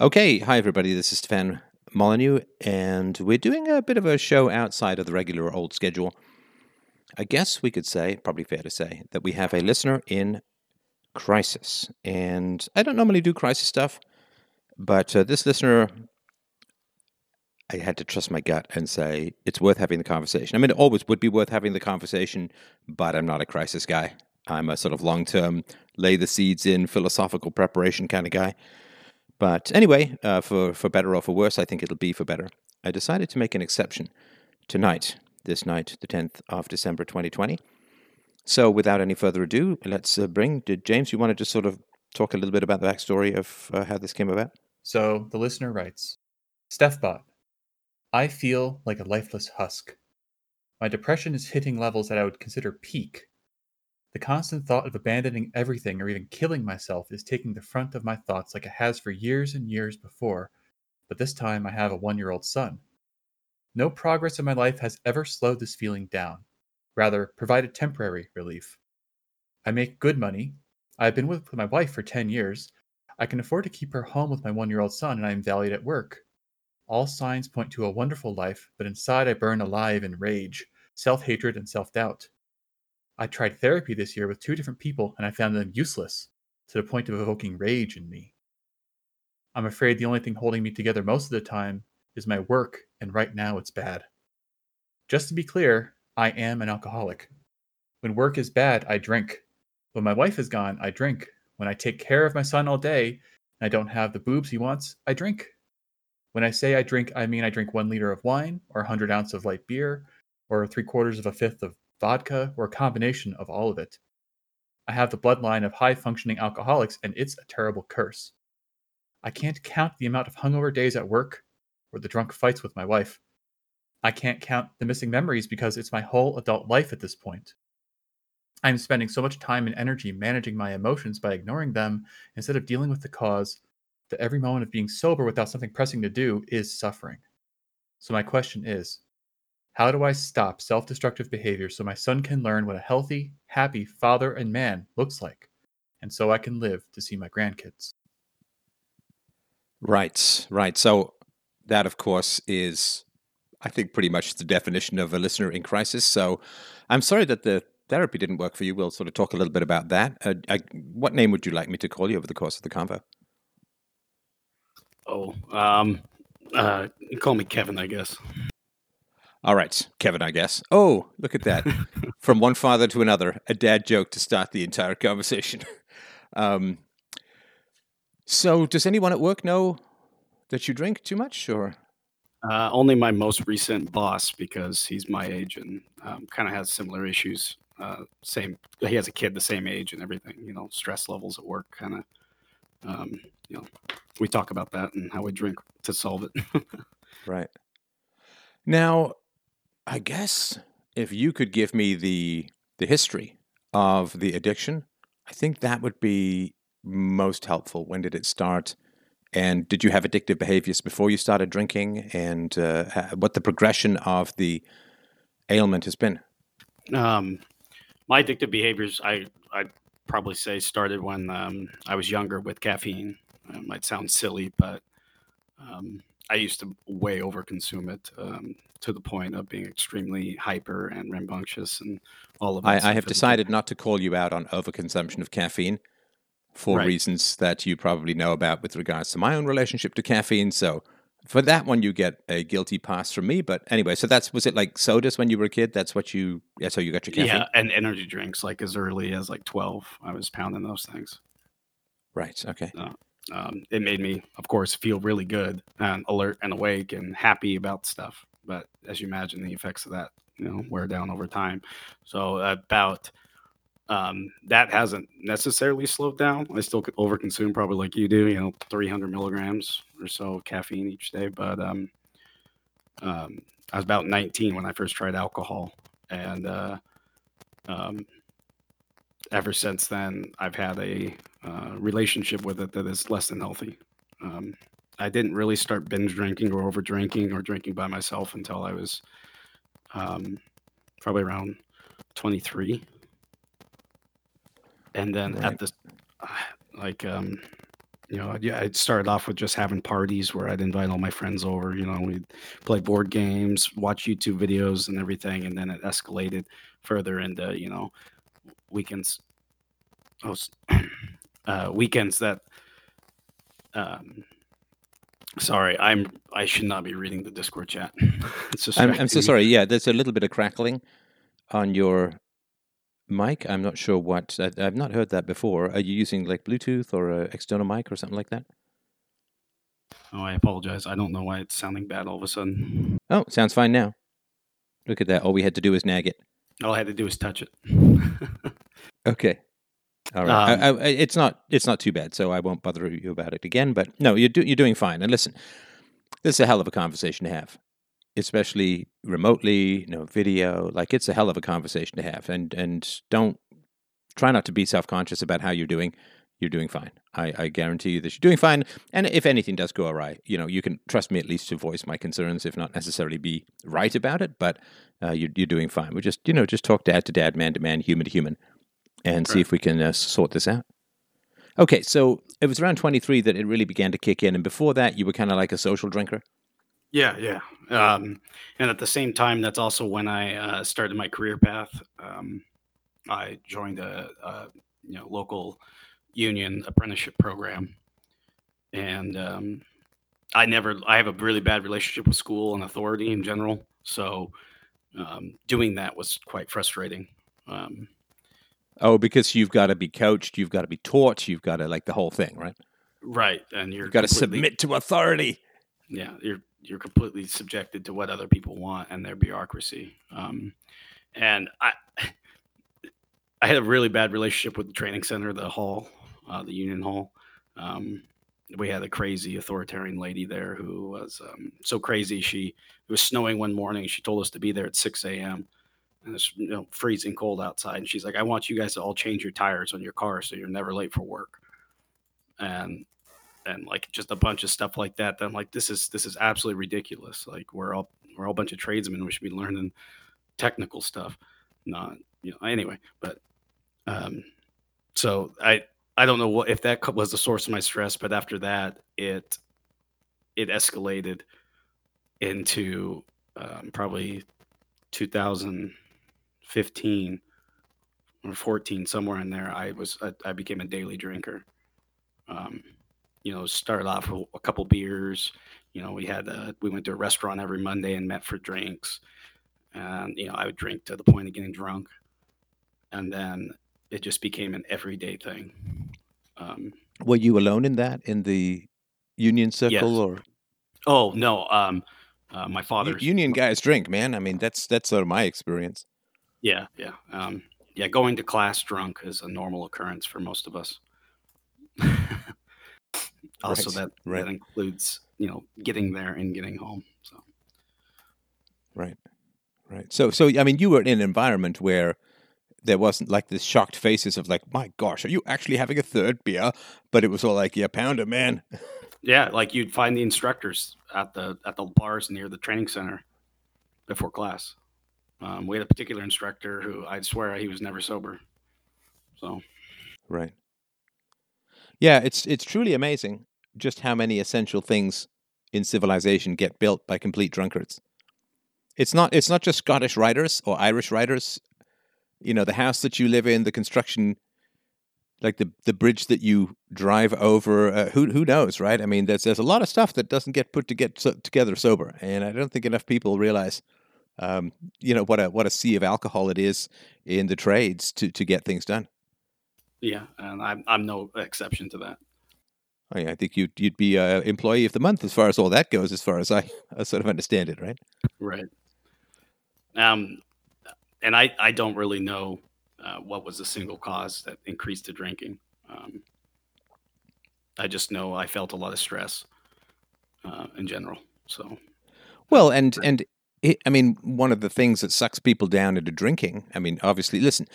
Okay, hi everybody. This is Stefan Molyneux, and we're doing a bit of a show outside of the regular old schedule. I guess we could say, probably fair to say, that we have a listener in crisis. And I don't normally do crisis stuff, but uh, this listener, I had to trust my gut and say it's worth having the conversation. I mean, it always would be worth having the conversation, but I'm not a crisis guy. I'm a sort of long term, lay the seeds in philosophical preparation kind of guy. But anyway, uh, for, for better or for worse, I think it'll be for better. I decided to make an exception tonight, this night, the 10th of December 2020. So without any further ado, let's uh, bring, did James, you want to just sort of talk a little bit about the backstory of uh, how this came about? So the listener writes Stephbot, I feel like a lifeless husk. My depression is hitting levels that I would consider peak the constant thought of abandoning everything or even killing myself is taking the front of my thoughts like it has for years and years before, but this time I have a one year old son. No progress in my life has ever slowed this feeling down, rather, provided temporary relief. I make good money. I have been with my wife for 10 years. I can afford to keep her home with my one year old son, and I am valued at work. All signs point to a wonderful life, but inside I burn alive in rage, self hatred, and self doubt. I tried therapy this year with two different people and I found them useless to the point of evoking rage in me. I'm afraid the only thing holding me together most of the time is my work, and right now it's bad. Just to be clear, I am an alcoholic. When work is bad, I drink. When my wife is gone, I drink. When I take care of my son all day and I don't have the boobs he wants, I drink. When I say I drink, I mean I drink one liter of wine, or a 100 ounce of light beer, or three quarters of a fifth of vodka, or a combination of all of it. I have the bloodline of high functioning alcoholics, and it's a terrible curse. I can't count the amount of hungover days at work or the drunk fights with my wife. I can't count the missing memories because it's my whole adult life at this point. I'm spending so much time and energy managing my emotions by ignoring them instead of dealing with the cause that every moment of being sober without something pressing to do is suffering. So, my question is how do I stop self destructive behavior so my son can learn what a healthy, happy father and man looks like? And so I can live to see my grandkids. Right, right. So that, of course, is, I think, pretty much the definition of a listener in crisis. So I'm sorry that the therapy didn't work for you. We'll sort of talk a little bit about that. Uh, I, what name would you like me to call you over the course of the convo? Oh, um, uh, call me Kevin, I guess. All right, Kevin, I guess. Oh, look at that. From one father to another, a dad joke to start the entire conversation. um, so, does anyone at work know that you drink too much or? Uh, only my most recent boss, because he's my age and um, kind of has similar issues. Uh, same, he has a kid the same age and everything. You know, stress levels at work, kind of. Um, you know, we talk about that and how we drink to solve it. right. Now, I guess if you could give me the the history of the addiction, I think that would be most helpful. When did it start? And did you have addictive behaviors before you started drinking? And uh, what the progression of the ailment has been? Um, my addictive behaviors, I I'd probably say started when um, I was younger with caffeine. It might sound silly, but um, I used to way overconsume it um, to the point of being extremely hyper and rambunctious and all of that. I, I have decided not to call you out on overconsumption of caffeine for right. reasons that you probably know about with regards to my own relationship to caffeine. So for that one, you get a guilty pass from me. But anyway, so that's was it like sodas when you were a kid? That's what you yeah. So you got your caffeine. Yeah, and energy drinks like as early as like twelve. I was pounding those things. Right. Okay. Uh, um, it made me, of course, feel really good and alert and awake and happy about stuff. But as you imagine, the effects of that, you know, wear down over time. So about um, that hasn't necessarily slowed down. I still overconsume probably like you do, you know, 300 milligrams or so of caffeine each day. But um, um, I was about 19 when I first tried alcohol, and uh, um, ever since then, I've had a uh, relationship with it that is less than healthy. Um, I didn't really start binge drinking or over drinking or drinking by myself until I was um, probably around 23. And then right. at this, like, um, you know, yeah, it started off with just having parties where I'd invite all my friends over. You know, we'd play board games, watch YouTube videos, and everything, and then it escalated further into you know weekends. Oh, uh, weekends that. Um, sorry, I'm. I should not be reading the Discord chat. it's. I'm, I'm so sorry. Yeah, there's a little bit of crackling on your mic. I'm not sure what. I, have not heard that before. Are you using like Bluetooth or an external mic or something like that? Oh, I apologize. I don't know why it's sounding bad all of a sudden. Oh, sounds fine now. Look at that. All we had to do was nag it. All I had to do was touch it. okay. All right. Um, I, I, it's not. It's not too bad. So I won't bother you about it again. But no, you're do, you're doing fine. And listen, this is a hell of a conversation to have especially remotely, you know, video. Like it's a hell of a conversation to have, and and don't try not to be self conscious about how you're doing. You're doing fine. I, I guarantee you that you're doing fine. And if anything does go awry, you know, you can trust me at least to voice my concerns, if not necessarily be right about it. But uh, you're you're doing fine. We just you know just talk dad to dad, man to man, human to human, and see if we can uh, sort this out. Okay, so it was around 23 that it really began to kick in, and before that, you were kind of like a social drinker. Yeah, yeah. Um, and at the same time, that's also when I uh, started my career path. Um, I joined a, a, you know local union apprenticeship program, and um, I never. I have a really bad relationship with school and authority in general. So um, doing that was quite frustrating. Um, oh, because you've got to be coached, you've got to be taught, you've got to like the whole thing, right? Right, and you're you've got to submit to authority. Yeah, you're you're completely subjected to what other people want and their bureaucracy. Um, and I, I had a really bad relationship with the training center, the hall, uh, the union hall. Um, we had a crazy authoritarian lady there who was um, so crazy. She it was snowing one morning. She told us to be there at 6 a.m. and it's you know freezing cold outside. And she's like, "I want you guys to all change your tires on your car so you're never late for work." And and like just a bunch of stuff like that. That I'm like, this is this is absolutely ridiculous. Like we're all we're all a bunch of tradesmen. We should be learning technical stuff, not you know. Anyway, but um, so I I don't know what if that was the source of my stress, but after that it it escalated into um, probably 2015 or 14 somewhere in there i was i, I became a daily drinker um, you know, started off with a couple beers. You know, we had a, we went to a restaurant every Monday and met for drinks. And, you know, I would drink to the point of getting drunk. And then it just became an everyday thing. Um, Were you alone in that, in the union circle yes. or? Oh, no. Um, uh, my father's union guys drink, man. I mean, that's, that's sort of my experience. Yeah. Yeah. Um, yeah. Going to class drunk is a normal occurrence for most of us. also right. that right. that includes you know getting there and getting home so right right so so i mean you were in an environment where there wasn't like this shocked faces of like my gosh are you actually having a third beer? But it was all like yeah pounder man. Yeah like you'd find the instructors at the at the bars near the training center before class. Um, we had a particular instructor who i'd swear he was never sober. So. Right. Yeah, it's it's truly amazing just how many essential things in civilization get built by complete drunkards. It's not it's not just Scottish writers or Irish writers. You know, the house that you live in, the construction like the the bridge that you drive over uh, who who knows right i mean there's there's a lot of stuff that doesn't get put to get so, together sober and i don't think enough people realize um, you know what a what a sea of alcohol it is in the trades to to get things done yeah, and I'm I'm no exception to that. I, I think you'd you'd be a employee of the month as far as all that goes, as far as I, I sort of understand it, right? Right. Um, and I I don't really know uh, what was the single cause that increased the drinking. Um, I just know I felt a lot of stress uh, in general. So, well, and and it, I mean, one of the things that sucks people down into drinking. I mean, obviously, listen,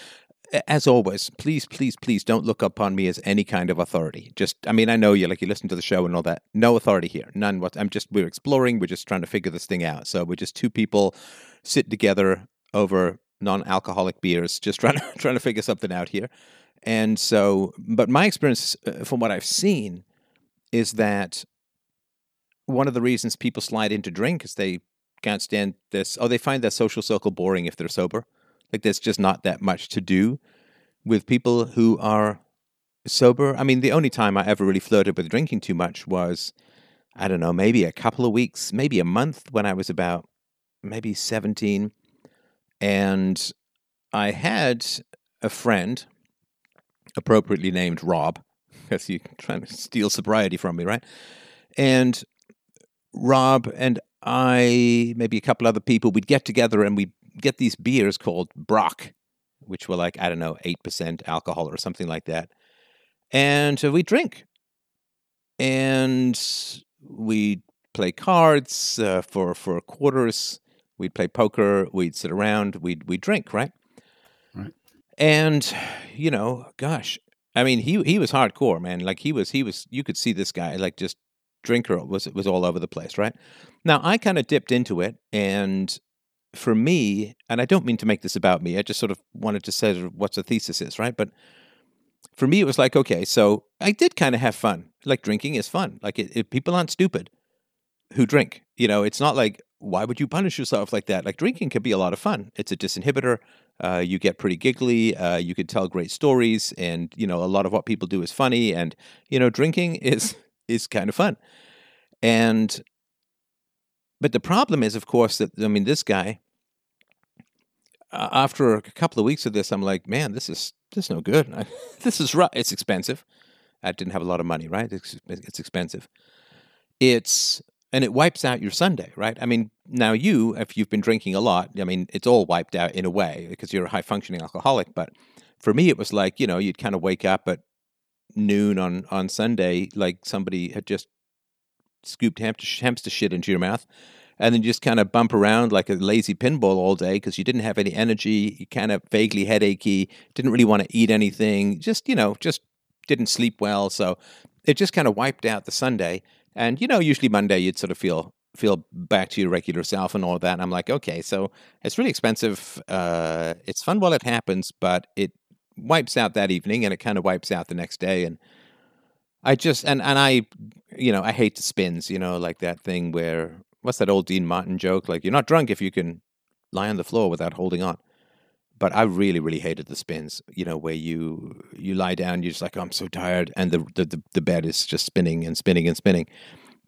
as always, please, please, please don't look upon me as any kind of authority. Just, I mean, I know you, like you listen to the show and all that. No authority here, none. What I'm just, we're exploring. We're just trying to figure this thing out. So we're just two people sit together over non-alcoholic beers, just trying to trying to figure something out here. And so, but my experience, uh, from what I've seen, is that one of the reasons people slide into drink is they can't stand this. Oh, they find their social circle boring if they're sober. Like there's just not that much to do with people who are sober. I mean, the only time I ever really flirted with drinking too much was, I don't know, maybe a couple of weeks, maybe a month when I was about maybe 17. And I had a friend, appropriately named Rob, because you're trying to steal sobriety from me, right? And Rob and I, maybe a couple other people, we'd get together and we'd get these beers called Brock, which were like, I don't know, 8% alcohol or something like that. And we drink. And we'd play cards uh, for, for quarters. We'd play poker. We'd sit around. We'd, we'd drink, right? Right. And, you know, gosh, I mean, he he was hardcore, man. Like he was, he was. You could see this guy, like just drinker was was all over the place, right? Now I kind of dipped into it, and for me, and I don't mean to make this about me. I just sort of wanted to say what the thesis is, right? But for me, it was like, okay, so I did kind of have fun. Like drinking is fun. Like it, it, people aren't stupid who drink. You know, it's not like why would you punish yourself like that? Like drinking can be a lot of fun. It's a disinhibitor. Uh, you get pretty giggly. Uh, you can tell great stories, and you know a lot of what people do is funny. And you know, drinking is is kind of fun. And but the problem is, of course, that I mean, this guy. Uh, after a couple of weeks of this, I'm like, man, this is this is no good. I, this is rough. It's expensive. I didn't have a lot of money, right? It's, it's expensive. It's and it wipes out your Sunday, right? I mean, now you, if you've been drinking a lot, I mean, it's all wiped out in a way because you're a high functioning alcoholic. But for me, it was like you know, you'd kind of wake up at noon on on Sunday, like somebody had just scooped hamster, hamster shit into your mouth, and then you just kind of bump around like a lazy pinball all day because you didn't have any energy, you kind of vaguely headachy, didn't really want to eat anything, just you know, just didn't sleep well, so it just kind of wiped out the Sunday. And you know, usually Monday you'd sort of feel feel back to your regular self and all that. And I'm like, okay, so it's really expensive. Uh, it's fun while it happens, but it wipes out that evening and it kind of wipes out the next day. And I just and and I, you know, I hate the spins. You know, like that thing where what's that old Dean Martin joke? Like you're not drunk if you can lie on the floor without holding on. But I really, really hated the spins. You know, where you you lie down, you're just like, oh, I'm so tired, and the, the the bed is just spinning and spinning and spinning,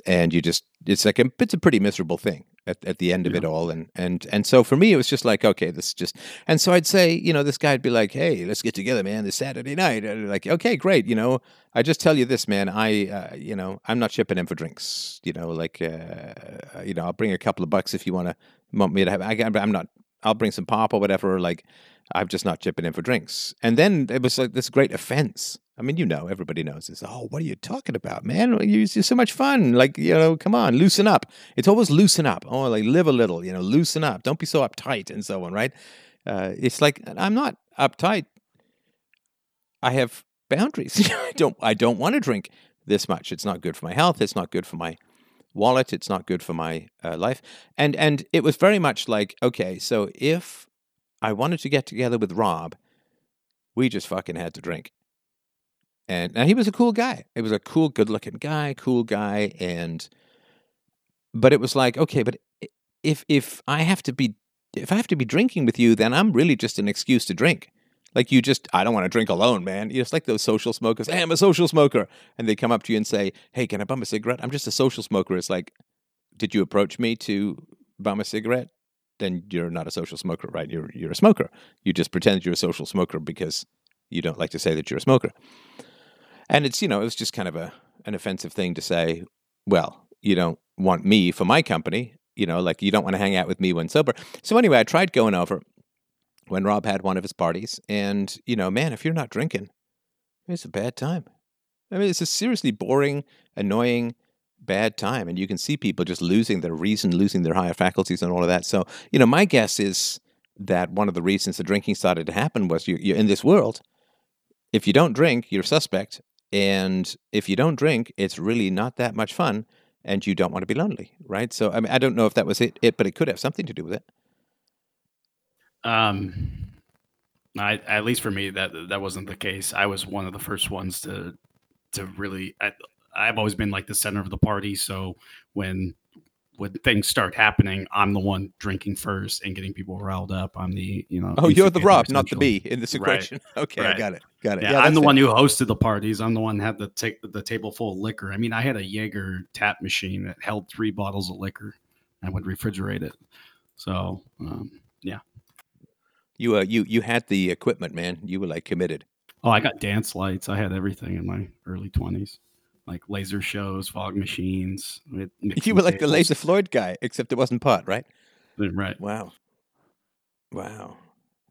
and you just it's like a, it's a pretty miserable thing at, at the end of yeah. it all. And, and, and so for me, it was just like, okay, this just, and so I'd say, you know, this guy'd be like, Hey, let's get together, man, this Saturday night. Like, okay, great. You know, I just tell you this, man, I, uh, you know, I'm not shipping in for drinks, you know, like, uh, you know, I'll bring a couple of bucks if you want to want me to have, I, I'm not, I'll bring some pop or whatever. Like, I'm just not chipping in for drinks. And then it was like this great offense I mean, you know, everybody knows this. Oh, what are you talking about, man? You're, you're, so much fun. Like, you know, come on, loosen up. It's always loosen up. Oh, like live a little, you know, loosen up. Don't be so uptight and so on, right? Uh, it's like I'm not uptight. I have boundaries. I don't. I don't want to drink this much. It's not good for my health. It's not good for my wallet. It's not good for my uh, life. And and it was very much like, okay, so if I wanted to get together with Rob, we just fucking had to drink and now he was a cool guy. He was a cool, good-looking guy, cool guy, and but it was like, okay, but if if I have to be if I have to be drinking with you, then I'm really just an excuse to drink. Like you just, I don't want to drink alone, man. It's like those social smokers. Hey, I'm a social smoker, and they come up to you and say, "Hey, can I bum a cigarette?" I'm just a social smoker. It's like, did you approach me to bum a cigarette? Then you're not a social smoker, right? You're you're a smoker. You just pretend you're a social smoker because you don't like to say that you're a smoker. And it's, you know, it was just kind of a an offensive thing to say, well, you don't want me for my company, you know, like you don't want to hang out with me when sober. So anyway, I tried going over when Rob had one of his parties, and you know, man, if you're not drinking, it's a bad time. I mean, it's a seriously boring, annoying, bad time, and you can see people just losing their reason, losing their higher faculties, and all of that. So, you know, my guess is that one of the reasons the drinking started to happen was you, you're in this world. If you don't drink, you're suspect, and if you don't drink, it's really not that much fun and you don't want to be lonely, right? So I mean I don't know if that was it, it but it could have something to do with it. Um I, at least for me that that wasn't the case. I was one of the first ones to to really I, I've always been like the center of the party. So when when things start happening, I'm the one drinking first and getting people riled up. I'm the you know. Oh, you're the Rob, not the. B in this Right. equation. Okay, I got it. Got it. Yeah, Yeah, I'm the it. one who hosted the parties. I'm the one who had the take the table full of liquor. I mean, I had a Jaeger tap machine that held three bottles of liquor. I would refrigerate it. So um, You uh, you you had the equipment, man. You were like committed. Oh, I got dance lights. I had everything in my early twenties, like laser shows, fog machines. You were like the. Laser Floyd guy, except it wasn't pot, right? right? Wow, wow.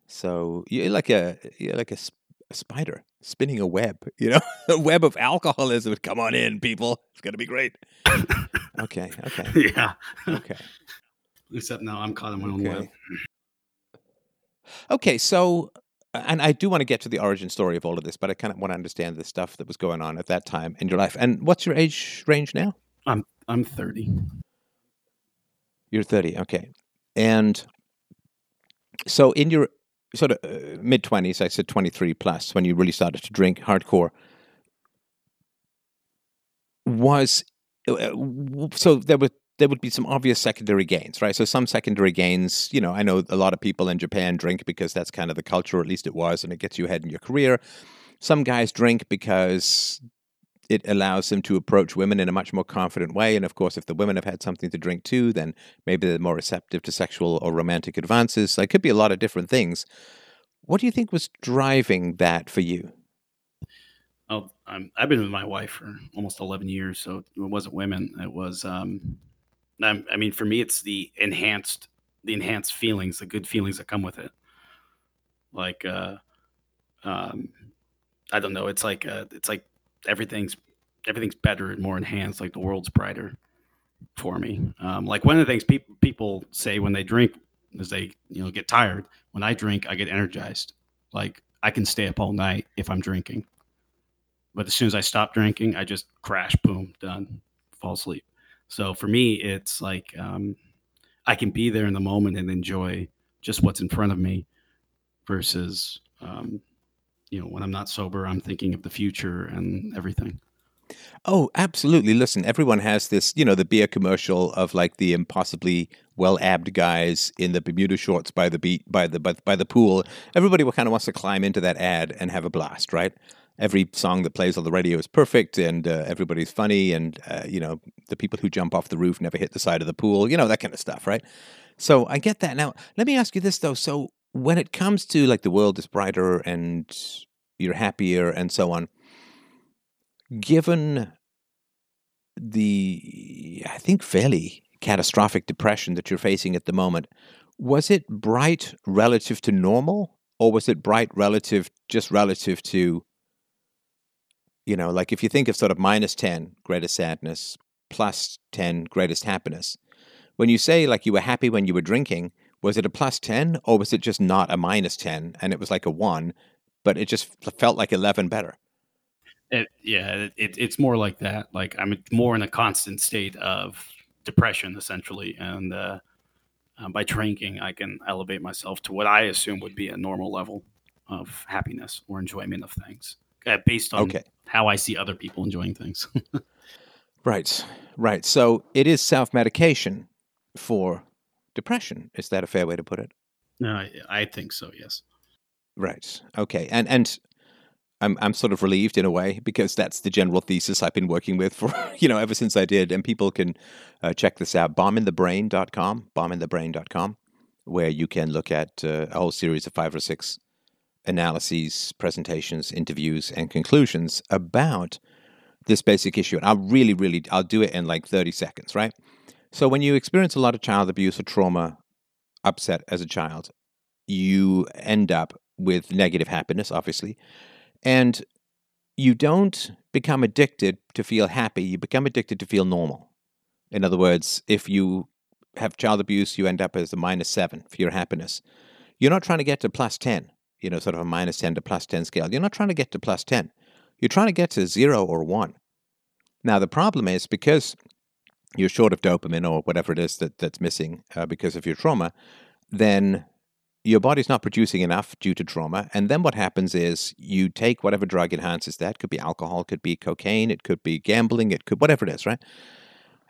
So you're like a you're like a, sp- a spider spinning a web. You know, a web of alcoholism. Come on in, people. It's gonna be great. okay, okay, yeah. okay. Except now I'm caught in my own Okay. web. Okay, so and I do want to get to the origin story of all of this, but I kind of want to understand the stuff that was going on at that time in your life. And what's your age range now? I'm I'm 30. You're 30, okay. And so in your sort of uh, mid 20s, I said 23 plus, when you really started to drink hardcore, was uh, so there would there would be some obvious secondary gains, right? So some secondary gains, you know, I know a lot of people in Japan drink because that's kind of the culture, at least it was, and it gets you ahead in your career. Some guys drink because it allows them to approach women in a much more confident way. And of course, if the women have had something to drink too, then maybe they're more receptive to sexual or romantic advances. Like, it could be a lot of different things. What do you think was driving that for you? Oh, I'm, I've been with my wife for almost 11 years, so it wasn't women. It was, um, I mean, for me, it's the enhanced, the enhanced feelings, the good feelings that come with it. Like, uh, um, I don't know. It's like, uh, it's like everything's, everything's better and more enhanced. Like the world's brighter for me. Um, like one of the things people people say when they drink is they, you know, get tired. When I drink, I get energized. Like I can stay up all night if I'm drinking but as soon as I stop drinking, I just crash, boom, done, fall asleep. So for me, it's like um, I can be there in the moment and enjoy just what's in front of me, versus um, you know when I'm not sober, I'm thinking of the future and everything. Oh, absolutely. Listen, everyone has this, you know, the beer commercial of like the impossibly well-abbed guys in the Bermuda shorts by the beat by the by, by the pool. Everybody kind of wants to climb into that ad and have a blast, right? Every song that plays on the radio is perfect, and uh, everybody's funny, and uh, you know the people who jump off the roof never hit the side of the pool, you know that kind of stuff, right? So I get that. Now, let me ask you this though: so when it comes to like the world is brighter and you're happier and so on, given the I think fairly catastrophic depression that you're facing at the moment, was it bright relative to normal or was it bright relative just relative to you know, like if you think of sort of minus 10 greatest sadness, plus 10 greatest happiness. When you say like you were happy when you were drinking, was it a plus 10 or was it just not a minus 10 and it was like a 1, but it just felt like 11 better? It, yeah, it, it, it's more like that. Like I'm more in a constant state of depression, essentially, and uh, uh, by drinking, I can elevate myself to what I assume would be a normal level of happiness or enjoyment of things, uh, based on Okay. how I see other people enjoying things. Right, right. So it is self medication for depression. Is that a fair way to put it? no, I, I think so. Yes. Right. Okay. And and I'm I'm sort of relieved in a way because that's the general thesis I've been working with for you know ever since I did. And people can uh, check this out: bombinthebrain.com, bombinthebrain.com, where you can look at uh, a whole series of five or six analyses, presentations, interviews, and conclusions about this basic issue. And I'll really, really, I'll do it in like 30 seconds, right? So when you experience a lot of child abuse or trauma, upset as a child, you end up with negative happiness, obviously. And you don't become addicted to feel happy, you become addicted to feel normal. In other words, if you have child abuse, you end up as a minus seven for your happiness. You're not trying to get to plus 10, you know, sort of a minus 10 to plus 10 scale. You're not trying to get to plus 10. You're trying to get to zero or one. Now, the problem is because you're short of dopamine or whatever it is that, that's missing uh, because of your trauma, then your body's not producing enough due to trauma. And then what happens is you take whatever drug enhances that. It Could be alcohol, could be cocaine, it could be gambling, it could whatever it is, right?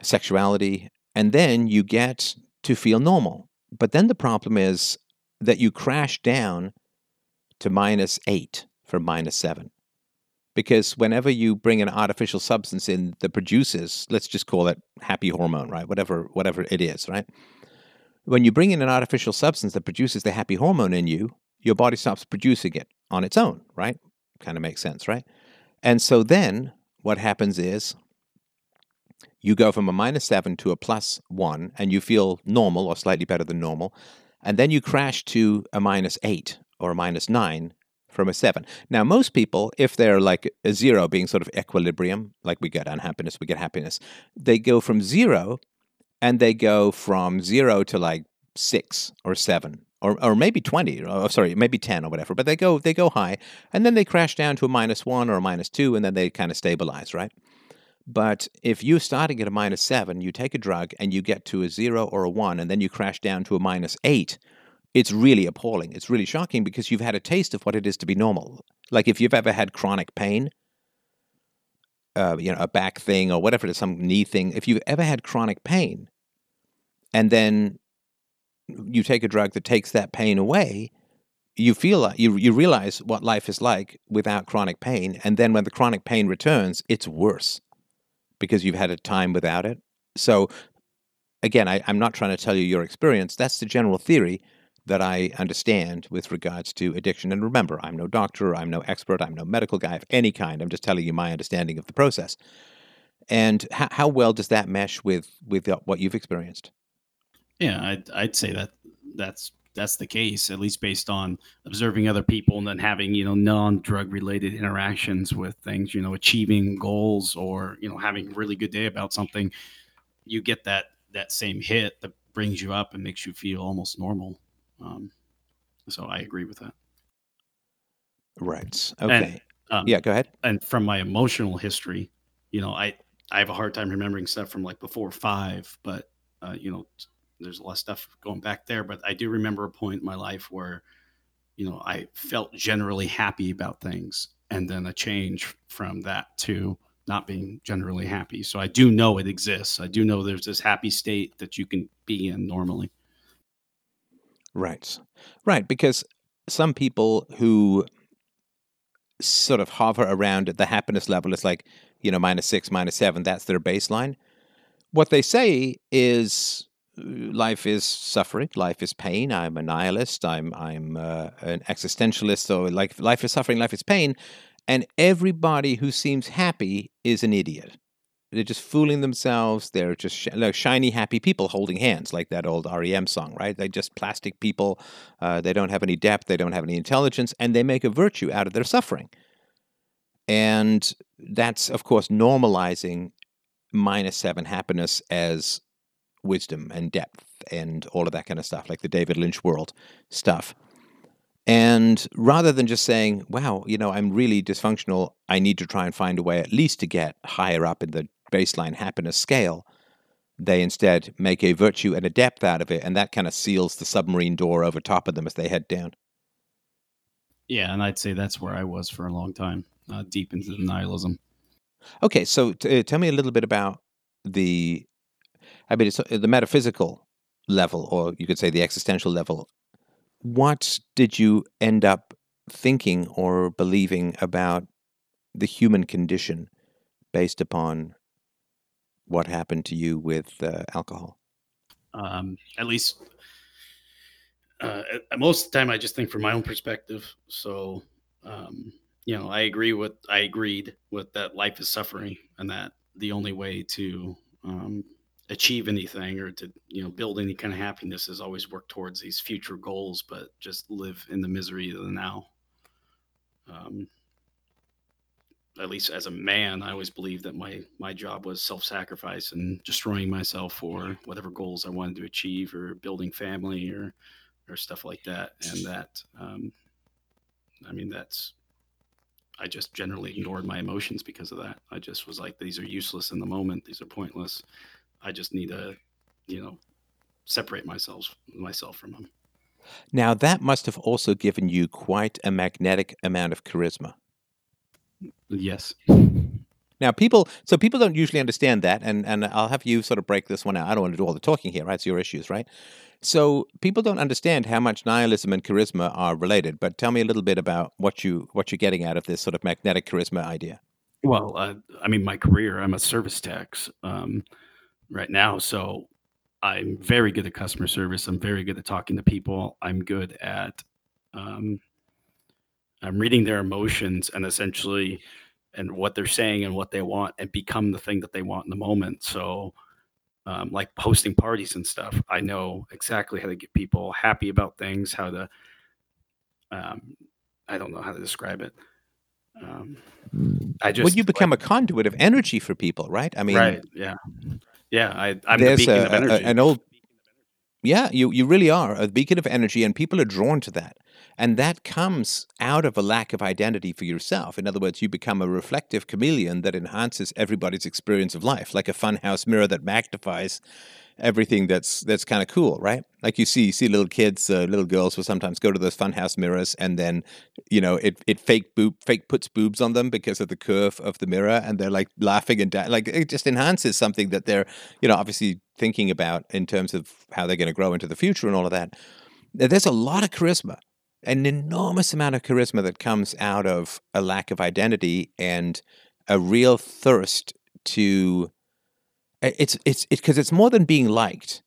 Sexuality. And then you get to feel normal. But then the problem is that you crash down to minus eight from minus seven. Because whenever you bring an artificial substance in that produces, let's just call it happy hormone, right? Whatever, whatever it is, right? When you bring in an artificial substance that produces the happy hormone in you, your body stops producing it on its own, right? Kind of makes sense, right? And so then what happens is you go from a minus seven to a plus one, and you feel normal or slightly better than normal. And then you crash to a minus eight or minus nine from a seven. Now, most people, if they're like a zero being sort of equilibrium, like we get unhappiness, we get happiness, they go from zero and they go from zero to like six or seven or, or maybe 20 or oh, sorry maybe 10 or whatever but they go they go high and then they crash down to a minus one or a minus two and then they kind of stabilize right but if you're starting at a minus seven, you take a drug and you get to a zero or a one, and then you crash down to a minus eight, it's really appalling. It's really shocking because you've had a taste of what it is to be normal. Like if you've ever had chronic pain, uh, you know, a back thing or whatever some knee thing, if you've ever had chronic pain and then you take a drug that takes that pain away, you feel like you, you realize what life is like without chronic pain. And then when the chronic pain returns, it's worse because you've had a time without it. So, again, I, I'm not trying to tell you your experience. That's the general theory that I understand with regards to addiction. And remember, I'm no doctor, I'm no expert, I'm no medical guy of any kind. I'm just telling you my understanding of the process. And how, how well does that mesh with with uh, what you've experienced? Yeah, I'd, I'd say that that's that's the case, at least based on observing other people and then having, you know, non-drug related interactions with things, you know, achieving goals or, you know, having a really good day about something, you get that that same hit that brings you up and makes you feel almost normal. Um, so I agree with that. Right. Okay. And, um, yeah, go ahead. And from my emotional history, you know, I I have a hard time remembering stuff from like before five, but uh, you know, there's a lot of stuff going back there, but I do remember a point in my life where, you know, I felt generally happy about things, and then a change from that to not being generally happy. So I do know it exists. I do know there's this happy state that you can be in normally. Right. Right. Because some people who sort of hover around at the happiness level is like, you know, minus six, minus seven, that's their baseline. What they say is life is suffering, life is pain. I'm a nihilist. I'm I'm uh, an existentialist. So like life is suffering, life is pain, and everybody who seems happy is an idiot. They're just fooling themselves. They're just sh- like shiny, happy people holding hands, like that old REM song, right? They're just plastic people. Uh, they don't have any depth. They don't have any intelligence, and they make a virtue out of their suffering. And that's, of course, normalizing minus seven happiness as wisdom and depth and all of that kind of stuff, like the David Lynch world stuff. And rather than just saying, wow, you know, I'm really dysfunctional, I need to try and find a way at least to get higher up in the baseline happiness scale, they instead make a virtue and a depth out of it. And that kind of seals the submarine door over top of them as they head down. Yeah. And I'd say that's where I was for a long time, uh, deep into the nihilism. Okay. So t- uh, tell me a little bit about the I mean, it's uh, the metaphysical level, or you could say the existential level. What did you end up thinking or believing about the human condition based upon what happened to you with uh, alcohol? Um, at least, uh, most of the time, I just think from my own perspective. So, um, you know, I agree with I agreed with that life is suffering, and that the only way to um, achieve anything or to you know build any kind of happiness is always work towards these future goals but just live in the misery of the now um, at least as a man i always believed that my my job was self-sacrifice and destroying myself for whatever goals i wanted to achieve or building family or or stuff like that. And that um, i mean that's i just generally ignored my emotions because of that. I just was like these are useless in the moment. These are pointless. I just need to, you know, separate myself myself from them. Now, that must have also given you quite a magnetic amount of charisma. Yes. Now, people, so people don't usually understand that, and, and I'll have you sort of break this one out. I don't want to do all the talking here, right? It's your issues, right? So people don't understand how much nihilism and charisma are related. But tell me a little bit about what you what you're getting out of this sort of magnetic charisma idea. Well, uh, I mean, my career, I'm a service tech um, right now. So I'm very good at customer service. I'm very good at talking to people. I'm good at um, I'm reading their emotions and essentially and what they're saying and what they want and become the thing that they want in the moment. So um, like hosting parties and stuff, I know exactly how to get people happy about things, how to um, I don't know how to describe it. Um, I just well, you become like, a conduit of energy for people, right? I mean, right? Yeah, yeah. I, I'm the beacon a, of energy. A, an old, yeah, you you really are a beacon of energy, and people are drawn to that. And that comes out of a lack of identity for yourself. In other words, you become a reflective chameleon that enhances everybody's experience of life, like a funhouse mirror that magnifies everything that's that's kind of cool, right? Like you see, you see little kids, uh, little girls will sometimes go to those funhouse mirrors, and then you know it it fake boob fake puts boobs on them because of the curve of the mirror, and they're like laughing and da- like it just enhances something that they're you know obviously thinking about in terms of how they're going to grow into the future and all of that. There's a lot of charisma an enormous amount of charisma that comes out of a lack of identity and a real thirst to it's it's because it's more than being liked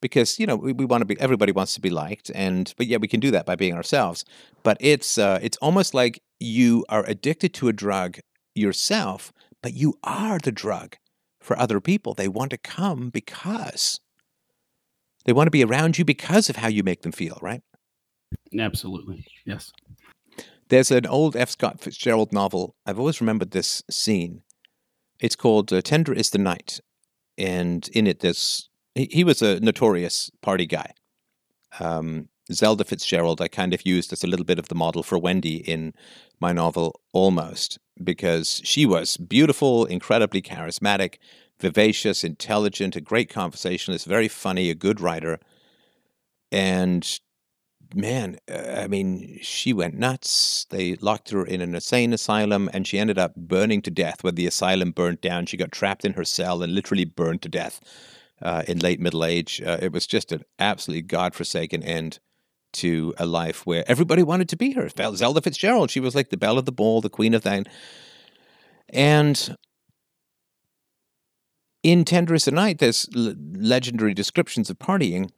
because you know we, we want to be everybody wants to be liked and but yeah we can do that by being ourselves. But it's uh, it's almost like you are addicted to a drug yourself but you are the drug for other people. They want to come because they want to be around you because of how you make them feel right Absolutely. Yes. There's an old F. Scott Fitzgerald novel. I've always remembered this scene. It's called uh, Tender is the Night. And in it, there's, he, he was a notorious party guy. Um, Zelda Fitzgerald, I kind of used as a little bit of the model for Wendy in my novel Almost, because she was beautiful, incredibly charismatic, vivacious, intelligent, a great conversationalist, very funny, a good writer. And man, uh, I mean, she went nuts. They locked her in an insane asylum and she ended up burning to death when the asylum burnt down. She got trapped in her cell and literally burned to death uh, in late middle age. Uh, it was just an absolutely godforsaken end to a life where everybody wanted to be her. Zelda Fitzgerald, she was like the belle of the ball, the queen of thine. And in Tender is the Night, there's legendary descriptions of partying.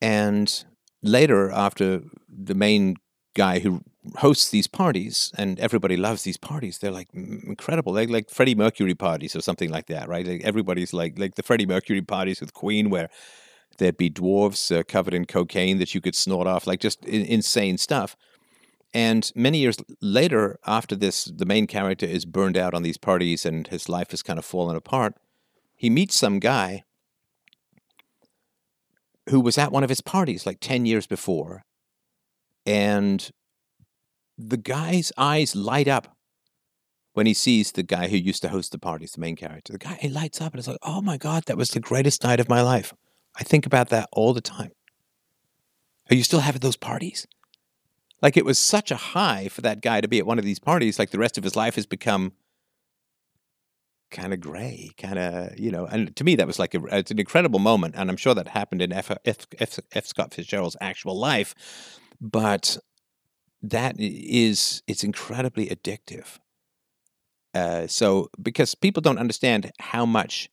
And later, after the main guy who hosts these parties and everybody loves these parties, they're like incredible. They're like Freddie Mercury parties or something like that, right? Like everybody's like like the Freddie Mercury parties with Queen, where there'd be dwarves uh, covered in cocaine that you could snort off, like just in- insane stuff. And many years later, after this, the main character is burned out on these parties and his life has kind of fallen apart. He meets some guy who was at one of his parties like 10 years before. And the guy's eyes light up when he sees the guy who used to host the parties, the main character. The guy, he lights up and it's like, oh my God, that was the greatest night of my life. I think about that all the time. Are you still having those parties? Like it was such a high for that guy to be at one of these parties, like the rest of his life has become kind of gray, kind of, you know. And to me, that was like a, it's an incredible moment, and I'm sure that happened in F. F. F. F. Scott Fitzgerald's actual life, but that is it's incredibly addictive. Uh, so because people don't understand how much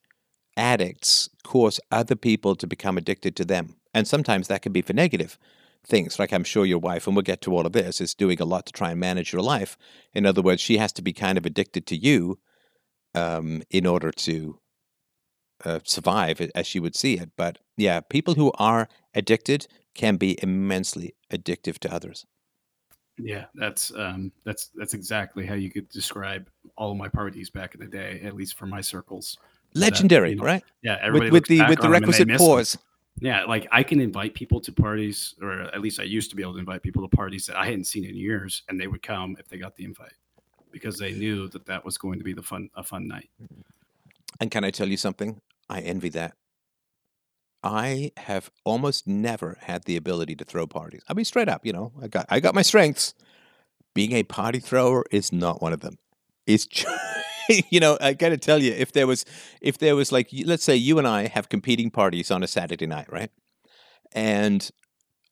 addicts cause other people to become addicted to them, and sometimes that can be for negative things. Like I'm sure your wife, and we'll get to all of this, is doing a lot to try and manage your life. In other words, she has to be kind of addicted to you um, in order to uh, survive, as you would see it. But yeah, people who are addicted can be immensely addictive to others. Yeah, that's um, that's that's exactly how you could describe all of my parties back in the day, at least for my circles. Legendary, that, you know, right? Yeah, everybody with, with the with the requisite pause. Yeah, like I can invite people to parties, or at least I used to be able to invite people to parties that I hadn't seen in years, and they would come if they got the invite because they mm-hmm. knew that that was going to be the fun a fun night. Mm-hmm. And can I tell you something? I envy that. I have almost never had the ability to throw parties. I mean, straight up, you know, I got I got my strengths. Being a party thrower is not one of them. It's just, you know, I got to tell you, if there was if there was like, let's say you and I have competing parties on a Saturday night, right? And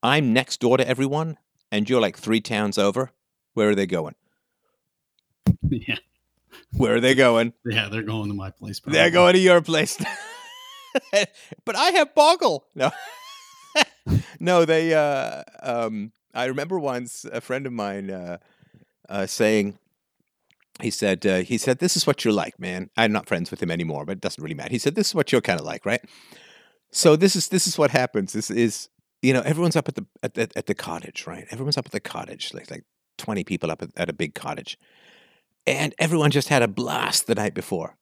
I'm next door to everyone, and you're like three towns over. Where are they going? yeah, Where are they going? yeah, they're going to my place. They're going to your place. but I have Boggle. No. no, they uh um I remember once a friend of mine uh uh saying he said uh, he said this is what you're like, man. I'm not friends with him anymore, but it doesn't really matter. He said this is what you're kind of like, right? So this is this is what happens. This is you know, everyone's up at the at, at, at the cottage, right? Everyone's up at the cottage, like like 20 people up at, at a big cottage. And everyone just had a blast the night before.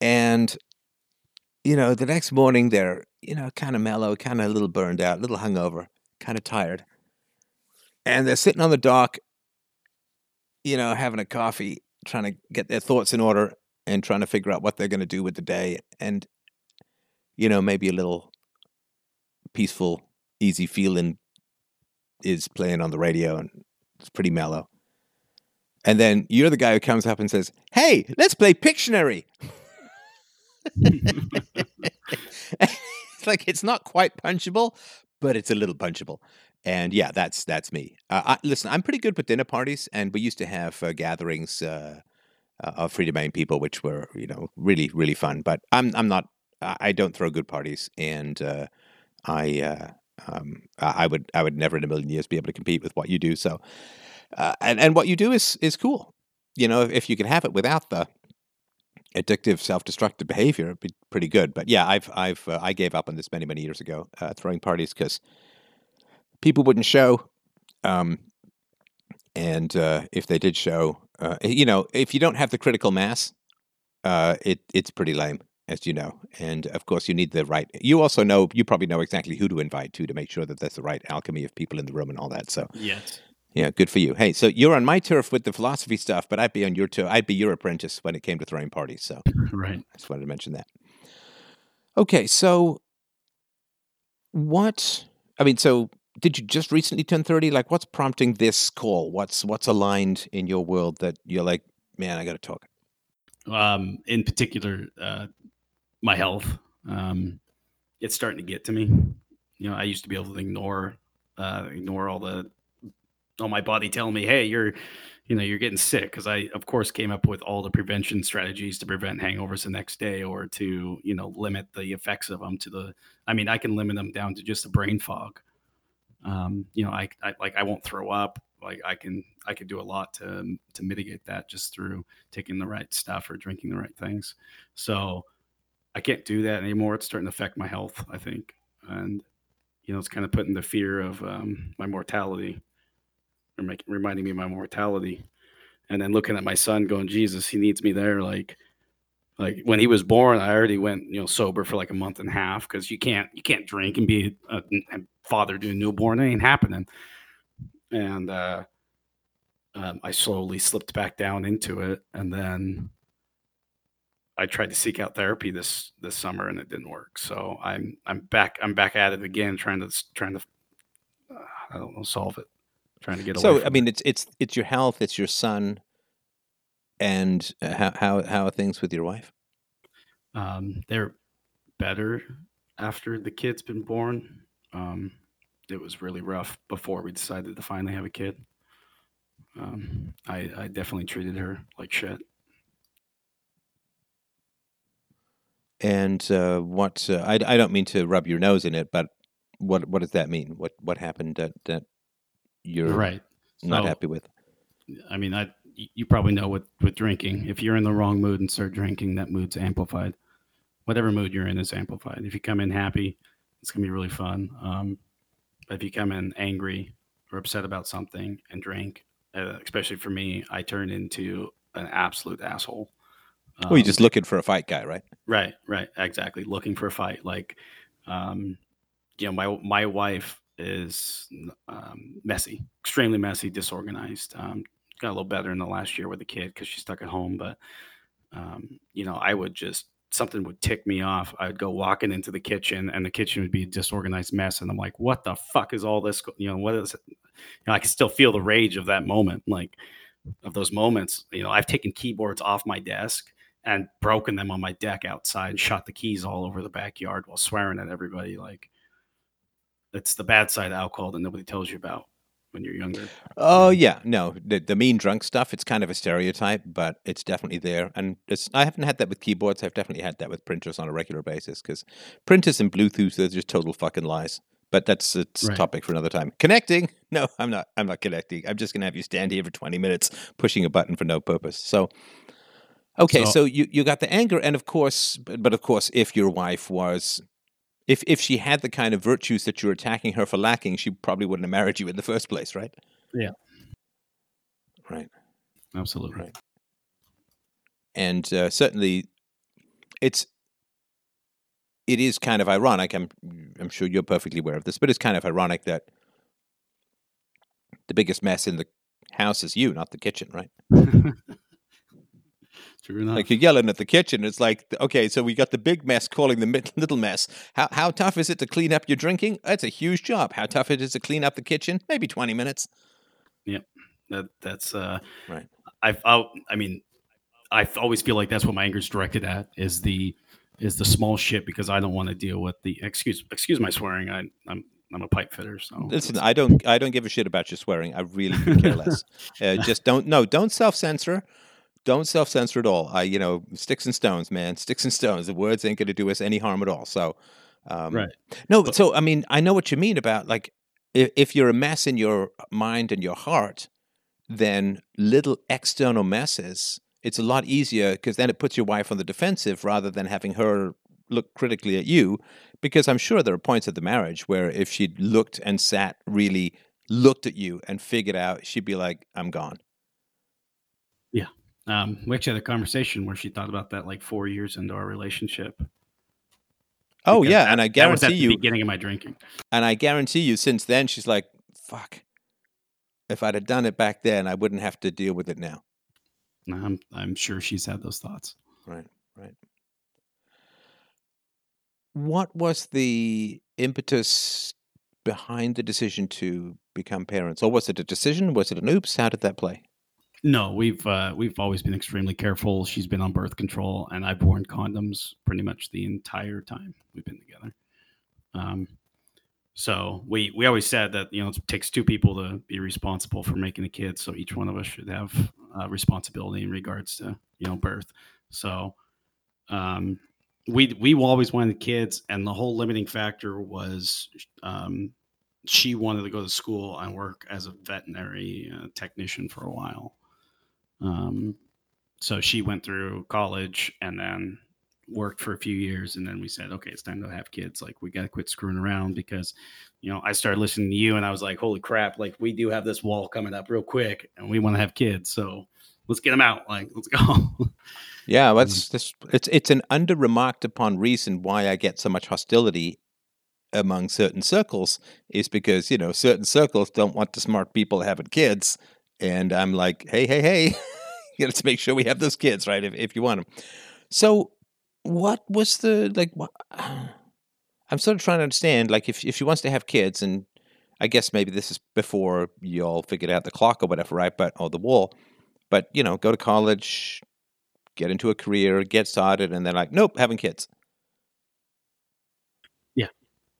And you know, the next morning they're, you know, kind of mellow, kind of a little burned out, a little hungover, kind of tired. And they're sitting on the dock, you know, having a coffee, trying to get their thoughts in order and trying to figure out what they're going to do with the day. And, you know, maybe a little peaceful, easy feeling is playing on the radio and it's pretty mellow. And then you're the guy who comes up and says, Hey, let's play Pictionary. it's like it's not quite punchable, but it's a little punchable. And yeah, that's that's me. Uh, I, listen, I'm pretty good with dinner parties, and we used to have uh, gatherings uh, uh, of Freedomain people, which were you know really really fun. But I'm I'm not. I don't throw good parties, and uh, I uh, um, I would I would never in a million years be able to compete with what you do. So, uh, and and what you do is is cool. You know, if, you can have it without the addictive, self-destructive behavior, it'd be pretty good. But yeah, I've I've uh, I gave up on this many many years ago, uh, throwing parties because people wouldn't show, um, and uh, if they did show, uh, you know, if you don't have the critical mass, uh, it it's pretty lame, as you know. And of course, you need the right. You also know, you probably know exactly who to invite to to make sure that there's the right alchemy of people in the room and all that. So Yes. Yeah, good for you. Hey, so you're on my turf with the philosophy stuff, but I'd be on your turf. I'd be your apprentice when it came to throwing parties. So Right. I just wanted to mention that. Okay, so what? I mean, so did you just recently turn thirty? Like, what's prompting this call? What's what's aligned in your world that you're like, man, I got to talk. Um, in particular, uh, my health. Um, it's starting to get to me. You know, I used to be able to ignore, uh, ignore all the, all my body telling me, "Hey, you're, you know, you're getting sick." Because I, of course, came up with all the prevention strategies to prevent hangovers the next day, or to, you know, limit the effects of them to the. I mean, I can limit them down to just a brain fog. Um, you know, I, I like I won't throw up. Like I can, I could do a lot to to mitigate that just through taking the right stuff or drinking the right things. So I can't do that anymore. It's starting to affect my health, I think. And, you know, it's kind of putting the fear of um, my mortality or reminding me of my mortality. And then looking at my son going, Jesus, he needs me there. Like, like when he was born, I already went, you know, sober for like a month and a half because you can't, you can't drink and be a, a father to a newborn. It ain't happening. And, uh, um, I slowly slipped back down into it, and then I tried to seek out therapy this this summer, and it didn't work. So I'm I'm back I'm back at it again, trying to trying to uh, I don't know solve it, trying to get away. So, I mean, it's it's it's your health, it's your son, and uh, how how how are things with your wife? um, they're better after the kid's been born. Um, it was really rough before we decided to finally have a kid. Um, I, I definitely treated her like shit. And uh, what uh, I I don't mean to rub your nose in it, but what what does that mean? What what happened that that you're Right. not So- happy with? I mean, i you probably know with with drinking, if you're in the wrong mood and start drinking, that mood's amplified. Whatever mood you're in is amplified. If you come in happy, it's gonna be really fun. Um, but if you come in angry or upset about something and drink, uh, especially for me, I turn into an absolute asshole. well, you're Um, just looking for a fight guy, right? Right, right, exactly. Looking for a fight. Like, um, you know, my my wife is um, messy, extremely messy, disorganized. Um, got a little better in the last year with the kid because she's stuck at home. But um, you know, I would just something would tick me off, I would go walking into the kitchen, and the kitchen would be a disorganized mess, and I'm like, "What the fuck is all this? You know, what is?" It? You know, I can still feel the rage of that moment, like of those moments. You know, I've taken keyboards off my desk and broken them on my deck outside and shot the keys all over the backyard while swearing at everybody. Like, it's the bad side of alcohol that nobody tells you about when you're younger. Oh yeah, no, the, the mean drunk stuff. It's kind of a stereotype, but it's definitely there. And it's, I haven't had that with keyboards. I've definitely had that with printers on a regular basis because printers and Bluetooth are just total fucking lies. But that's a Right. topic for another time. Connecting? No, I'm not. I'm not connecting. I'm just gonna have you stand here for 20 minutes pushing a button for no purpose. So. Okay, so, So- you, you got the anger, and of course, but, but of course, if your wife was, if if she had the kind of virtues that you're attacking her for lacking, she probably wouldn't have married you in the first place, right? Yeah. Right. Absolutely. Right. and uh, certainly it's it is kind of ironic. I'm I'm sure you're perfectly aware of this, but it's kind of ironic that the biggest mess in the house is you, not the kitchen, right? True enough. Like you're yelling at the kitchen. It's like, okay, so we got the big mess calling the little mess. How how tough is it to clean up your drinking? That's a huge job. How tough it is to clean up the kitchen? Maybe 20 minutes. that that's uh Right. I've I, I mean I always feel like that's what my anger is directed at is the is the small shit because I don't want to deal with the excuse excuse my swearing I I'm I'm a pipe fitter so Listen, I don't I don't give a shit about your swearing. I really care less. uh, just don't no, don't self censor. Don't self censor at all. I you know sticks and stones, man. Sticks and stones. The words ain't going to do us any harm at all. So, um, Right. No, but so I mean, I know what you mean about like if, if you're a mess in your mind and your heart, then little external messes. It's a lot easier because then it puts your wife on the defensive rather than having her look critically at you. Because I'm sure there are points of the marriage where if she'd looked and sat really looked at you and figured out, she'd be like, "I'm gone." Um we actually had a conversation where she thought about that like four years into our relationship Oh yeah, that- and I that was at guarantee the you, beginning of my drinking and I guarantee you, since then she's like, "Fuck." If I'd have done it back then, I wouldn't have to deal with it now. I'm I'm sure she's had those thoughts Right, right. What was the impetus behind the decision to become parents? Or was it a decision? Was it an oops? How did that play? No, we've uh, we've always been extremely careful. She's been on birth control, and I've worn condoms pretty much the entire time we've been together. Um, so we we always said that you know it takes two people to be responsible for making a kid. So each one of us should have uh, responsibility in regards to you know birth. So um, we we always wanted kids, and the whole limiting factor was um, she wanted to go to school and work as a veterinary uh, technician for a while. Um, so she went through college and then worked for a few years, and then we said, okay, it's time to have kids. Like we got to quit screwing around because, you know, I started listening to you, and I was like, holy crap! Like we do have this wall coming up real quick, and we want to have kids, so let's get them out. Like let's go. Yeah, that's this. It's it's an under remarked upon reason why I get so much hostility among certain circles is because you know certain circles don't want the smart people having kids, and I'm like, hey, hey, hey, you let's make sure we have those kids, right? If if you want them. So, what was the like? What, I'm sort of trying to understand, like, if if she wants to have kids, and I guess maybe this is before you all figured out the clock or whatever, right? But or the wall, but you know, go to college, get into a career, get started, and they're like, nope, having kids. yeah,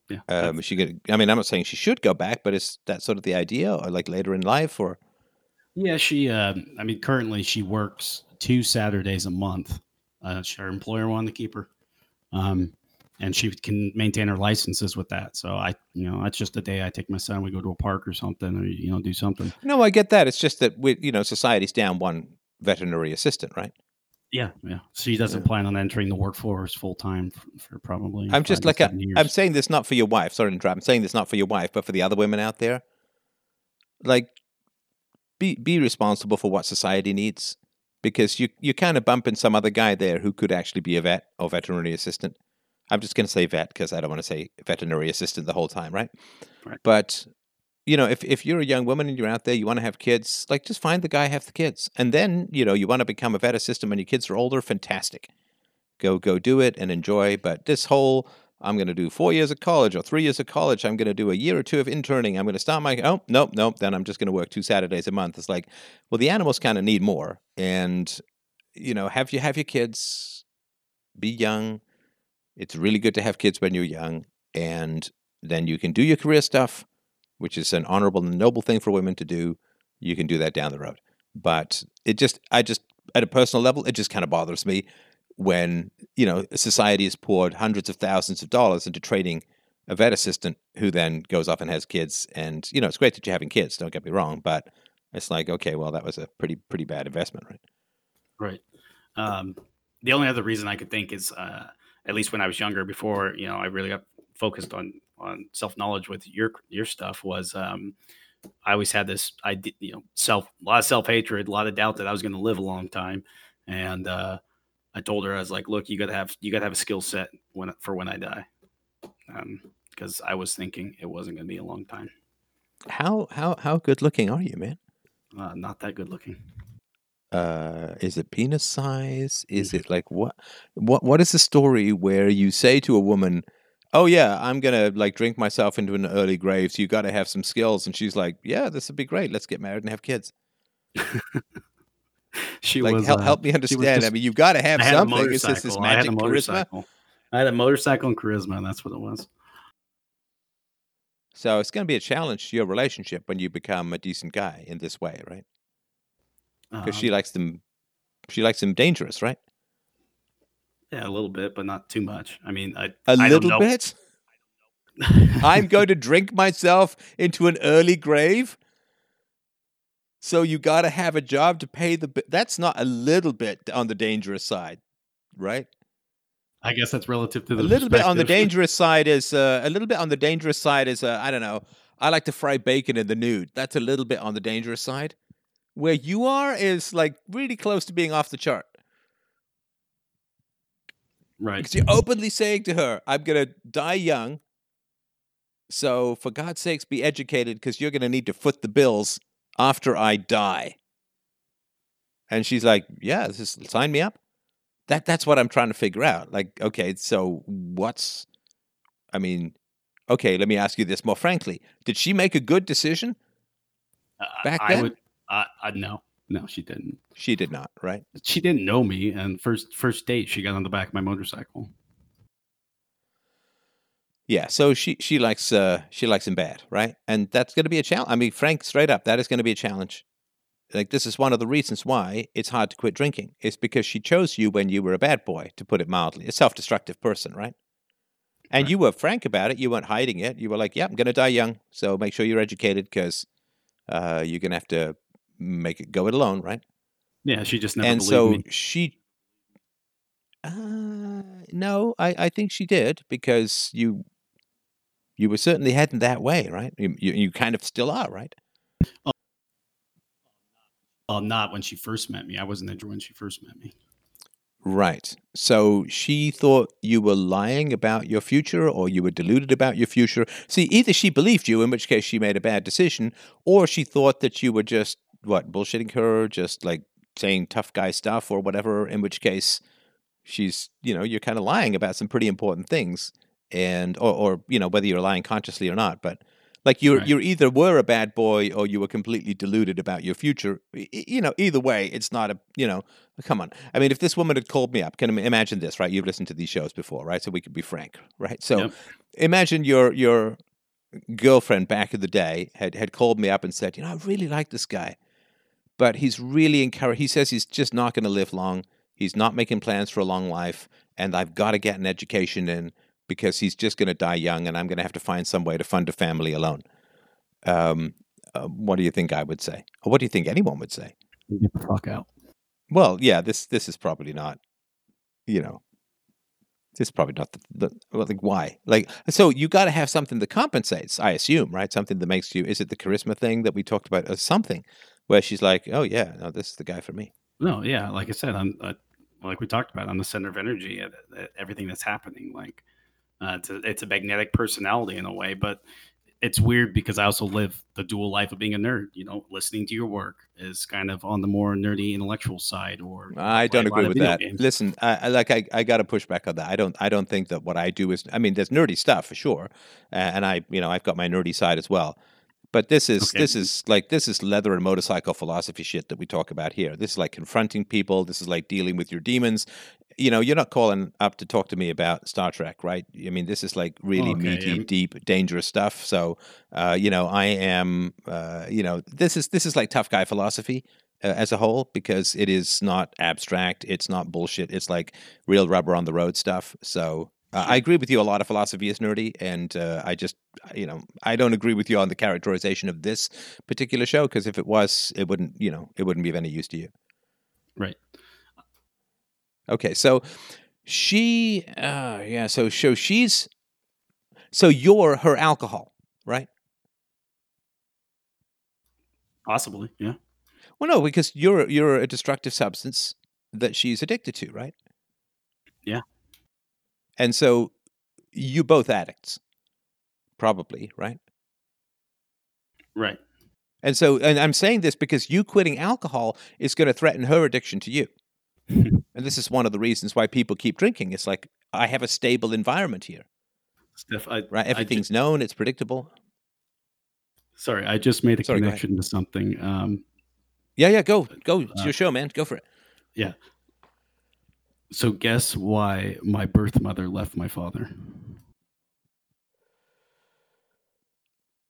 yeah. Um, she gonna, I mean, I'm not saying she should go back, but is that sort of the idea, or like later in life, or Yeah, she. Uh, I mean, currently she works two Saturdays a month. Uh, her employer wanted to keep her, um, and she can maintain her licenses with that. So I, you know, that's just a day I take my son. We go to a park or something, or you know, do something. no? I get that. It's just that we, you know, society's down one veterinary assistant, right? Yeah, yeah. She doesn't plan on entering the workforce full time for, for probably. I'm just like, i I'm saying this not for your wife. Sorry to interrupt. I'm saying this not for your wife, but for the other women out there. Like, be be responsible for what society needs, because you you kind of bumping some other guy there who could actually be a vet or veterinary assistant. I'm just going to say vet because I don't want to say veterinary assistant the whole time, right? Right. But you know, if if you're a young woman and you're out there, you want to have kids, like just find the guy, have the kids, and then you know you want to become a vet assistant when your kids are older. Fantastic. go go do it and enjoy. But this whole I'm going to do four years of college or three years of college. I'm going to do a year or two of interning. I'm going to start my oh nope nope. Then I'm just going to work two Saturdays a month. It's like, well, the animals kind of need more, and you know, have you have your kids be young. It's really good to have kids when you're young, and then you can do your career stuff, which is an honorable and noble thing for women to do. You can do that down the road, but it just I just at a personal level, it just kind of bothers me when you know society has poured hundreds of thousands of dollars into training a vet assistant who then goes off and has kids. And you know it's great that you're having kids don't get me wrong but it's like okay well that was a pretty pretty bad investment right? Right. Um, the only other reason i could think is uh, at least when i was younger before you know i really got focused on on self-knowledge with your your stuff was um, i always had this i you know self a lot of self-hatred a lot of doubt that i was going to live a long time. And uh, I told her I was like, look, you gotta have you gotta have a skill set when for when I die, because um, I was thinking it wasn't gonna be a long time. How how how good looking are you, man? Uh, not that good looking. Uh, is it penis size? Is it like what what what is the story where you say to a woman, "Oh yeah, I'm gonna like drink myself into an early grave, so you got to have some skills," and she's like, "Yeah, this would be great. Let's get married and have kids." she like, was help, uh, help me understand. Just, I mean, you've got to have something. Is this this magic I charisma? I had a motorcycle and charisma, and that's what it was. So it's going to be a challenge to your relationship when you become a decent guy in this way, right? Because um, she likes them, she likes them dangerous, right? Yeah, a little bit, but not too much. I mean, I, a I little bit. I'm going to drink myself into an early grave. So you got to have a job to pay the. That's not a little bit on the dangerous side, right? I guess that's relative to the. A little bit on the dangerous side is uh, a little bit on the dangerous side is uh, I don't know. I like to fry bacon in the nude. That's a little bit on the dangerous side. Where you are is like really close to being off the chart. Right. Because you're openly saying to her, I'm going to die young. So for God's sakes, be educated because you're going to need to foot the bills after I die. And she's like, yeah, this is, sign me up. That that's what I'm trying to figure out. Like, okay, so what's I mean, okay, let me ask you this more frankly. Did she make a good decision? Uh, back I then? I would uh, uh, no. No, she didn't. She did not, right? She didn't know me and first first date she got on the back of my motorcycle. Yeah, so she she likes uh she likes him bad, right? And that's going to be a challenge. I mean, Frank, straight up, that is going to be a challenge. Like this is one of the reasons why it's hard to quit drinking. It's because she chose you when you were a bad boy, to put it mildly, a self-destructive person, right? And right. you were frank about it. You weren't hiding it. You were like, "Yeah, I'm going to die young, so make sure you're educated because uh, you're going to have to make it go it alone, right?" Yeah, she just never. And so me. she. Uh, no, I, I think she did because you you were certainly heading that way, right? You, you, you kind of still are, right? Oh, well, not when she first met me. I wasn't there when she first met me. Right. So she thought you were lying about your future or you were deluded about your future. See, either she believed you, in which case she made a bad decision, or she thought that you were just, what, bullshitting her, just like saying tough guy stuff or whatever, in which case she's, you know, you're kind of lying about some pretty important things and or, or you know whether you're lying consciously or not but like you right. you either were a bad boy or you were completely deluded about your future. You know either way it's not a you know come on. I mean if this woman had called me up can imagine this right? You've listened to these shows before right? So we could be frank right? So yep. imagine your your girlfriend back in the day had had called me up and said you know i really like this guy but he's really encouraged he says he's just not going to live long. He's not making plans for a long life and i've got to get an education in because he's just going to die young and I'm going to have to find some way to fund a family alone. Um, uh, what do you think I would say? Or what do you think anyone would say? Get the fuck out. Well, yeah, this this is probably not, you know, this is probably not the, the well, like why like so you got to have something that compensates. I assume, right? Something that makes you. Is it the charisma thing that we talked about, or something where she's like, oh yeah, no, this is the guy for me. No, yeah, like I said, I'm uh, like we talked about, I'm the center of energy at, at everything that's happening. Like uh, it's, a, it's a magnetic personality in a way, but it's weird because I also live the dual life of being a nerd. You know, listening to your work is kind of on the more nerdy intellectual side. Or I don't play a lot agree with that. games. Listen, I, like I, I got to push back on that. I don't I don't think that what I do is. I mean, there's nerdy stuff for sure, uh, and I you know I've got my nerdy side as well. But this is Okay. this is like this is leather and motorcycle philosophy shit that we talk about here. This is like confronting people. This is like dealing with your demons. You know, you're not calling up to talk to me about Star Trek, right? I mean, this is like really Okay, meaty, yeah. deep, dangerous stuff. So, uh, you know, I am, uh, you know, this is this is like tough guy philosophy uh, as a whole because it is not abstract. It's not bullshit. It's like real rubber on the road stuff. So uh, I agree with you. A lot of philosophy is nerdy, and uh, I just, you know, I don't agree with you on the characterization of this particular show because if it was, it wouldn't, you know, it wouldn't be of any use to you. right. Okay, so she, uh, yeah, so so she's, so you're her alcohol, right? Possibly, yeah. Well, no, because you're you're a destructive substance that she's addicted to, right? Yeah. And so you both addicts, probably, right? Right. And so, and I'm saying this because you quitting alcohol is going to threaten her addiction to you. and this is one of the reasons why people keep drinking. It's like I have a stable environment here, Stef, I, right? Everything's known, it's predictable. sorry, I just made a Sorry, connection to something. Um, Yeah, yeah, go, go. It's Uh, your show, man. Go for it. yeah. So guess why my birth mother left my father?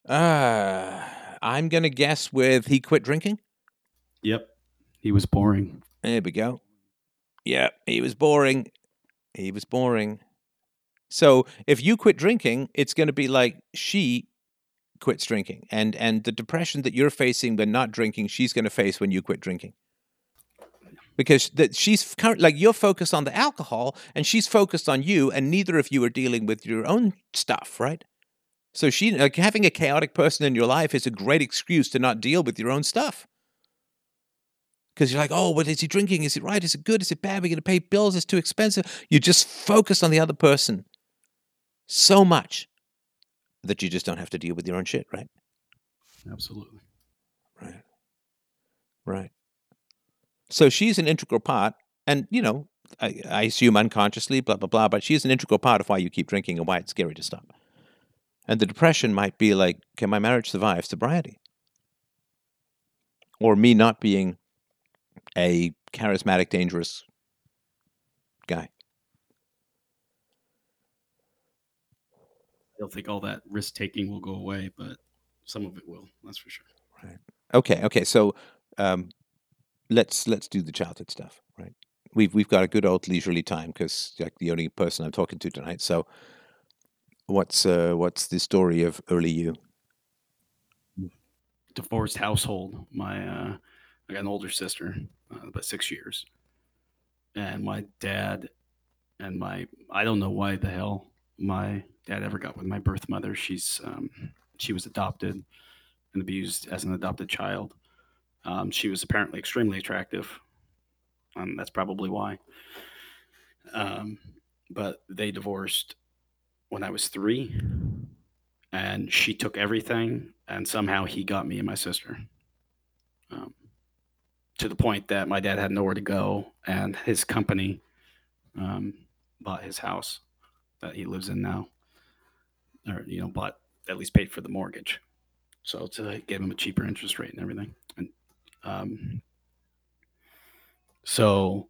Uh, I'm going to guess with he quit drinking. Yep. He was boring. There we go. Yeah, he was boring. He was boring. So if you quit drinking, it's going to be like she quits drinking, and and the depression that you're facing when not drinking, she's going to face when you quit drinking. Because that she's current, like you're focused on the alcohol, and she's focused on you, and neither of you are dealing with your own stuff, right? So she like having a chaotic person in your life is a great excuse to not deal with your own stuff because you're like, oh, what is he drinking? Is it right? Is it good? Is it bad? We're going to pay bills. It's too expensive. You just focus on the other person so much that you just don't have to deal with your own shit, right? Absolutely. Right. Right. So she's an integral part, and you know, I, I assume unconsciously, blah blah blah, but she's an integral part of why you keep drinking and why it's scary to stop. And the depression might be like, can my marriage survive sobriety? Or me not being a charismatic, dangerous guy. I don't think all that risk taking will go away, but some of it will. That's for sure. Right. Okay, okay. So um, let's let's do the childhood stuff, right? We've we've got a good old leisurely time because like the only person I'm talking to tonight. So what's uh, what's the story of early you? Divorced household. My uh, I got an older sister, uh, about six years, and my dad and my I don't know why the hell my dad ever got with my birth mother. She's um, she was adopted and abused as an adopted child. Um, she was apparently extremely attractive. Um, that's probably why. Um, but they divorced when I was three, and she took everything, and somehow he got me and my sister. Um, to the point that my dad had nowhere to go, and his company um, bought his house that he lives in now, or you know, bought at least paid for the mortgage. So to give him a cheaper interest rate and everything, and um, so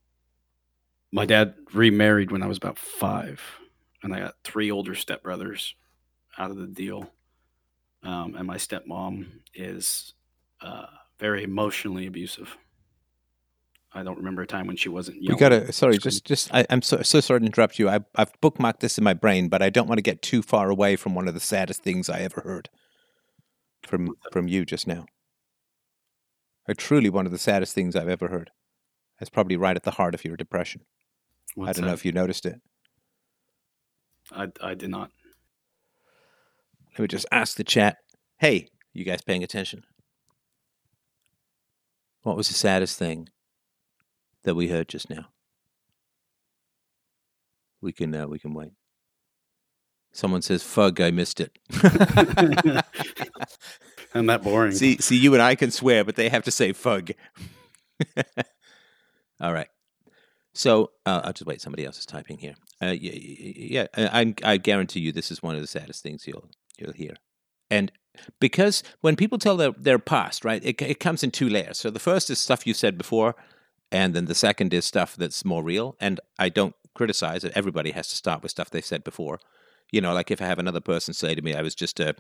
my dad remarried when I was about five, and I got three older stepbrothers out of the deal. Um, and my stepmom is uh, very emotionally abusive. I don't remember a time when she wasn't. We yelling got to sorry, just just I, I'm so so sorry to interrupt you. I, I've bookmarked this in my brain, but I don't want to get too far away from one of the saddest things I ever heard from from you just now. Uh, truly, one of the saddest things I've ever heard. That's probably right at the heart of your depression. I don't know if you noticed it. I, I did not. Let me just ask the chat. Hey, you guys paying attention? What was the saddest thing that we heard just now? We can uh, we can wait. Someone says, "Fug, I missed it." and that boring. see, see, you and I can swear, but they have to say "fug." All right. So uh, I'll just wait. Somebody else is typing here. Uh, yeah, yeah I, I guarantee you, this is one of the saddest things you'll you'll hear. And because when people tell their, their past, right, it, it comes in two layers. So the first is stuff you said before, and then the second is stuff that's more real. And I don't criticize it. Everybody has to start with stuff they've said before. You know, like if I have another person say to me, I was just uh,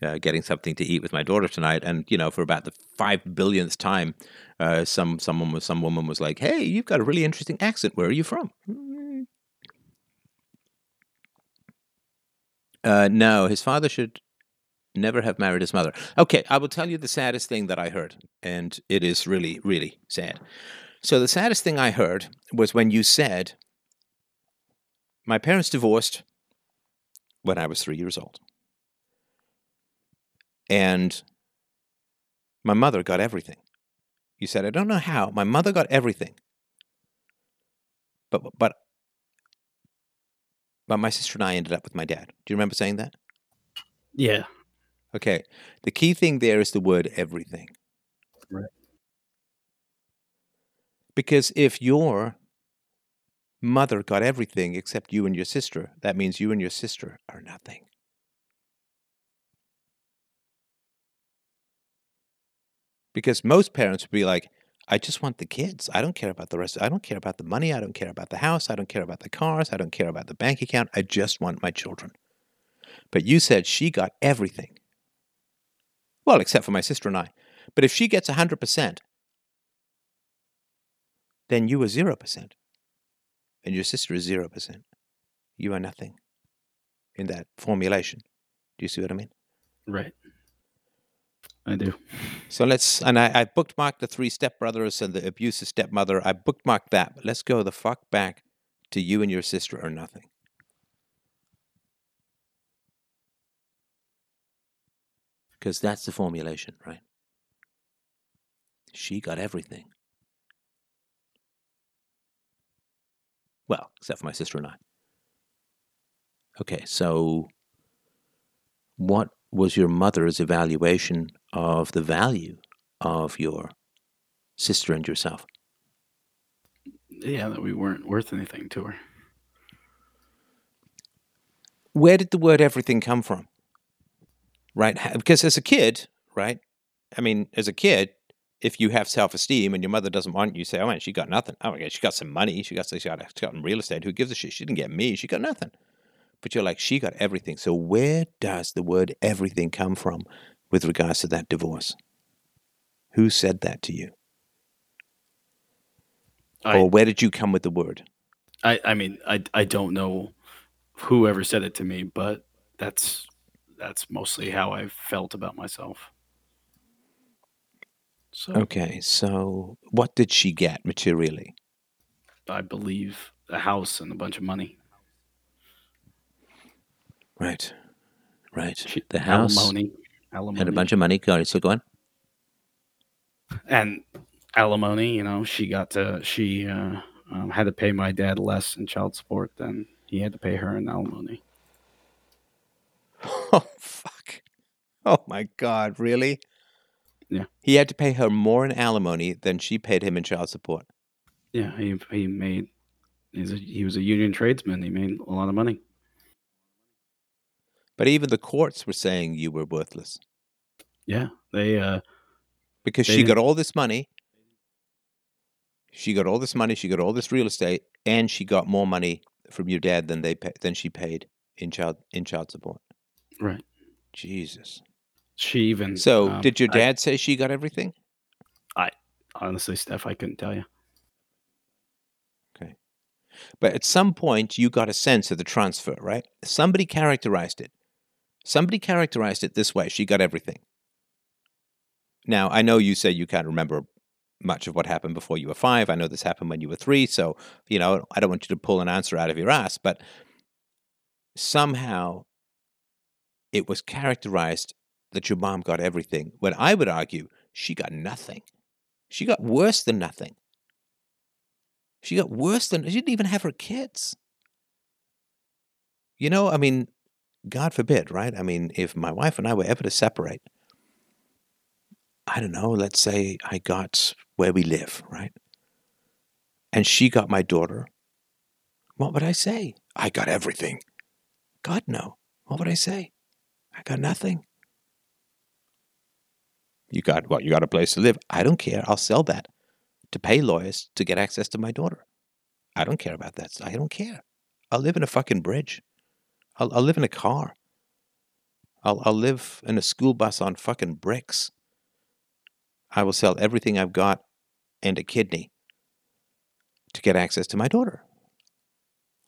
uh, getting something to eat with my daughter tonight, and you know, for about the five billionth time, uh, some someone was some woman was like, "Hey, you've got a really interesting accent. Where are you from?" Uh, no, his father should never have married his mother. Okay, I will tell you the saddest thing that I heard, and it is really, really sad. So, the saddest thing I heard was when you said, My parents divorced when I was three years old. And my mother got everything. You said, I don't know how. My mother got everything. But, but, but my sister and I ended up with my dad. Do you remember saying that? Yeah. Okay. The key thing there is the word everything. Right. Because if your mother got everything except you and your sister, that means you and your sister are nothing. Because most parents would be like, I just want the kids. I don't care about the rest. I don't care about the money. I don't care about the house. I don't care about the cars. I don't care about the bank account. I just want my children. But you said she got everything. Well, except for my sister and I. But if she gets 100%, then you are 0%. And your sister is 0%. You are nothing in that formulation. Do you see what I mean? Right. I do. So let's, and I, I bookmarked the three stepbrothers and the abusive stepmother. I bookmarked that. But let's go the fuck back to you and your sister or nothing. Because that's the formulation, right? She got everything. Well, except for my sister and I. Okay, so what was your mother's evaluation of the value of your sister and yourself? Yeah, that we weren't worth anything to her. Where did the word everything come from? Right? Because as a kid, right? I mean, as a kid, if you have self esteem and your mother doesn't want you, say, "Oh man, she got nothing. Oh my god, she got some money. She got she got, she got real estate. Who gives a shit? She didn't get me. She got nothing." But you're like, she got everything. So where does the word everything come from with regards to that divorce? Who said that to you? I, or where did you come with the word? I, I mean, I, I don't know whoever said it to me, but that's that's mostly how I felt about myself. So, okay, so what did she get materially? I believe a house and a bunch of money. Right, right. She, the house alimony, alimony, and a bunch of money. Go on. And alimony, you know, she got to she uh, um, had to pay my dad less in child support than he had to pay her in alimony. Oh fuck! Oh my god! Really? Yeah. He had to pay her more in alimony than she paid him in child support. Yeah, he he made he's a, he was a union tradesman. He made a lot of money. But even the courts were saying you were worthless. Yeah, they uh because they she got all this money. She got all this money, she got all this real estate and she got more money from your dad than they pay, than she paid in child in child support. Right. Jesus. She even So, um, did your dad I, say she got everything? I honestly, Stef, I couldn't tell you. Okay. But at some point, you got a sense of the transfer, right? Somebody characterized it. Somebody characterized it this way she got everything. Now, I know you say you can't remember much of what happened before you were five. I know this happened when you were three. So, you know, I don't want you to pull an answer out of your ass, but somehow it was characterized that your mom got everything, when I would argue she got nothing. She got worse than nothing. She got worse than, she didn't even have her kids. You know, I mean, God forbid, right? I mean, if my wife and I were ever to separate, I don't know, let's say I got where we live, right? And she got my daughter. What would I say? I got everything. God, no. What would I say? I got nothing. You got what? You got a place to live. I don't care. I'll sell that to pay lawyers to get access to my daughter. I don't care about that. I don't care. I'll live in a fucking bridge. I'll, I'll live in a car. I'll, I'll live in a school bus on fucking bricks. I will sell everything I've got and a kidney to get access to my daughter.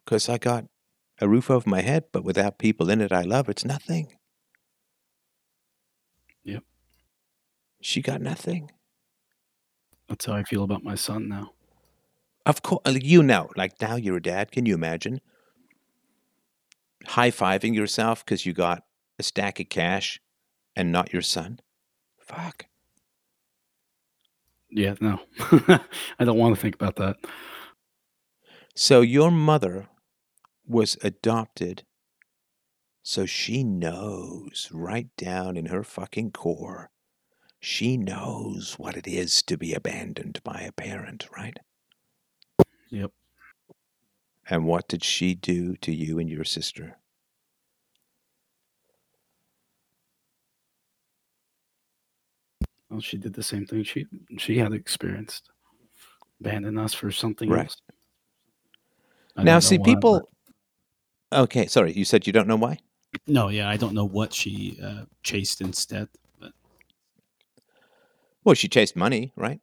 Because I got a roof over my head, but without people in it I love, it's nothing. Yep. She got nothing. That's how I feel about my son now. Of course, uh, you know, like now you're a dad. Can you imagine high fiving yourself because you got a stack of cash and not your son? Fuck. Yeah, no. I don't want to think about that. So your mother was adopted, so she knows right down in her fucking core. She knows what it is to be abandoned by a parent, right? Yep. And what did she do to you and your sister? Well, she did the same thing she she had experienced. Abandon us for something Right. else. I now, see, why, people. Okay, sorry. You said you don't know why? No, yeah, I don't know what she uh, chased instead. Well, she chased money, right?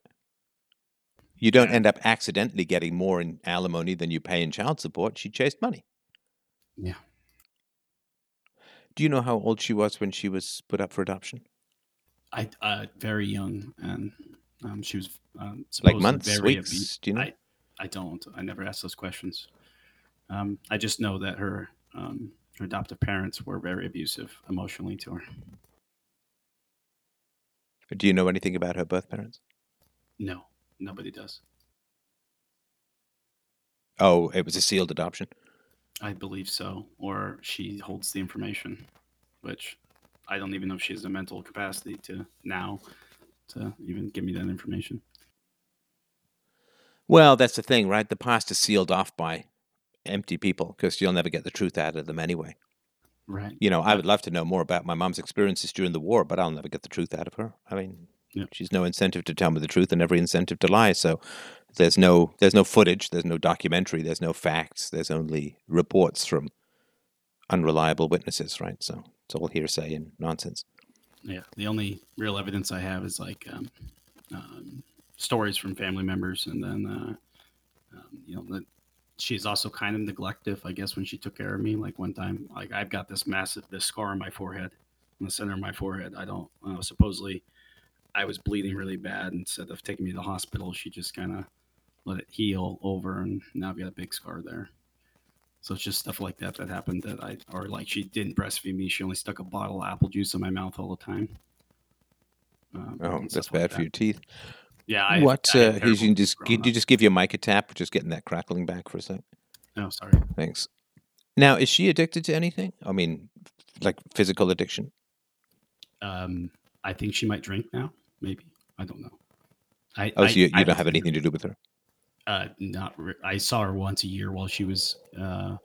You don't Yeah. end up accidentally getting more in alimony than you pay in child support. She chased money. Yeah. Do you know how old she was when she was put up for adoption? I uh, very young, and um, she was um, Like months, very weeks? abu- Do you know? I, I don't. I never asked those questions. Um, I just know that her um, her adoptive parents were very abusive emotionally to her. Do you know anything about her birth parents? No, nobody does. Oh, it was a sealed adoption. I believe so, or she holds the information, which I don't even know if she has the mental capacity to now to even give me that information. Well, that's the thing, right? The past is sealed off by empty people because you'll never get the truth out of them anyway. Right. You know, I would love to know more about my mom's experiences during the war, but I'll never get the truth out of her. I mean, Yeah. she's no incentive to tell me the truth and every incentive to lie. So there's no there's no footage, there's no documentary, there's no facts, there's only reports from unreliable witnesses, right? So it's all hearsay and nonsense. Yeah. The only real evidence I have is like um, um, stories from family members, and then uh, um, you know that she's also kind of neglective, I guess, when she took care of me. Like one time, like I've got this massive this scar on my forehead, in the center of my forehead. I don't uh, supposedly I was bleeding really bad. Instead of taking me to the hospital, she just kind of let it heal over, and now I've got a big scar there. So it's just stuff like that that happened that I, or like she didn't breastfeed me. She only stuck a bottle of apple juice in my mouth all the time. Um, Oh, that's stuff like bad for that. your teeth. Yeah. I, what? I had uh, you can just you just give your mic a tap? Just getting that crackling back for a sec. Oh, sorry. Thanks. Now, is she addicted to anything? I mean, like physical addiction? Um, I think she might drink now. Maybe I don't know. I Oh, I, so you, you I don't have anything to do with her? her. Uh, not. Re- I saw her once a year while she was uh,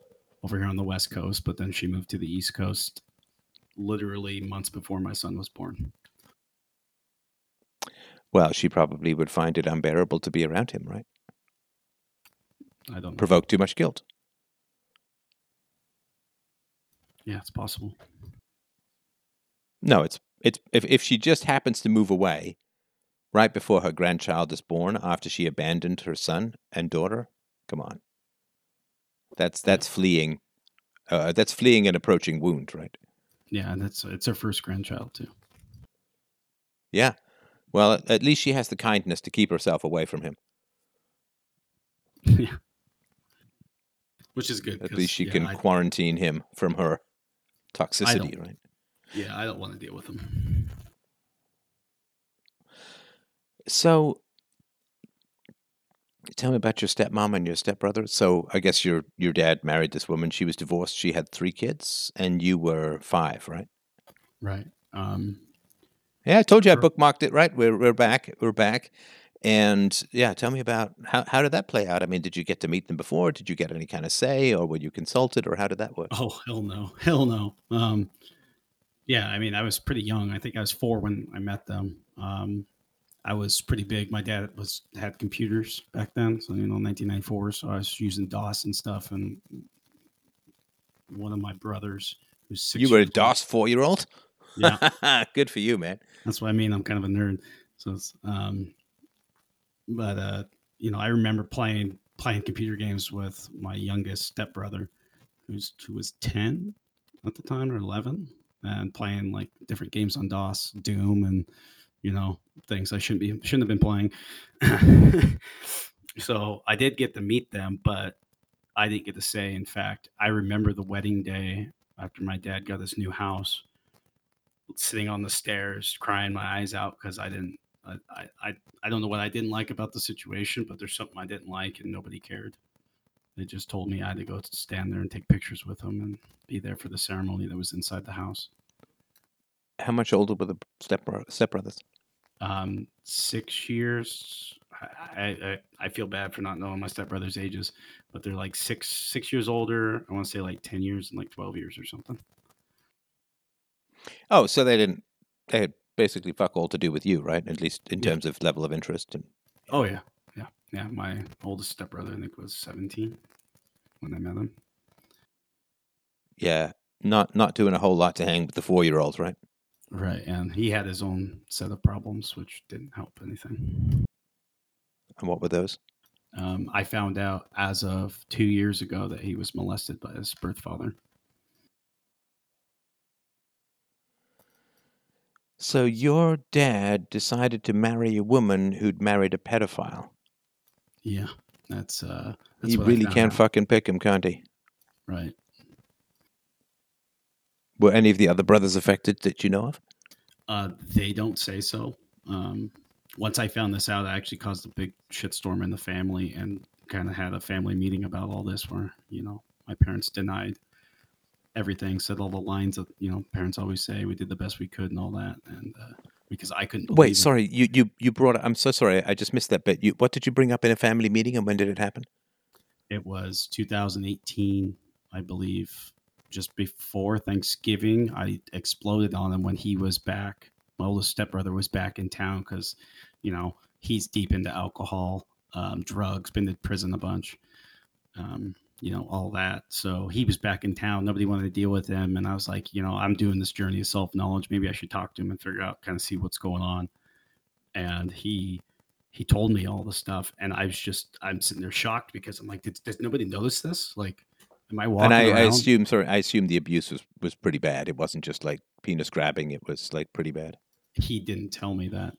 over here on the West Coast, but then she moved to the East Coast, literally months before my son was born. Well, she probably would find it unbearable to be around him, right? I don't know. Provoke too much guilt. Yeah, it's possible. No, it's it's if if she just happens to move away right before her grandchild is born after she abandoned her son and daughter, come on. That's that's fleeing uh, that's fleeing an approaching wound, right? Yeah, and that's it's her first grandchild too. Yeah. Well, at, least she has the kindness to keep herself away from him. yeah. Which is good. At least she yeah, can I- quarantine him from her toxicity, right? yeah, I don't want to deal with him. So Tell me about your stepmom and your stepbrother. So I guess your your dad married this woman. She was divorced. She had three kids, and you were five, right? Right. Um, Yeah, I told you I bookmarked it. Right, we're we're back. We're back. And yeah, tell me about how how did that play out? I mean, did you get to meet them before? Did you get any kind of say, or were you consulted, or how did that work? oh hell no, hell no. Um, yeah, I mean, I was pretty young. I think I was four when I met them. Um, I was pretty big. My dad was had computers back then, so you know, 1994. So I was using DOS and stuff. And one of my brothers, who's six you were a DOS four year old. Yeah, good for you, man. that's what I mean. I'm kind of a nerd. So, it's, um, but uh, you know, I remember playing playing computer games with my youngest stepbrother, who's who was ten at the time or eleven, and playing like different games on DOS, Doom, and you know things I shouldn't be shouldn't have been playing. so I did get to meet them, but I didn't get to say. In fact, I remember the wedding day after my dad got this new house sitting on the stairs crying my eyes out because I didn't I, I I don't know what I didn't like about the situation, but there's something I didn't like and nobody cared. They just told me I had to go stand there and take pictures with them and be there for the ceremony that was inside the house. How much older were the step stepbrothers? Um, six years. I, I I feel bad for not knowing my stepbrother's ages, but they're like six six years older. I want to say like ten years and like twelve years or something. Oh, so they didn't. They had basically fuck all to do with you, right? At least in Yeah. terms of level of interest. And Oh yeah, yeah, yeah. My oldest stepbrother I think was seventeen when I met him. yeah, not not doing a whole lot to hang with the four year olds, right? Right, and he had his own set of problems, which didn't help anything. And what were those? Um, I found out as of two years ago that he was molested by his birth father. So your dad decided to marry a woman who'd married a pedophile. Yeah, that's uh, that's he really can't out. fucking pick him, can't he? Right. Were any of the other brothers affected that you know of? Uh, they don't say so. Um, once I found this out, I actually caused a big shitstorm in the family and kind of had a family meeting about all this where, you know, my parents denied everything, said all the lines that, you know, parents always say, we did the best we could and all that. And uh, because I couldn't Wait, it. sorry, you, you you brought. I'm so sorry, I just missed that bit. You, what did you bring up in a family meeting, and when did it happen? It was 2018, I believe, just before Thanksgiving. I exploded on him when he was back. My oldest stepbrother was back in town because, you know, he's deep into alcohol, um, drugs, been to prison a bunch, um, you know, all that. So he was back in town. Nobody wanted to deal with him. And I was like, you know, I'm doing this journey of self knowledge. Maybe I should talk to him and figure out, kind of see what's going on. And he, he told me all the stuff, and I was just I'm sitting there shocked because I'm like, did, does nobody notice this? Like, am I walking and I. I assume, sorry, I assume the abuse was was pretty bad. It wasn't just like penis grabbing; it was like pretty bad. he didn't tell me that.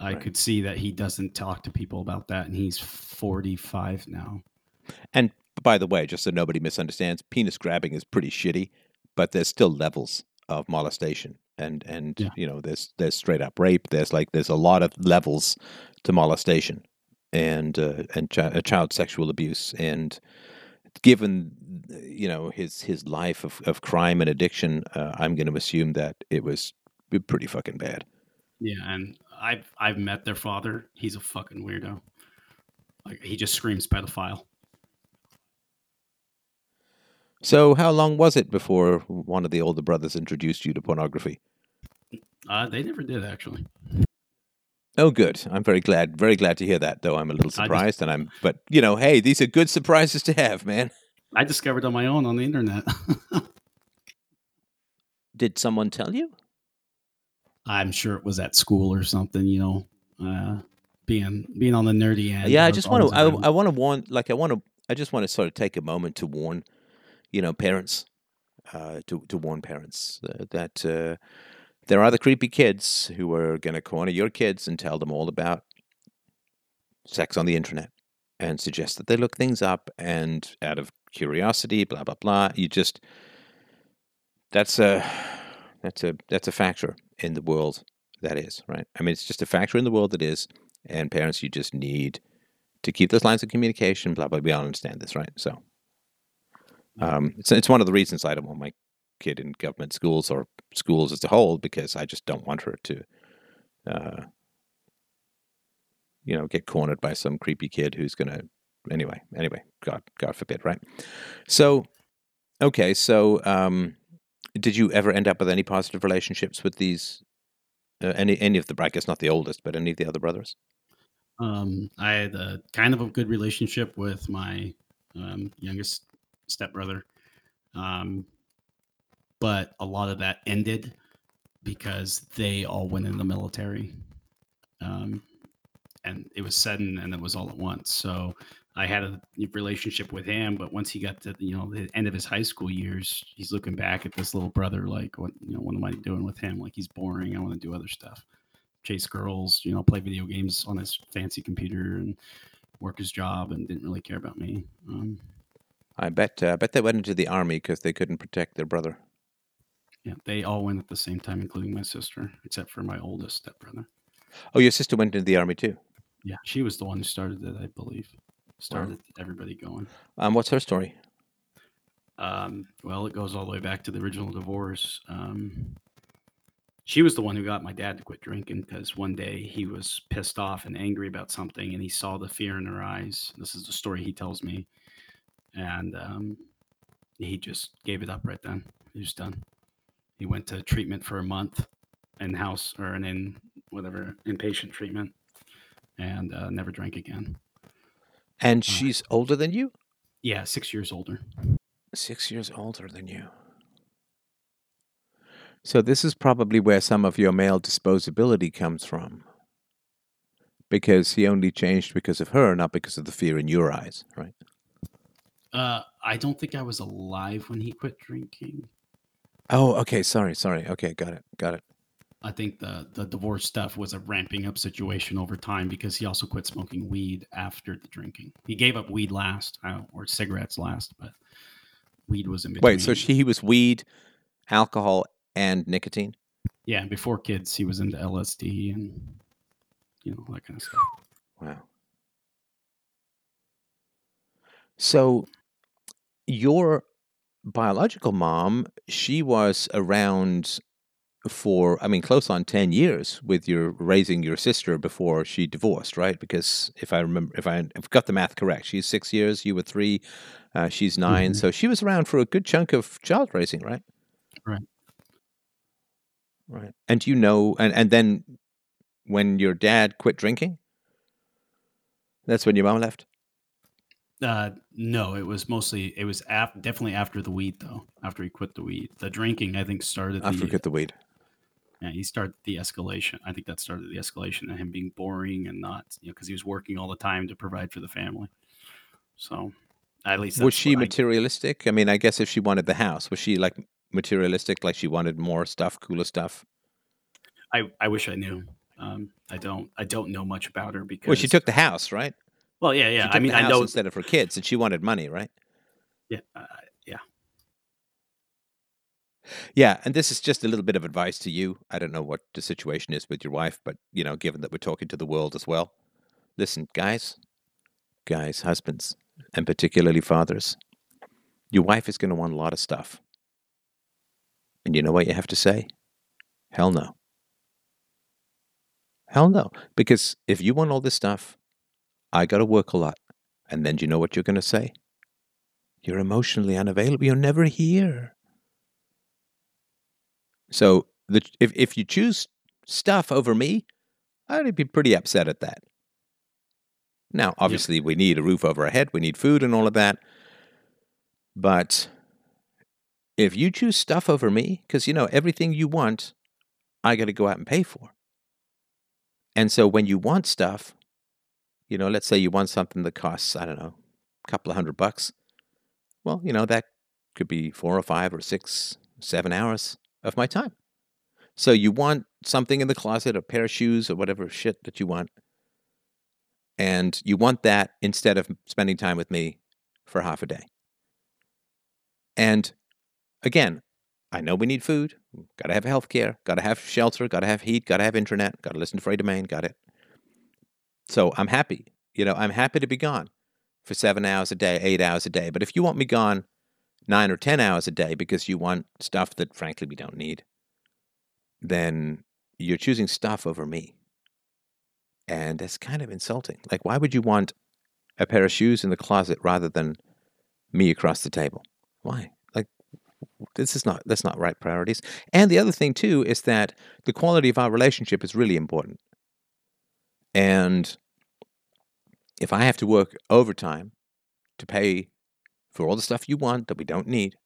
I Right. could see that he doesn't talk to people about that, and he's 45 now. And by the way, just so nobody misunderstands, penis grabbing is pretty shitty, but there's still levels of molestation, and and Yeah. you know, there's there's straight up rape. There's like there's a lot of levels to molestation, and uh, and chi- uh, child sexual abuse, and given you know his his life of, of crime and addiction, uh, I'm going to assume that it was pretty fucking bad. Yeah, and I've I've met their father. He's a fucking weirdo. Like he just screams pedophile. So, how long was it before one of the older brothers introduced you to pornography? Uh, they never did actually. Oh, good. I'm very glad. Very glad to hear that. Though I'm a little just- surprised, and I'm. But you know, hey, these are good surprises to have, man. I discovered on my own on the internet. Did someone tell you? I'm sure it was at school or something. You know, uh, being being on the nerdy end. yeah, I just want to. I. I want to warn. Like, I want to. I just want to sort of take a moment to warn, you know, parents, uh, to to warn parents uh, that uh, there are the creepy kids who are going to corner your kids and tell them all about sex on the internet and suggest that they look things up and out of curiosity, blah blah blah. You just that's a that's a that's a factor in the world that is right. I mean, it's just a factor in the world that is, and parents, you just need to keep those lines of communication. Blah blah. We all understand this, right? So, um, it's it's one of the reasons I don't want my kid in government schools or schools as a whole because I just don't want her to, uh, you know, get cornered by some creepy kid who's gonna. Anyway, anyway, God, God forbid, right? So, okay, so um, did you ever end up with any positive relationships with these? Uh, any any of the I guess not the oldest, but any of the other brothers? Um, I had a kind of a good relationship with my um, youngest stepbrother, um, but a lot of that ended because they all went in the military, um, and it was sudden and it was all at once. So I had a relationship with him, but once he got to you know the end of his high school years, he's looking back at this little brother like, what you know, what am I doing with him? Like he's boring. I want to do other stuff chase girls, you know, play video games on his fancy computer and work his job and didn't really care about me. Um, I bet uh, I bet they went into the army because they couldn't protect their brother. Yeah, they all went at the same time, including my sister, except for my oldest stepbrother. Oh, your sister went into the army too. Yeah, she was the one who started it, I believe. Started wow. everybody going. Um, what's her story? Um, well, it goes all the way back to the original divorce. Um, she was the one who got my dad to quit drinking because one day he was pissed off and angry about something and he saw the fear in her eyes. This is the story he tells me. And um, he just gave it up right then. He was done. He went to treatment for a month in house or an in whatever inpatient treatment and uh, never drank again. And uh, she's uh, older than you? Yeah, six years older. Six years older than you. So, this is probably where some of your male disposability comes from. Because he only changed because of her, not because of the fear in your eyes, right? Uh, I don't think I was alive when he quit drinking. Oh, okay. Sorry, sorry. Okay, got it. Got it. I think the the divorce stuff was a ramping up situation over time because he also quit smoking weed after the drinking. He gave up weed last, uh, or cigarettes last, but weed was in between. Wait, so she, he was weed, alcohol, and nicotine? Yeah, before kids, he was into LSD and you know that kind of stuff. Wow. So, your biological mom, she was around for, I mean, close on 10 years with your raising your sister before she divorced, right? Because if I remember, if I if got the math correct, she's six years, you were three, uh, she's 9 mm-hmm. So she was around for a good chunk of child raising, right? Right. Right. And you know, and, and then when your dad quit drinking, that's when your mom left? Uh, no, it was mostly, it was af- definitely after the weed, though. After he quit the weed. The drinking, I think, started. After the, he quit the weed. Yeah, he started the escalation. I think that started the escalation and him being boring and not, you know, because he was working all the time to provide for the family. So, at least was she materialistic? I, I mean, I guess if she wanted the house, was she like materialistic, like she wanted more stuff, cooler stuff? I, I wish I knew. Um, I don't I don't know much about her because well, she took the house, right? Well, yeah, yeah. I mean, I know instead of her kids, and she wanted money, right? Yeah, uh, yeah, yeah. And this is just a little bit of advice to you. I don't know what the situation is with your wife, but you know, given that we're talking to the world as well, listen, guys, guys, husbands, and particularly fathers, your wife is going to want a lot of stuff. And you know what you have to say? Hell no. Hell no. Because if you want all this stuff, I got to work a lot. And then do you know what you're going to say? You're emotionally unavailable. You're never here. So the, if, if you choose stuff over me, I'd be pretty upset at that. Now, obviously, we need a roof over our head, we need food and all of that. But if you choose stuff over me, because you know, everything you want, I got to go out and pay for. And so when you want stuff, you know, let's say you want something that costs, I don't know, a couple of hundred bucks. Well, you know, that could be four or five or six, seven hours of my time. So you want something in the closet, a pair of shoes or whatever shit that you want. And you want that instead of spending time with me for half a day. And again, I know we need food. Got to have health care. Got to have shelter. Got to have heat. Got to have internet. Got to listen to Freedomain. Got it. So I'm happy. You know, I'm happy to be gone for seven hours a day, eight hours a day. But if you want me gone nine or 10 hours a day because you want stuff that, frankly, we don't need, then you're choosing stuff over me. And that's kind of insulting. Like, why would you want a pair of shoes in the closet rather than me across the table? Why? Like, this is not that's not right priorities. And the other thing too is that the quality of our relationship is really important. And if I have to work overtime to pay for all the stuff you want that we don't need,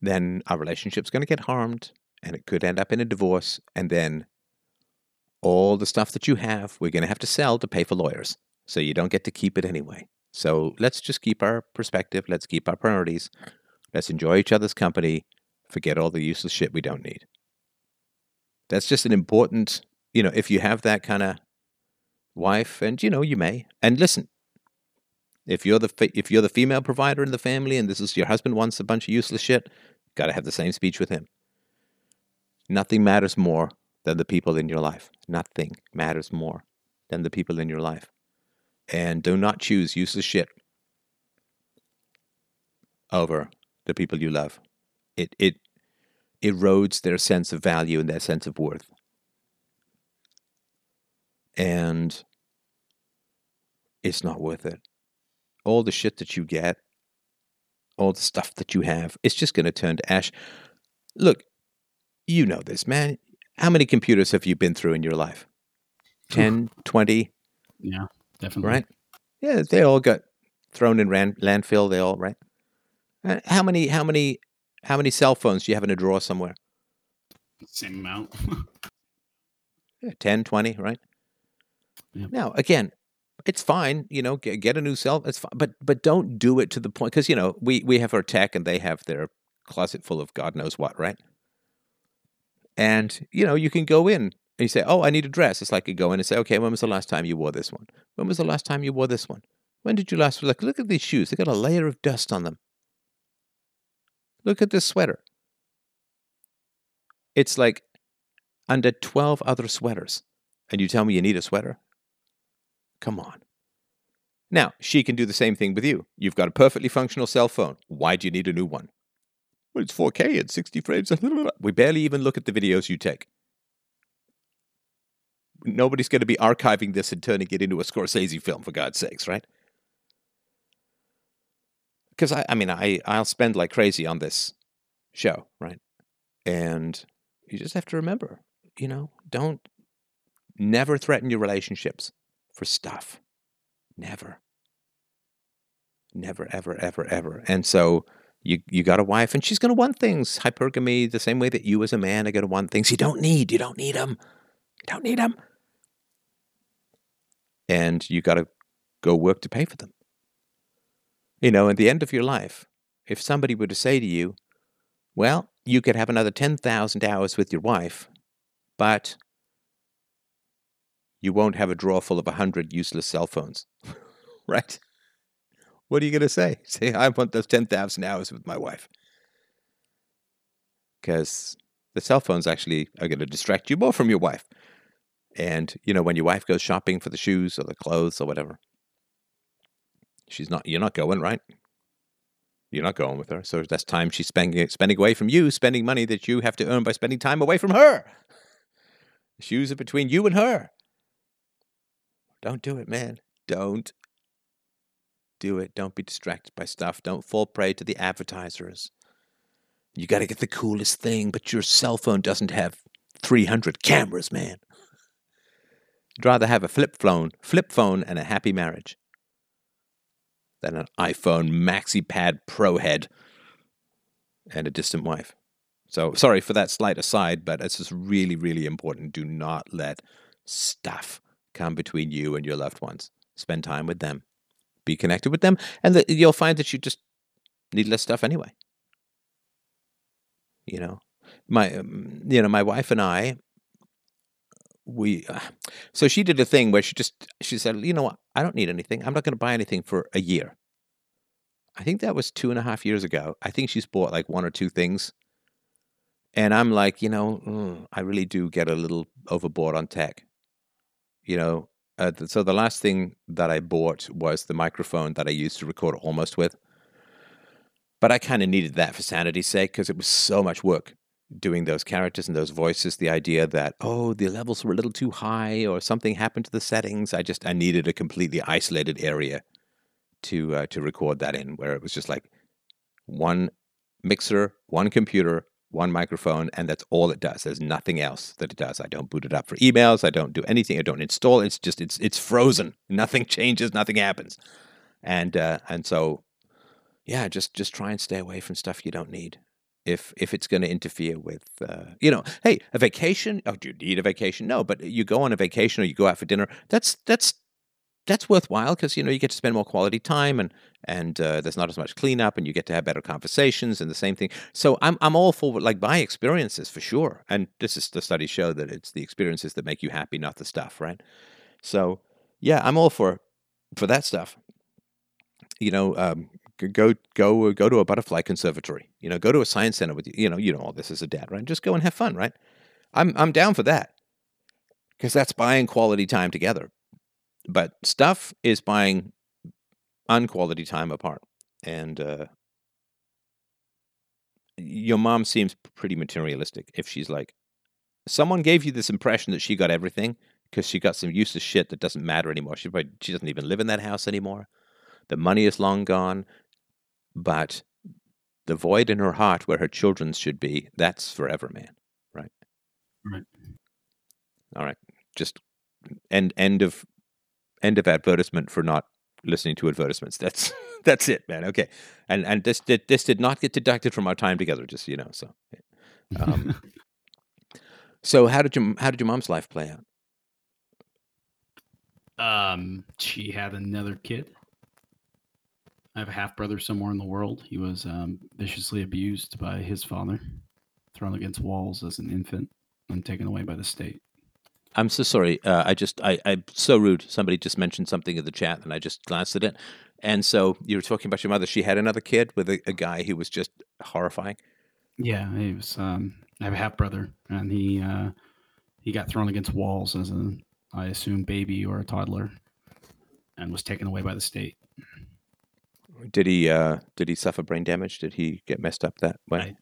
then our relationship's going to get harmed and it could end up in a divorce. And then all the stuff that you have, we're going to have to sell to pay for lawyers. So you don't get to keep it anyway. So let's just keep our perspective. Let's keep our priorities. Let's enjoy each other's company. Forget all the useless shit we don't need. That's just an important, you know, if you have that kind of wife, and you know, you may. And listen, if you're the if you're the female provider in the family, and this is your husband wants a bunch of useless shit, got to have the same speech with him. Nothing matters more than the people in your life. Nothing matters more than the people in your life. And do not choose useless shit over the people you love. It it erodes their sense of value and their sense of worth. And it's not worth it. All the shit that you get, all the stuff that you have, it's just going to turn to ash. Look, you know this, man. How many computers have you been through in your life? 10, 20? Yeah, definitely. Right? Yeah, they all got thrown in ran- landfill. They all, right? Uh, how many, how many, how many cell phones do you have in a drawer somewhere? Same amount. yeah, 10, 20, right? Yep. Now, again, it's fine, you know, get, get a new cell. It's fine, but but don't do it to the point because you know we we have our tech and they have their closet full of God knows what, right? And, you know, you can go in and you say, oh, I need a dress. It's like you go in and say, okay, when was the last time you wore this one? When was the last time you wore this one? When did you last look? Look at these shoes. They got a layer of dust on them. Look at this sweater. It's like under 12 other sweaters. And you tell me you need a sweater? Come on. Now, she can do the same thing with you. You've got a perfectly functional cell phone. Why do you need a new one? Well, it's 4K at 60 frames. We barely even look at the videos you take. Nobody's going to be archiving this and turning it into a Scorsese film, for God's sakes, right? Because I, I mean, I, I'll spend like crazy on this show, right? And you just have to remember, you know, don't never threaten your relationships for stuff. Never. Never, ever, ever, ever. And so you you got a wife, and she's going to want things. Hypergamy, the same way that you as a man are going to want things you don't need. You don't need them. You don't need them. And you got to go work to pay for them. You know, at the end of your life, if somebody were to say to you, well, you could have another 10,000 hours with your wife, but you won't have a drawer full of 100 useless cell phones, right? What are you going to say? Say, I want those 10,000 hours with my wife. Because the cell phones actually are going to distract you more from your wife. And, you know, when your wife goes shopping for the shoes or the clothes or whatever, she's not, you're not going, right? You're not going with her. So that's time she's spending, spending away from you, spending money that you have to earn by spending time away from her. The shoes are between you and her. Don't do it, man. Don't do it. Don't be distracted by stuff. Don't fall prey to the advertisers. You got to get the coolest thing, but your cell phone doesn't have 300 cameras, man. I'd rather have a flip phone, flip phone and a happy marriage than an iPhone MaxiPad Pro head and a distant wife. So sorry for that slight aside, but it's just really, really important. Do not let stuff come between you and your loved ones. Spend time with them be connected with them, and the, you'll find that you just need less stuff anyway. You know, my um, you know my wife and I, we uh, so she did a thing where she just she said, you know what, I don't need anything. I'm not going to buy anything for a year. I think that was two and a half years ago. I think she's bought like one or two things. And I'm like, you know, mm, I really do get a little overboard on tech. You know, Uh, so the last thing that I bought was the microphone that I used to record almost with. But I kind of needed that for sanity's sake because it was so much work doing those characters and those voices. The idea that oh, the levels were a little too high or something happened to the settings. I just I needed a completely isolated area to uh, to record that in, where it was just like one mixer, one computer, one microphone, and that's all it does. There's nothing else that it does. I don't boot it up for emails. I don't do anything. I don't install. It's just it's it's frozen. Nothing changes. Nothing happens. And uh, and so, yeah, just just try and stay away from stuff you don't need. If if it's going to interfere with, uh, you know, hey, a vacation. Oh, do you need a vacation? No, but you go on a vacation or you go out for dinner. That's that's that's worthwhile because you know you get to spend more quality time and and uh, there's not as much cleanup and you get to have better conversations and the same thing. So I'm I'm all for like my experiences for sure. And this is the studies show that it's the experiences that make you happy, not the stuff, right? So yeah, I'm all for for that stuff. You know, um, go go go to a butterfly conservatory. You know, go to a science center with you. You know, you know all this as a dad, right? Just go and have fun, right? I'm I'm down for that because that's buying quality time together. But stuff is buying unquality time apart. And uh, your mom seems pretty materialistic if she's like, someone gave you this impression that she got everything because she got some useless shit that doesn't matter anymore. She, probably, she doesn't even live in that house anymore. The money is long gone. But the void in her heart where her children should be, that's forever, man. Right? Right. All right. Just end end of end of advertisement for not listening to advertisements. That's that's it, man. Okay, and and this did this did not get deducted from our time together, just you know. So, um, so how did your how did your mom's life play out? Um, she had another kid. I have a half brother somewhere in the world. He was um, viciously abused by his father, thrown against walls as an infant, and taken away by the state. I'm so sorry. Uh, I just, I, I'm so rude. Somebody just mentioned something in the chat, and I just glanced at it. And so you were talking about your mother. She had another kid with a, a guy who was just horrifying. Yeah, he was. Um, I have a half brother, and he uh, he got thrown against walls as a, I assume, baby or a toddler, and was taken away by the state. Did he? Uh, did he suffer brain damage? Did he get messed up that way?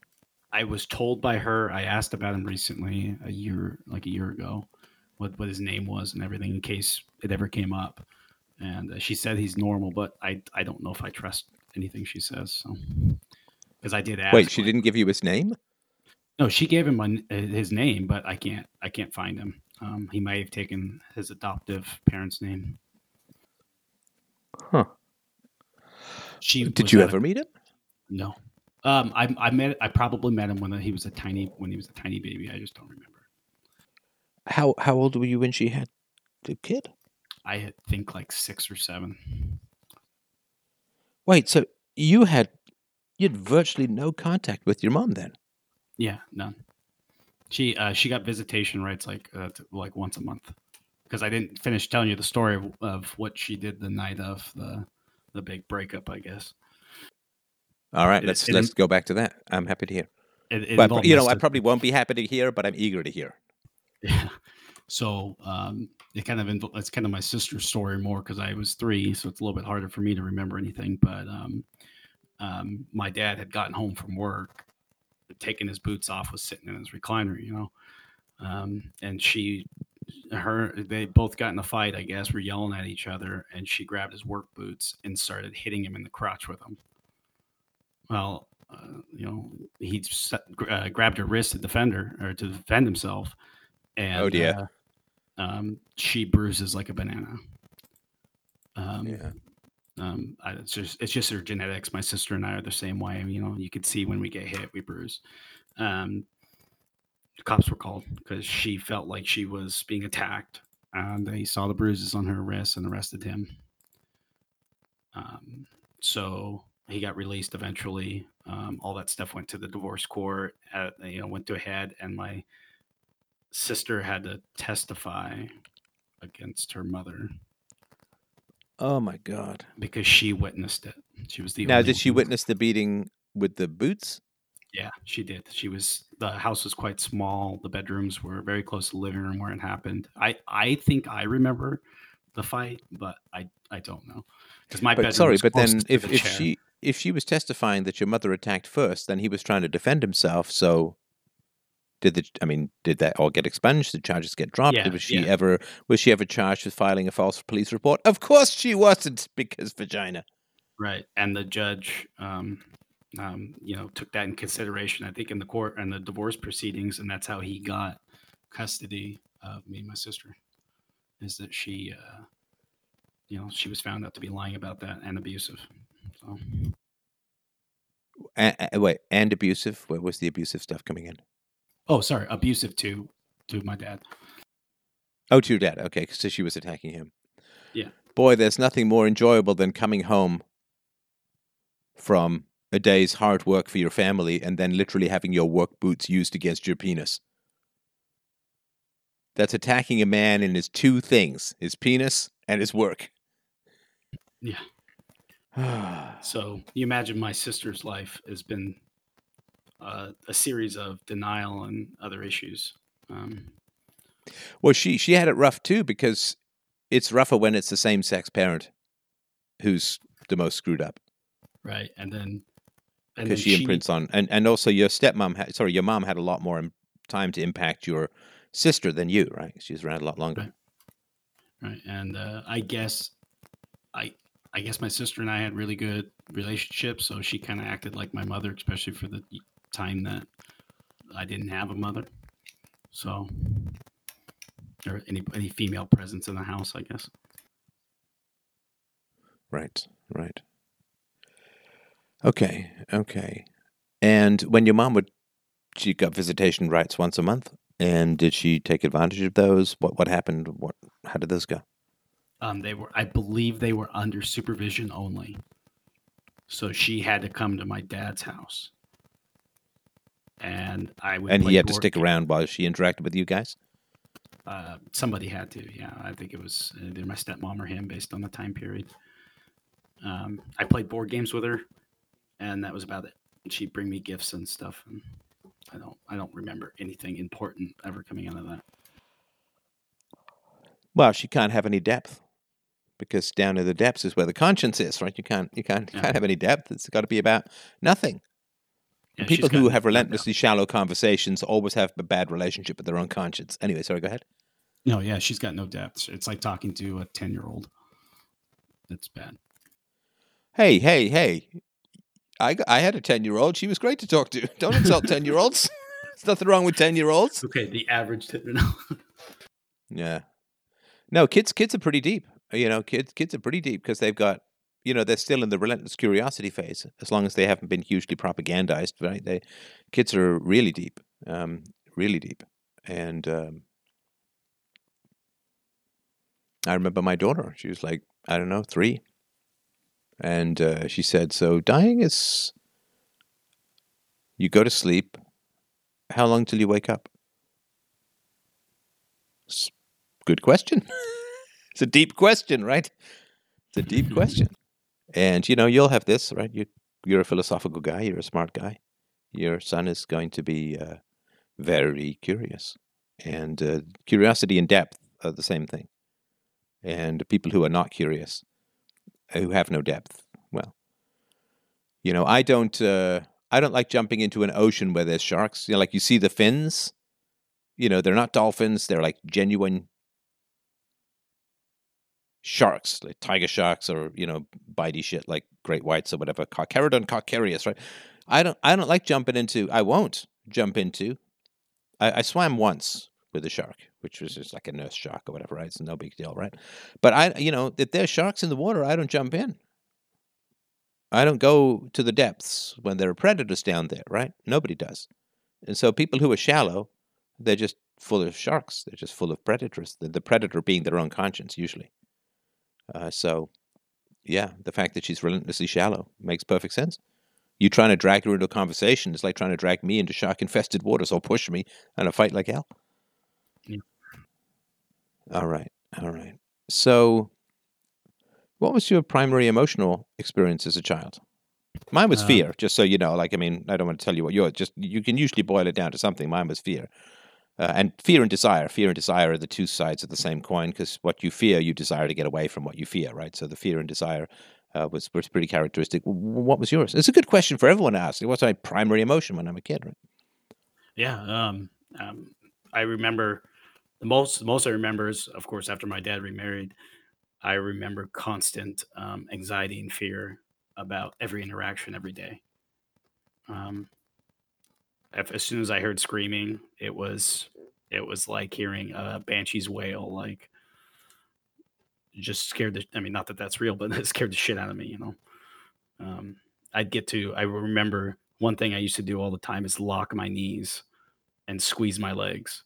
I, I was told by her. I asked about him recently, a year, like a year ago, what what his name was and everything in case it ever came up. And uh, she said he's normal, but I I don't know if I trust anything she says. So because I did ask. Wait, she like- didn't give you his name? No, she gave him my, his name, but I can't I can't find him. Um, he might have taken his adoptive parents' name. Huh. She Did you at a- ever meet him? No. Um, I I met I probably met him when he was a tiny when he was a tiny baby. I just don't remember. How How old were you when she had the kid? I think like six or seven. Wait, so you had you had virtually no contact with your mom then? Yeah, none. She uh, she got visitation rights like uh, t- like once a month because I didn't finish telling you the story of, of what she did the night of the the big breakup. I guess. All right, It- let's it let's go back to that. I'm happy to hear. It But you know, I probably won't be happy to hear, but I'm eager to hear. Yeah. So um, it kind of invo- it's kind of my sister's story more because I was three, so it's a little bit harder for me to remember anything. But um, um, my dad had gotten home from work, taken his boots off, was sitting in his recliner, you know, um, and she, her, they both got in a fight. I guess were yelling at each other, and she grabbed his work boots and started hitting him in the crotch with them. Well, uh, you know, he uh, grabbed her wrist to defend her or to defend himself. And, Oh, dear. uh, um, she bruises like a banana. Um, Yeah. um, I, it's just it's just her genetics. My sister and I are the same way. You know, you could see when we get hit, we bruise. Um, cops were called because she felt like she was being attacked, and they saw the bruises on her wrists and arrested him. Um, so he got released eventually. Um, all that stuff went to the divorce court. At, you know, went to a head, and my sister had to testify against her mother Oh my god! because she witnessed it. She was the Now, did she witness the beating with the boots? Yeah, she did. She was the house was quite small. The bedrooms were very close to the living room where it happened. I I think I remember the fight, but I I don't know because my But bedroom sorry, but then if, the if chair. she if she was testifying that your mother attacked first, then he was trying to defend himself. So did the I mean, did that all get expunged? Did charges get dropped? Yeah, was she yeah. ever was she ever charged with filing a false police report? Of course she wasn't, because vagina. Right, and the judge, um, um, you know, took that in consideration. I think in the court and the divorce proceedings, and that's how he got custody of me and my sister. Is that she, uh, you know, she was found out to be lying about that and abusive. So A- a- wait, and abusive. Where was the abusive stuff coming in? Oh, sorry, abusive to to my dad. Oh, to your dad. Okay, because she was attacking him. Yeah. Boy, there's nothing more enjoyable than coming home from a day's hard work for your family and then literally having your work boots used against your penis. That's attacking a man in his two things his penis and his work. Yeah. Yeah. So you imagine my sister's life has been uh, a series of denial and other issues. Um, well, she, she had it rough too because it's rougher when it's the same sex parent who's the most screwed up. right, and then because she imprints on and and also your stepmom had sorry your mom had a lot more time to impact your sister than you right she was around a lot longer Right. right, and uh, I guess I I guess my sister and I had really good relationships, so she kind of acted like my mother, especially for the time that I didn't have a mother. So, or any any female presence in the house, I guess. right right okay okay and when your mom would she got visitation rights once a month and did she take advantage of those what what happened what how did those go Um, they were, I believe, they were under supervision only. So she had to come to my dad's house, and I would. and he had to stick around while she interacted with you guys Uh, somebody had to. Yeah, I think it was either my stepmom or him, based on the time period. Um, I played board games with her, and that was about it. She'd bring me gifts and stuff, and I don't, I don't remember anything important ever coming out of that. well she can't have any depth because down in the depths is where the conscience is right you can't you can't you Yeah. can't have any depth it's got to be about nothing Yeah, People who have relentlessly shallow conversations always have a bad relationship with their own conscience. Anyway, sorry, go ahead. No, yeah, she's got no depth. It's like talking to a ten-year-old. That's bad. Hey, hey, hey. I, I had a 10 year old. She was great to talk to. Don't insult 10 year olds. There's nothing wrong with 10 year olds. Okay, the average. T- no. Yeah. No, kids kids are pretty deep. You know, kids kids are pretty deep because they've got, you know, they're still in the relentless curiosity phase as long as they haven't been hugely propagandized, right? They kids are really deep. Um, really deep. And um, I remember my daughter. She was like, I don't know, three. And uh, she said, So dying is you go to sleep. How long till you wake up? Good question. it's a deep question, right? It's a deep question. And you know, you'll have this, right? You you're a philosophical guy, you're a smart guy. Your son is going to be uh, very curious. And uh, curiosity and depth are the same thing. And people who are not curious, who have no depth, well, you know, I don't uh, I don't like jumping into an ocean where there's sharks. You know, like you see the fins, you know, they're not dolphins, they're like genuine sharks, like tiger sharks or, you know, bitey shit like great whites or whatever, Carcharodon carcharias, right? I don't I don't like jumping into I won't jump into. I, I swam once with a shark, which was just like a nurse shark or whatever, right? It's no big deal, right? But I you know, if there's sharks in the water, I don't jump in. I don't go to the depths when there are predators down there, right? Nobody does. And so people who are shallow, they're just full of sharks. They're just full of predators. The, the predator being their own conscience, usually. Uh, so, yeah, the fact that she's relentlessly shallow makes perfect sense. You trying to drag her into a conversation is like trying to drag me into shark infested waters or push me in a fight like hell. Yeah. All right. All right. So, what was your primary emotional experience as a child? Mine was Uh, fear, just so you know. Like, I mean, I don't want to tell you what you're just, you can usually boil it down to something. Mine was fear. Uh, and fear and desire. Fear and desire are the two sides of the same coin because what you fear, you desire to get away from what you fear, right? So the fear and desire uh, was, was pretty characteristic. What was yours? It's a good question for everyone to ask. What's my primary emotion when I'm a kid, right? Yeah. Um, um, I remember the most. The most I remember is, of course, after my dad remarried. I remember constant um, anxiety and fear about every interaction every day. Um, as soon as I heard screaming, it was it was like hearing a banshee's wail. Like just scared the. I mean, not that that's real, but it scared the shit out of me. You know. Um, I'd get to. I remember one thing I used to do all the time is lock my knees and squeeze my legs.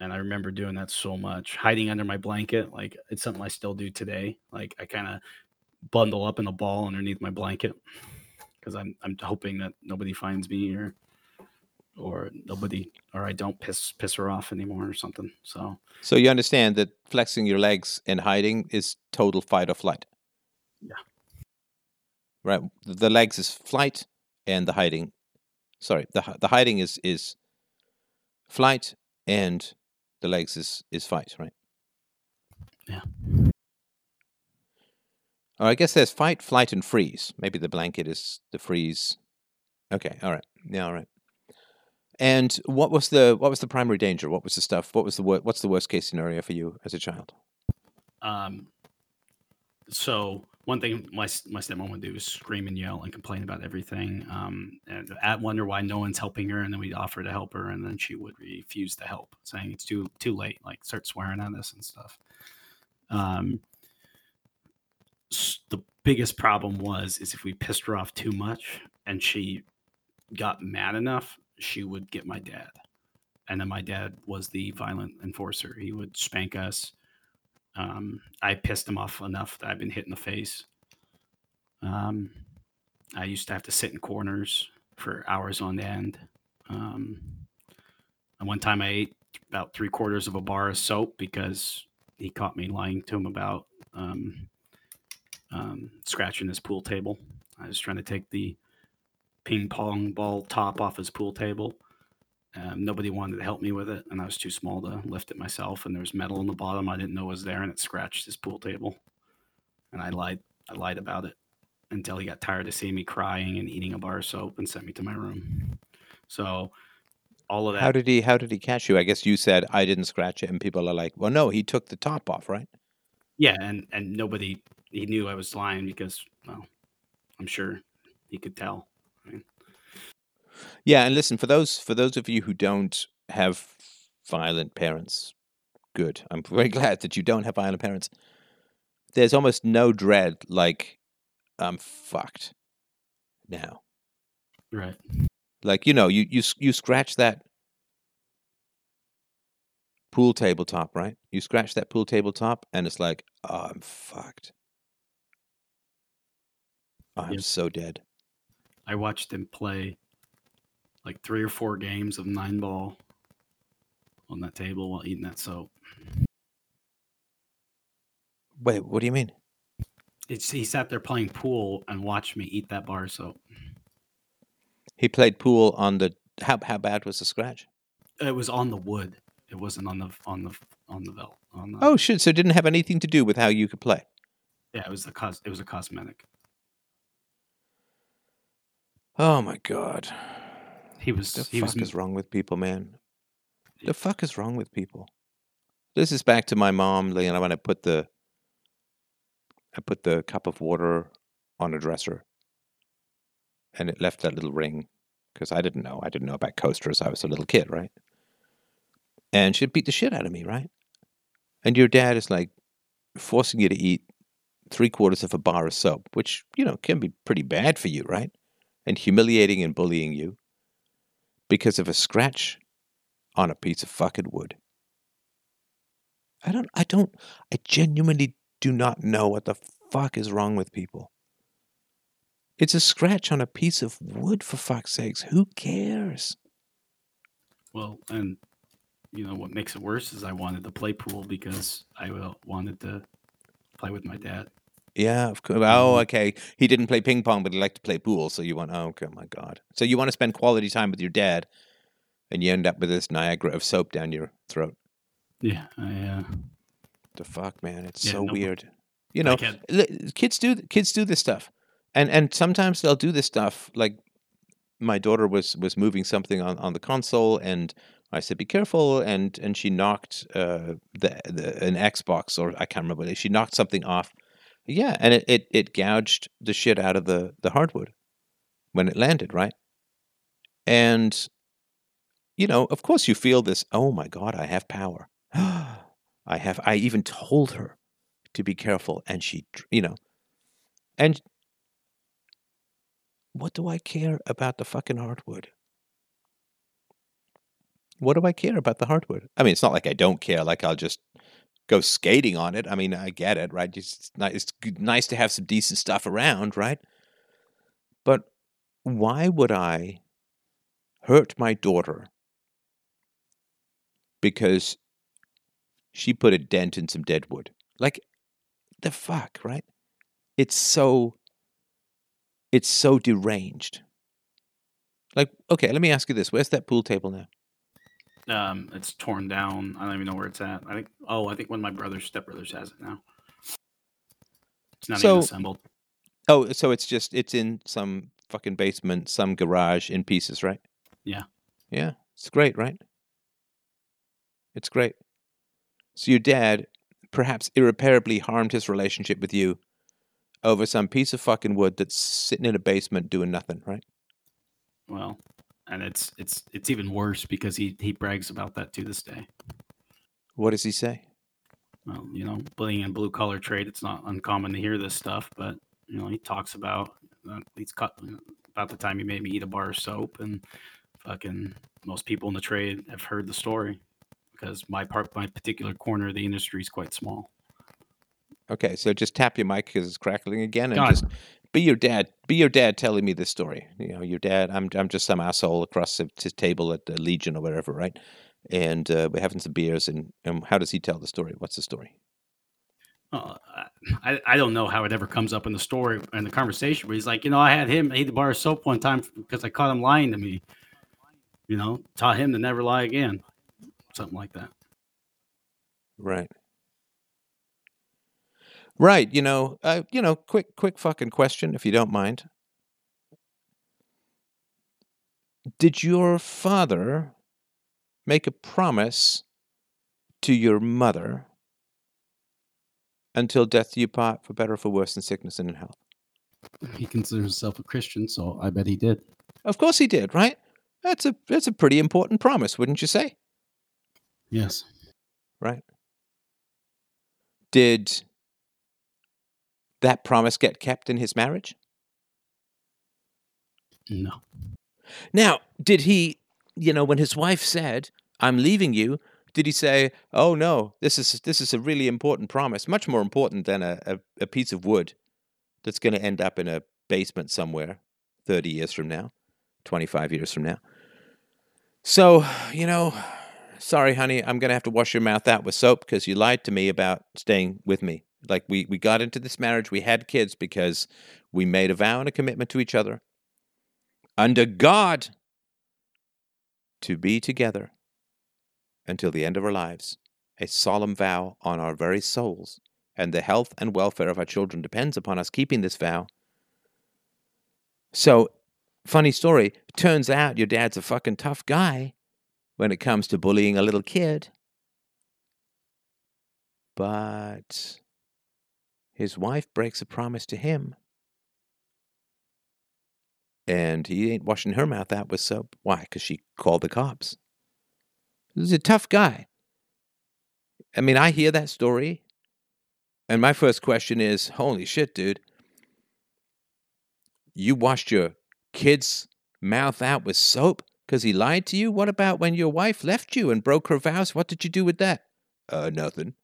And I remember doing that so much, hiding under my blanket. Like it's something I still do today. Like I kind of bundle up in a ball underneath my blanket because I'm I'm hoping that nobody finds me or or nobody or I don't piss piss her off anymore or something. So So you understand that flexing your legs and hiding is total fight or flight. Yeah. Right. The legs is flight, and the hiding. Sorry, the the hiding is is flight, and the legs is is fight. Right. Yeah. Or I guess there's fight, flight, and freeze. Maybe the blanket is the freeze. Okay. All right. Yeah. All right. And what was the what was the primary danger? What was the stuff? What was the what's the worst case scenario for you as a child? um so one thing my my stepmom would do is scream and yell and complain about everything um and at wonder why no one's helping her and then we'd offer to help her and then she would refuse to help saying it's too too late like start swearing at us and stuff um the biggest problem was is if we pissed her off too much and she got mad enough she would get my dad and then my dad was the violent enforcer he would spank us um, I pissed him off enough that I've been hit in the face. Um, I used to have to sit in corners for hours on end. Um, and one time I ate about three quarters of a bar of soap because he caught me lying to him about um, um, scratching his pool table. I was trying to take the ping pong ball top off his pool table. Um, nobody wanted to help me with it, and I was too small to lift it myself. And there was metal on the bottom I didn't know was there, and it scratched his pool table. And I lied. I lied about it until he got tired of seeing me crying and eating a bar of soap and sent me to my room. So all of that. How did he how did he catch you? I guess you said I didn't scratch it, and people are like, well, no, he took the top off, right? yeah, and and nobody he knew I was lying because well, I'm sure he could tell. Yeah, and listen for those for those of you who don't have violent parents, good. I'm very glad that you don't have violent parents. There's almost no dread like I'm fucked now. Right. Like you know, you you you scratch that pool tabletop, right? You scratch that pool tabletop, and it's like, oh, I'm fucked. I'm Yep. so dead. I watched him play like three or four games of nine ball on that table while eating that soap. Wait, what do you mean? It's, he sat there playing pool and watched me eat that bar of soap. He played pool on the. How how bad was the scratch? It was on the wood. It wasn't on the on the on the belt. On the, Oh shit! So it didn't have anything to do with how you could play. yeah, it was the cos. It was a cosmetic. Oh my god! He was The he fuck was is wrong with people, man? The fuck is wrong with people? This is back to my mom, you know, when I put the I put the cup of water on a dresser, and it left that little ring because I didn't know. I didn't know about coasters. I was a little kid, right? And she'd beat the shit out of me, right? And your dad is like forcing you to eat three quarters of a bar of soap, which you know can be pretty bad for you, right? And humiliating and bullying you because of a scratch on a piece of fucking wood. I don't, I don't, I genuinely do not know what the fuck is wrong with people. It's a scratch on a piece of wood, for fuck's sakes. Who cares? well, and you know what makes it worse is I wanted to play pool because I uh, wanted to play with my dad. Yeah, of course. Oh, okay. He didn't play ping pong, but he liked to play pool. So you want, oh, okay, my God. So you want to spend quality time with your dad, and you end up with this Niagara of soap down your throat. Yeah, I, uh, The fuck, man, it's Yeah, so no, weird. You know, kids do kids do this stuff, and and sometimes they'll do this stuff. Like my daughter was was moving something on on the console, and I said, "Be careful," and and she knocked uh the, the an Xbox or I can't remember. She knocked something off. Yeah, and it, it it gouged the shit out of the the hardwood when it landed, right? And you know, of course, you feel this. Oh my God, I have power. I have. I even told her to be careful, and she, you know, and what do I care about the fucking hardwood? What do I care about the hardwood? I mean, it's not like I don't care. Like I'll just go skating on it. I mean, I get it, right? It's nice. It's nice to have some decent stuff around, right? But why would I hurt my daughter because she put a dent in some dead wood? Like the fuck, right? It's so it's so deranged. Like, okay, let me ask you this: Where's that pool table now? Um, it's torn down. I don't even know where it's at. I think. Oh, I think one of my brothers, stepbrothers, has it now. It's not So- even assembled. Oh, so it's just it's in some fucking basement, some garage in pieces, right? Yeah. Yeah, it's great, right? It's great. So your dad perhaps irreparably harmed his relationship with you over some piece of fucking wood that's sitting in a basement doing nothing, right? Well, and it's it's it's even worse because he he brags about that to this day. What does he say? Well, you know, being in blue collar trade, it's not uncommon to hear this stuff, but you know, he talks about uh, he's cut about the time he made me eat a bar of soap, and fucking most people in the trade have heard the story because my part, my particular corner of the industry is quite small. Okay, so just tap your mic because it's crackling again, and God. just be your dad. Be your dad telling me this story. You know, your dad. I'm I'm just some asshole across the t- table at the Legion or whatever, right? And uh, we're having some beers, and, and how does he tell the story? What's the story? Uh, I, I don't know how it ever comes up in the story in the conversation, but he's like, you know, I had him eat the bar of soap one time because I caught him lying to me. You know, taught him to never lie again, something like that. Right. Right. You know. Uh, you know. Quick, quick fucking question, if you don't mind. Did your father make a promise to your mother until death do you part, for better or for worse, in sickness and in health? He considers himself a Christian, so I bet he did. Of course he did, right? That's a that's a pretty important promise, wouldn't you say? Yes. Right. Did that promise get kept in his marriage? No. Now, did he, you know, when his wife said, "I'm leaving you," did he say, "Oh no, this is this is a really important promise, much more important than a, a, a piece of wood that's going to end up in a basement somewhere 30 years from now, 25 years from now." So, you know, sorry, honey, I'm going to have to wash your mouth out with soap because you lied to me about staying with me. Like we we got into this marriage, we had kids because we made a vow and a commitment to each other under God to be together until the end of our lives, a solemn vow on our very souls, and the health and welfare of our children depends upon us keeping this vow. So, funny story, turns out your dad's a fucking tough guy when it comes to bullying a little kid. But his wife breaks a promise to him and he ain't washing her mouth out with soap. Why? Because she called the cops. He's a tough guy. I mean, I hear that story, and my first question is holy shit, dude. You washed your kid's mouth out with soap because he lied to you? What about when your wife left you and broke her vows? What did you do with that? Uh, nothing.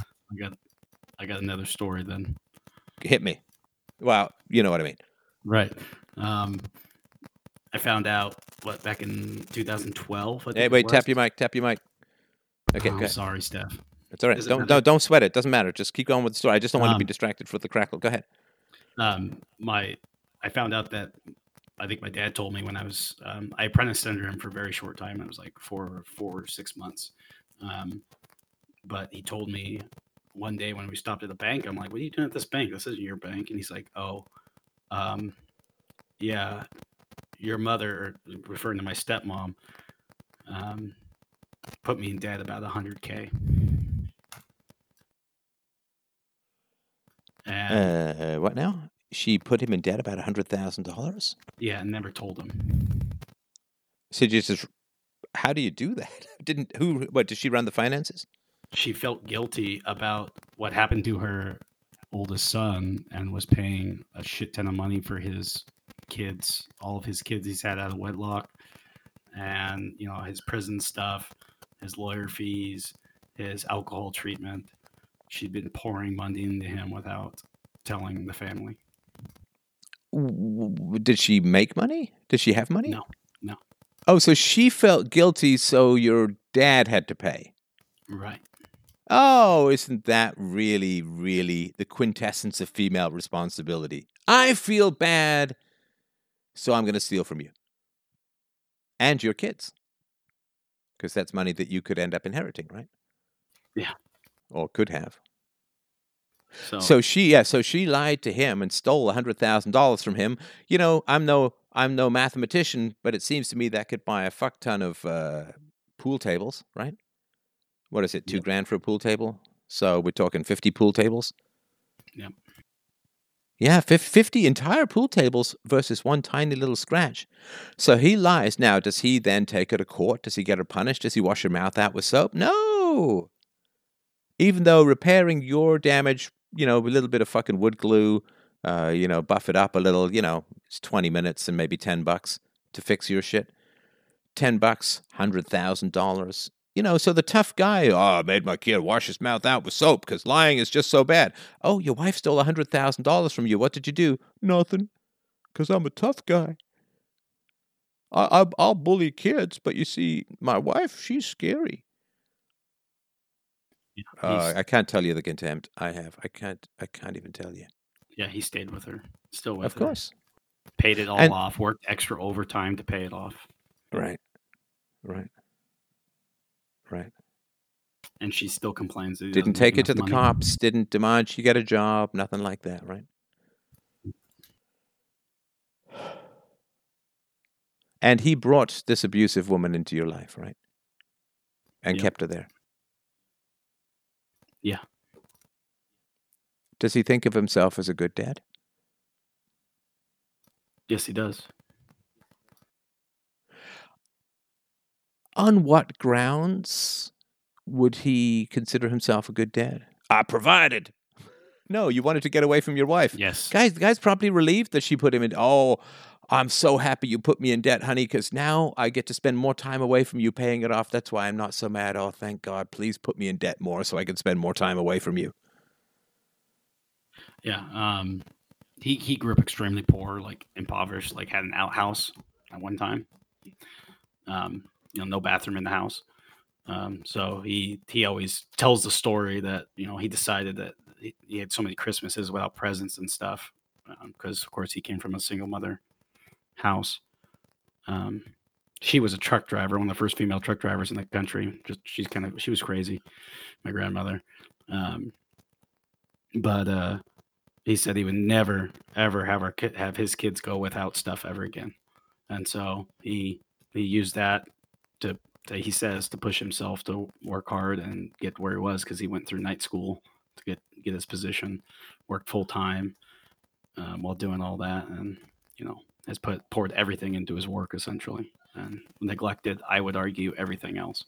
I got I got another story then. Hit me. Well, you know what I mean. Right. Um I found out what back in 2012. I think Hey, wait, tap your mic, tap your mic. Okay, Oh, I'm sorry, Stef. It's all right. Don't, matter? don't sweat it. Doesn't matter. Just keep going with the story. I just don't want to be Um, distracted for the crackle. Go ahead. Um, my I found out that I think my dad told me when I was um, I apprenticed under him for a very short time. It was like four, four or six months. Um, but he told me one day when we stopped at the bank, I'm like, "What are you doing at this bank? This isn't your bank." And he's like, "Oh, um, yeah, your mother, referring to my stepmom, um, put me in debt about 100k." And uh, what now? She put him in debt about a hundred thousand dollars. Yeah, and never told him. So just, how do you do that? Didn't who? What did she run the finances? She felt guilty about what happened to her oldest son and was paying a shit ton of money for his kids, all of his kids he's had out of wedlock, and you know his prison stuff, his lawyer fees, his alcohol treatment. She'd been pouring money into him without telling the family. Did she make money? Did she have money? No, no. Oh, so she felt guilty, so your dad had to pay. Right. Oh, isn't that really, really the quintessence of female responsibility? I feel bad, so I'm going to steal from you and your kids. Because that's money that you could end up inheriting, right? Yeah. Or could have. So, So she, yeah, so she lied to him and stole a hundred thousand dollars from him. You know, I'm no, I'm no mathematician, but it seems to me that could buy a fuck ton of uh, pool tables, right? What is it, two Yep. grand for a pool table? So we're talking fifty pool tables. Yep. Yeah, fifty entire pool tables versus one tiny little scratch. So he lies. Now, does he then take her to court? Does he get her punished? Does he wash her mouth out with soap? No. Even though repairing your damage, you know, a little bit of fucking wood glue, uh, you know, buff it up a little, you know, it's 20 minutes and maybe 10 bucks to fix your shit. 10 bucks, $100,000. You know, so the tough guy, oh, I made my kid wash his mouth out with soap because lying is just so bad. Oh, your wife stole a $100,000 from you. What did you do? Nothing. Because I'm a tough guy. I, I, I'll bully kids, but you see, my wife, she's scary. yeah, Uh, I can't tell you the contempt I have. I can't. I can't even tell you. yeah, he stayed with her. Still with Of her. Of course. Paid it all And- off. Worked extra overtime to pay it off. Right. Right. Right. And she still complains. That Didn't take it to the money. cops. Didn't demand she get a job. Nothing like that. Right. And he brought this abusive woman into your life, right? And Yep. kept her there. Yeah. Does he think of himself as a good dad? Yes, he does. On what grounds would he consider himself a good dad? I provided. No, you wanted to get away from your wife. Yes. Guys, the guy's probably relieved that she put him in. Oh, I'm so happy you put me in debt, honey, because now I get to spend more time away from you paying it off. That's why I'm not so mad. Oh, thank God. Please put me in debt more so I can spend more time away from you. Yeah. Um, he he grew up extremely poor, like impoverished, like had an outhouse at one time. Um, you know, no bathroom in the house. Um, so he he always tells the story that you know he decided that he, he had so many Christmases without presents and stuff because of course he came from a single mother house. Um, she was a truck driver, one of the first female truck drivers in the country. Just she's kind of she was crazy, my grandmother. Um, but uh, he said he would never ever have our have his kids go without stuff ever again, and so he he used that to, to he says to push himself to work hard and get where he was because he went through night school to get get his position, worked full time um, while doing all that, and you know has put poured everything into his work essentially and neglected, I would argue, everything else.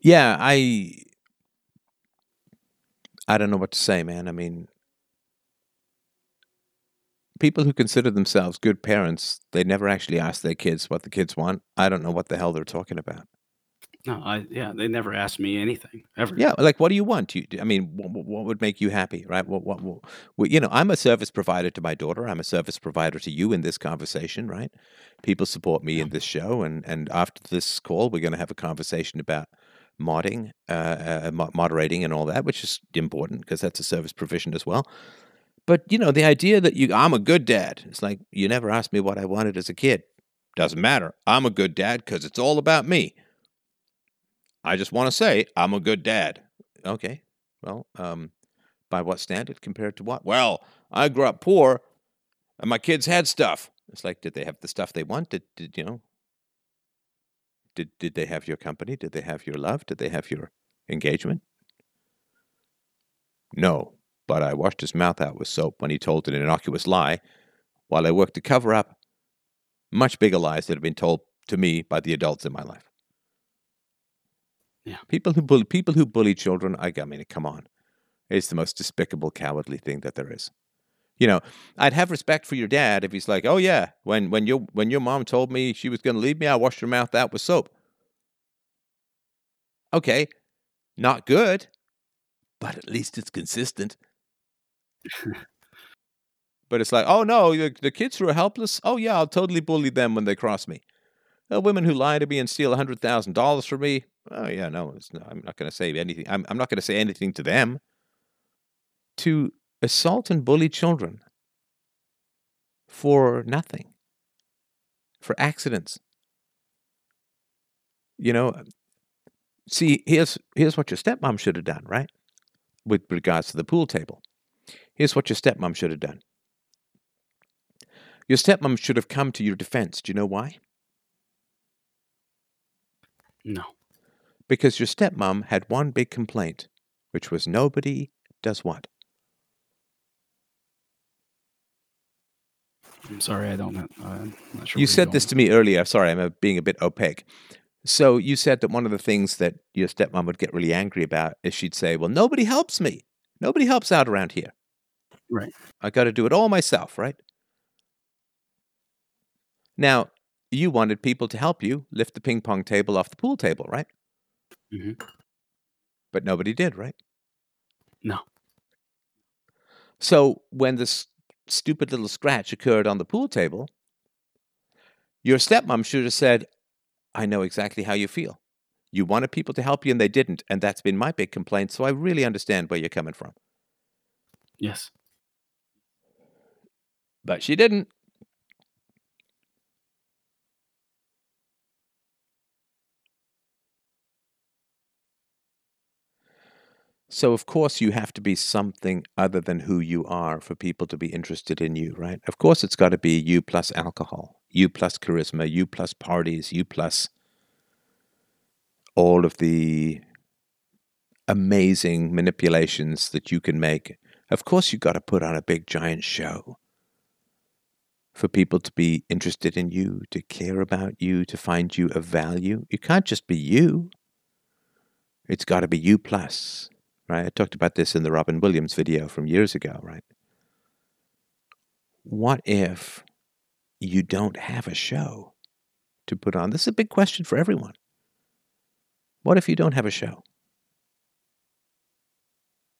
Yeah, I I don't know what to say, man. I mean, people who consider themselves good parents, they never actually ask their kids what the kids want. I don't know what the hell they're talking about. No, I yeah, they never asked me anything ever. Yeah, like what do you want? You, I mean, what, what would make you happy, right? What, what, what, what- you know, I'm a service provider to my daughter. I'm a service provider to you in this conversation, right? People support me in this show, and and after this call, we're going to have a conversation about modding, uh, uh, moderating, and all that, which is important because that's a service provision as well. But you know, the idea that you I'm a good dad. It's like you never asked me what I wanted as a kid. Doesn't matter. I'm a good dad because it's all about me. I just want to say I'm a good dad. Okay. Well, um, by what standard compared to what? Well, I grew up poor and my kids had stuff. It's like, did they have the stuff they want? Did, did you know? Did, did they have your company? Did they have your love? Did they have your engagement? No, but I washed his mouth out with soap when he told an innocuous lie while I worked to cover up much bigger lies that have been told to me by the adults in my life. Yeah. People who bully people who bully children, I, I mean, come on. It's the most despicable, cowardly thing that there is. You know, I'd have respect for your dad if he's like, "Oh yeah, when when your when your mom told me she was going to leave me, I washed her mouth out with soap." Okay, not good, but at least it's consistent. But it's like, oh no, the, the kids who are helpless. Oh yeah, I'll totally bully them when they cross me. Uh, women who lie to me and steal hundred thousand dollars from me. Oh yeah, no, no I'm not going to say anything. I'm, I'm not going to say anything to them. To assault and bully children for nothing, for accidents. You know, see, here's here's what your stepmom should have done, right? With regards to the pool table. Here's what your stepmom should have done. Your stepmom should have come to your defense. Do you know why? No. Because your stepmom had one big complaint, which was nobody does what? I'm sorry, I don't know. I'm not sure You said this to me earlier. Sorry, I'm being a bit opaque. So you said that one of the things that your stepmom would get really angry about is she'd say, "Well, nobody helps me. Nobody helps out around here. Right. I got to do it all myself, right?" Now, you wanted people to help you lift the ping pong table off the pool table, right? Mm-hmm. But nobody did, right? No. So when this stupid little scratch occurred on the pool table, your stepmom should have said, I know exactly how you feel. You wanted people to help you and they didn't, and that's been my big complaint, so I really understand where you're coming from. Yes. But she didn't. So, of course, you have to be something other than who you are for people to be interested in you, right? Of course, it's got to be you plus alcohol, you plus charisma, you plus parties, you plus all of the amazing manipulations that you can make. Of course, you've got to put on a big, giant show for people to be interested in you, to care about you, to find you of value. You can't just be you. It's got to be you plus, right? I talked about this in the Robin Williams video from years ago, right? What if you don't have a show to put on? This is a big question for everyone. What if you don't have a show?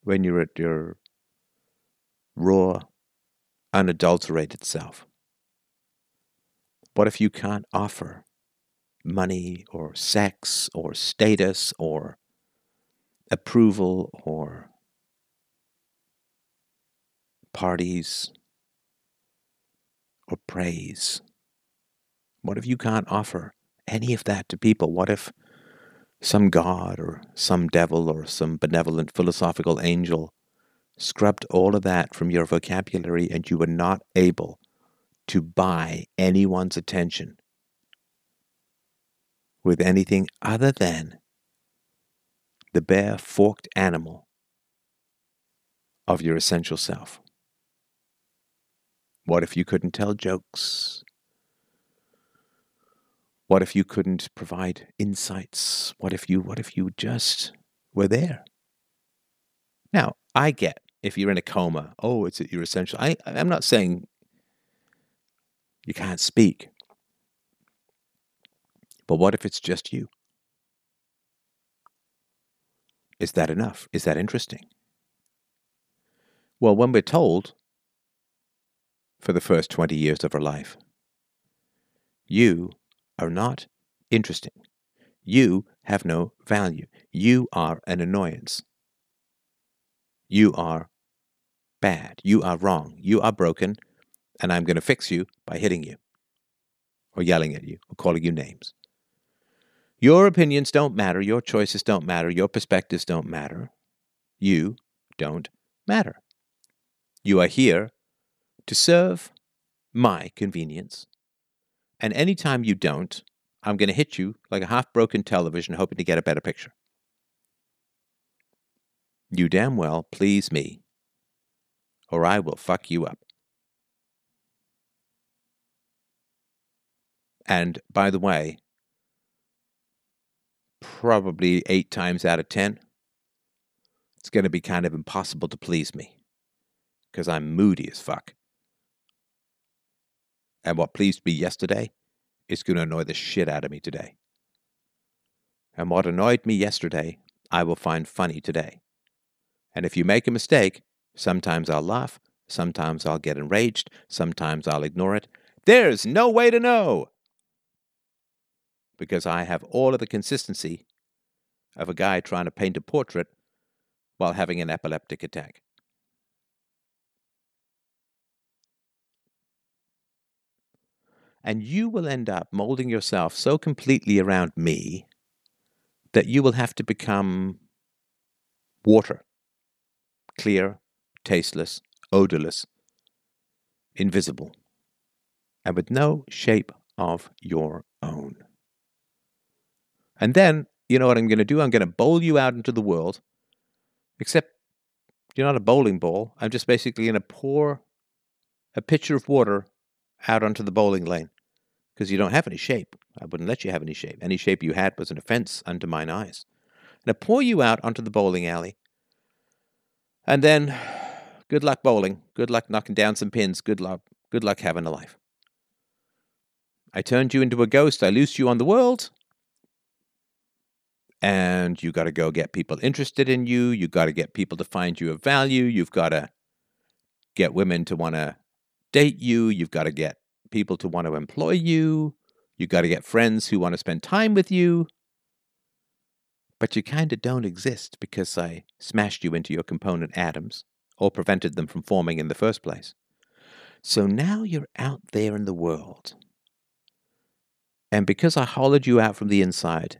When you're at your raw, unadulterated self? What if you can't offer money or sex or status or approval or parties or praise? What if you can't offer any of that to people? What if some god or some devil or some benevolent philosophical angel scrubbed all of that from your vocabulary and you were not able to buy anyone's attention with anything other than the bare forked animal of your essential self? What if you couldn't tell jokes? What if you couldn't provide insights? What if you what if you just were there? Now, I get if you're in a coma, oh, it's your essential. I I'm not saying you can't speak. But what if it's just you? Is that enough? Is that interesting? Well, when we're told for the first 20 years of our life, you are not interesting. You have no value. You are an annoyance. You are bad. You are wrong. You are broken, and I'm going to fix you by hitting you, or yelling at you, or calling you names. Your opinions don't matter. Your choices don't matter. Your perspectives don't matter. You don't matter. You are here to serve my convenience. And anytime you don't, I'm going to hit you like a half broken television, hoping to get a better picture. You damn well please me, or I will fuck you up. And by the way, probably eight times out of ten, it's going to be kind of impossible to please me because I'm moody as fuck. And what pleased me yesterday is going to annoy the shit out of me today. And what annoyed me yesterday, I will find funny today. And if you make a mistake, sometimes I'll laugh, sometimes I'll get enraged, sometimes I'll ignore it. There's no way to know! Because I have all of the consistency of a guy trying to paint a portrait while having an epileptic attack. And you will end up molding yourself so completely around me that you will have to become water clear, tasteless, odorless, invisible, and with no shape of your own. And then, you know what I'm going to do? I'm going to bowl you out into the world, except you're not a bowling ball. I'm just basically going to pour a pitcher of water out onto the bowling lane because you don't have any shape. I wouldn't let you have any shape. Any shape you had was an offense unto mine eyes. And I pour you out onto the bowling alley. And then, good luck bowling. Good luck knocking down some pins. Good luck. Good luck having a life. I turned you into a ghost. I loosed you on the world. And you got to go get people interested in you. You got to get people to find you of value. You've got to get women to want to date you. You've got to get people to want to employ you. You've got to get friends who want to spend time with you. But you kind of don't exist because I smashed you into your component atoms or prevented them from forming in the first place. So now you're out there in the world. And because I hollowed you out from the inside,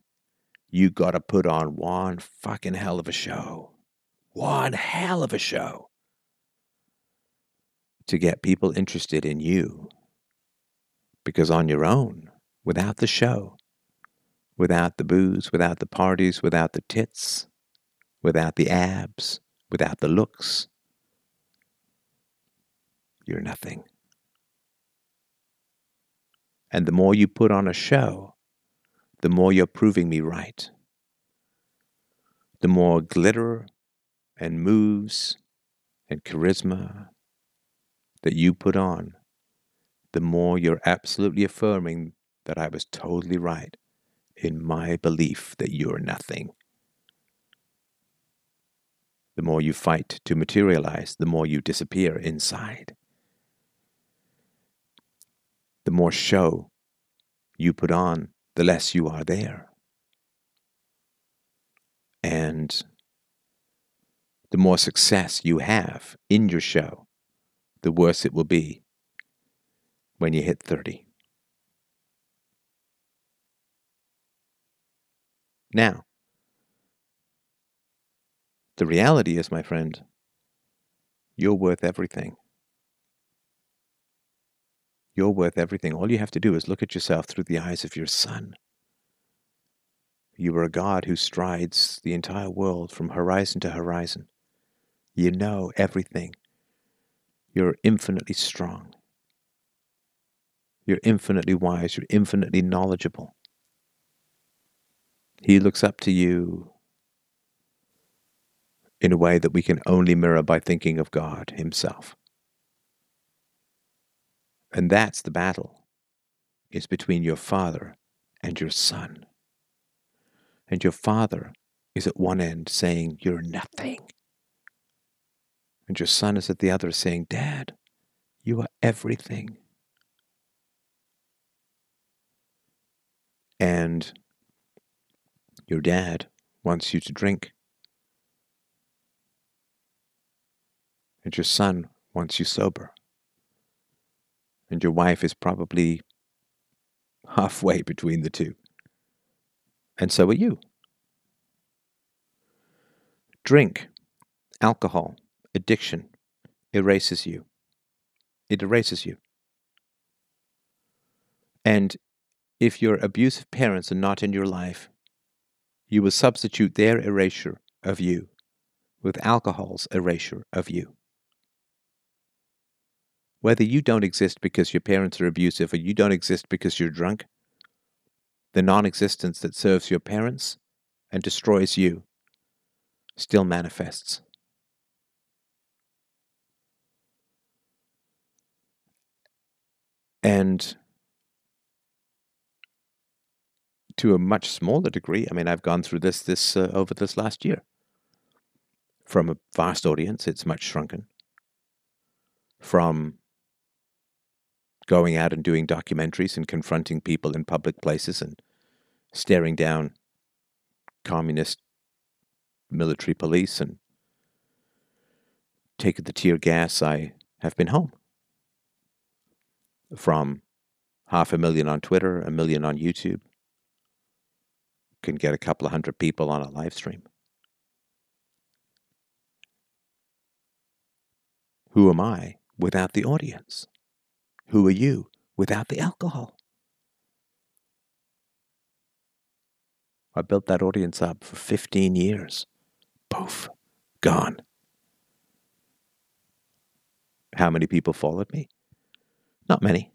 you got to put on one fucking hell of a show. One hell of a show to get people interested in you. Because on your own, without the show, without the booze, without the parties, without the tits, without the abs, without the looks, you're nothing. And the more you put on a show, the more you're proving me right. The more glitter and moves and charisma that you put on, the more you're absolutely affirming that I was totally right in my belief that you're nothing. The more you fight to materialize, the more you disappear inside. The more show you put on, the less you are there. And the more success you have in your show, the worse it will be when you hit 30. Now, the reality is, my friend, you're worth everything. You're worth everything. All you have to do is look at yourself through the eyes of your son. You are a God who strides the entire world from horizon to horizon. You know everything. You're infinitely strong. You're infinitely wise. You're infinitely knowledgeable. He looks up to you in a way that we can only mirror by thinking of God Himself. And that's the battle. It's between your father and your son. And your father is at one end saying, You're nothing. And your son is at the other saying, Dad, you are everything. And your dad wants you to drink. And your son wants you sober. And your wife is probably halfway between the two. And so are you. Drink, alcohol, addiction erases you. It erases you. And if your abusive parents are not in your life, you will substitute their erasure of you with alcohol's erasure of you. Whether you don't exist because your parents are abusive or you don't exist because you're drunk, the non existence that serves your parents and destroys you still manifests. And to a much smaller degree, I mean, I've gone through this this uh, over this last year. From a vast audience, it's much shrunken. From going out and doing documentaries and confronting people in public places and staring down communist military police and taking the tear gas, I have been home. From half a million on Twitter, a million on YouTube, can get a couple of hundred people on a live stream. Who am I without the audience? Who are you without the alcohol? I built that audience up for 15 years. Poof, gone. How many people followed me? Not many.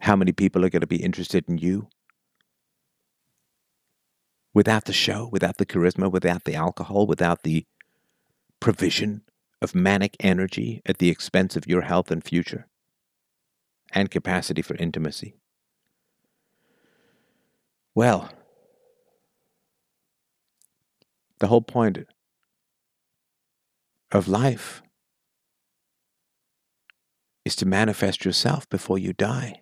How many people are going to be interested in you? Without the show, without the charisma, without the alcohol, without the provision of manic energy at the expense of your health and future and capacity for intimacy. Well, the whole point of life is to manifest yourself before you die.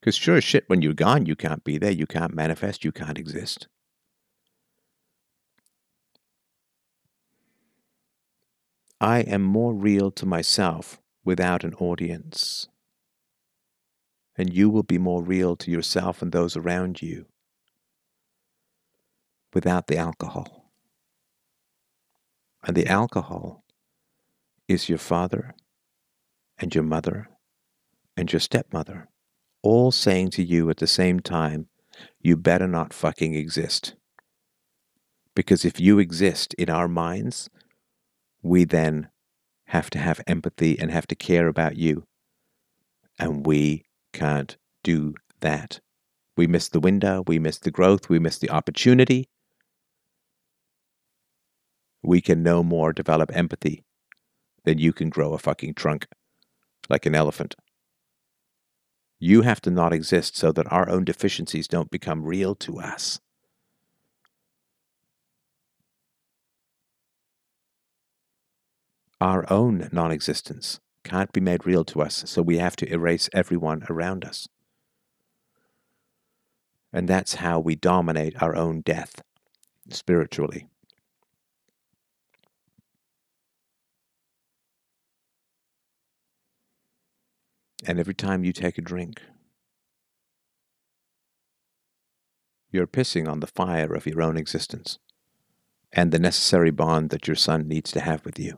Because sure as shit, when you're gone, you can't be there, you can't manifest, you can't exist. I am more real to myself without an audience. And you will be more real to yourself and those around you without the alcohol. And the alcohol is your father and your mother and your stepmother all saying to you at the same time, you better not fucking exist. Because if you exist in our minds, we then have to have empathy and have to care about you. And we can't do that. We miss the window, we miss the growth, we miss the opportunity. We can no more develop empathy than you can grow a fucking trunk like an elephant. You have to not exist so that our own deficiencies don't become real to us. Our own non existence can't be made real to us, so we have to erase everyone around us. And that's how we dominate our own death spiritually. And every time you take a drink, you're pissing on the fire of your own existence and the necessary bond that your son needs to have with you.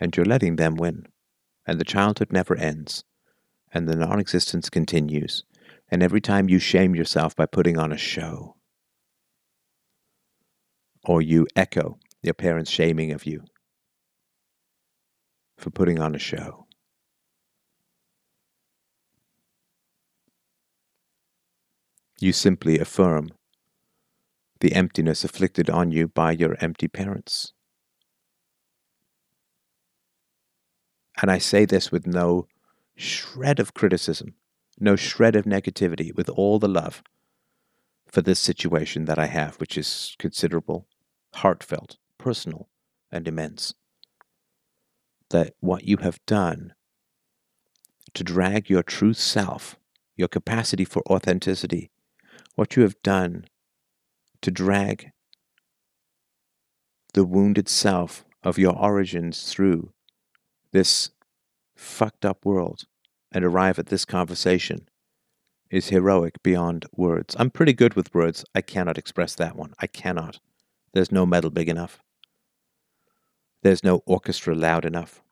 And you're letting them win, and the childhood never ends, and the non existence continues, and every time you shame yourself by putting on a show, or you echo your parents' shaming of you for putting on a show. You simply affirm the emptiness afflicted on you by your empty parents. And I say this with no shred of criticism, no shred of negativity, with all the love for this situation that I have, which is considerable, heartfelt, personal, and immense. That what you have done to drag your true self, your capacity for authenticity, what you have done to drag the wounded self of your origins through this fucked up world and arrive at this conversation is heroic beyond words. I'm pretty good with words. I cannot express that one. I cannot. There's no medal big enough. There's no orchestra loud enough.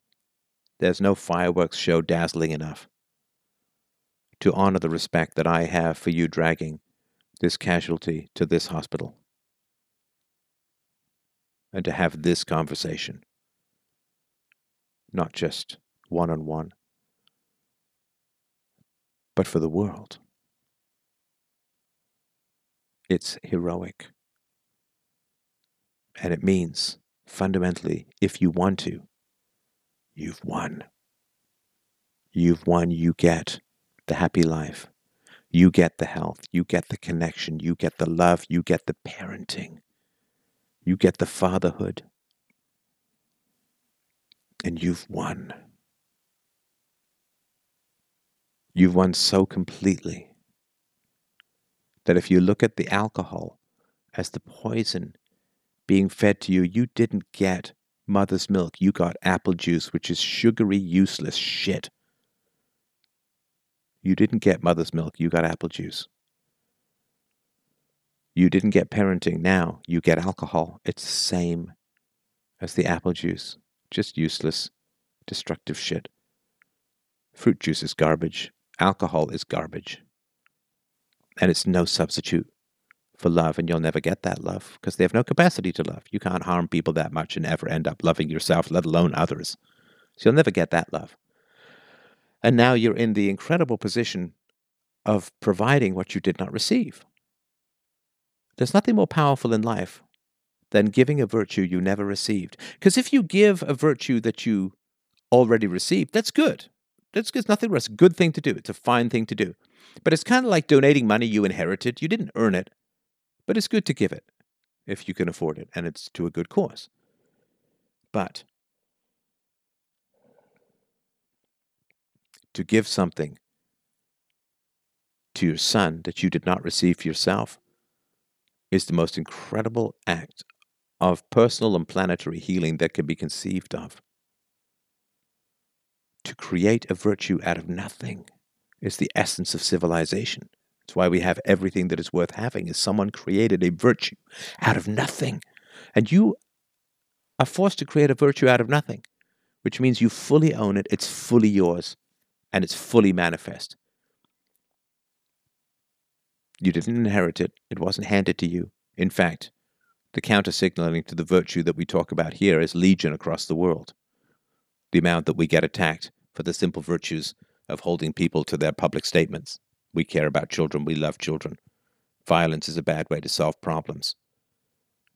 There's no fireworks show dazzling enough to honor the respect that I have for you dragging this casualty to this hospital and to have this conversation, not just one on one, but for the world. It's heroic. And it means, fundamentally, if you want to, you've won. You've won, you get the happy life. You get the health. You get the connection. You get the love. You get the parenting. You get the fatherhood. And you've won. You've won so completely that if you look at the alcohol as the poison being fed to you, you didn't get mother's milk. You got apple juice, which is sugary, useless shit. You didn't get mother's milk. You got apple juice. You didn't get parenting. Now you get alcohol. It's the same as the apple juice. Just useless, destructive shit. Fruit juice is garbage. Alcohol is garbage. And it's no substitute for love, and you'll never get that love because they have no capacity to love. You can't harm people that much and ever end up loving yourself, let alone others. So you'll never get that love. And now you're in the incredible position of providing what you did not receive. There's nothing more powerful in life than giving a virtue you never received. Because if you give a virtue that you already received, that's good. That's, that's nothing It's a good thing to do. It's a fine thing to do. But it's kind of like donating money you inherited. You didn't earn it, but it's good to give it if you can afford it and it's to a good cause. But to give something to your son that you did not receive for yourself is the most incredible act of personal and planetary healing that can be conceived of. To create a virtue out of nothing is the essence of civilization. It's why we have everything that is worth having is someone created a virtue out of nothing. And you are forced to create a virtue out of nothing, which means you fully own it, it's fully yours, and it's fully manifest. You didn't inherit it, it wasn't handed to you. In fact, the counter signaling to the virtue that we talk about here is legion across the world. The amount that we get attacked for the simple virtues of holding people to their public statements. We care about children, we love children. Violence is a bad way to solve problems.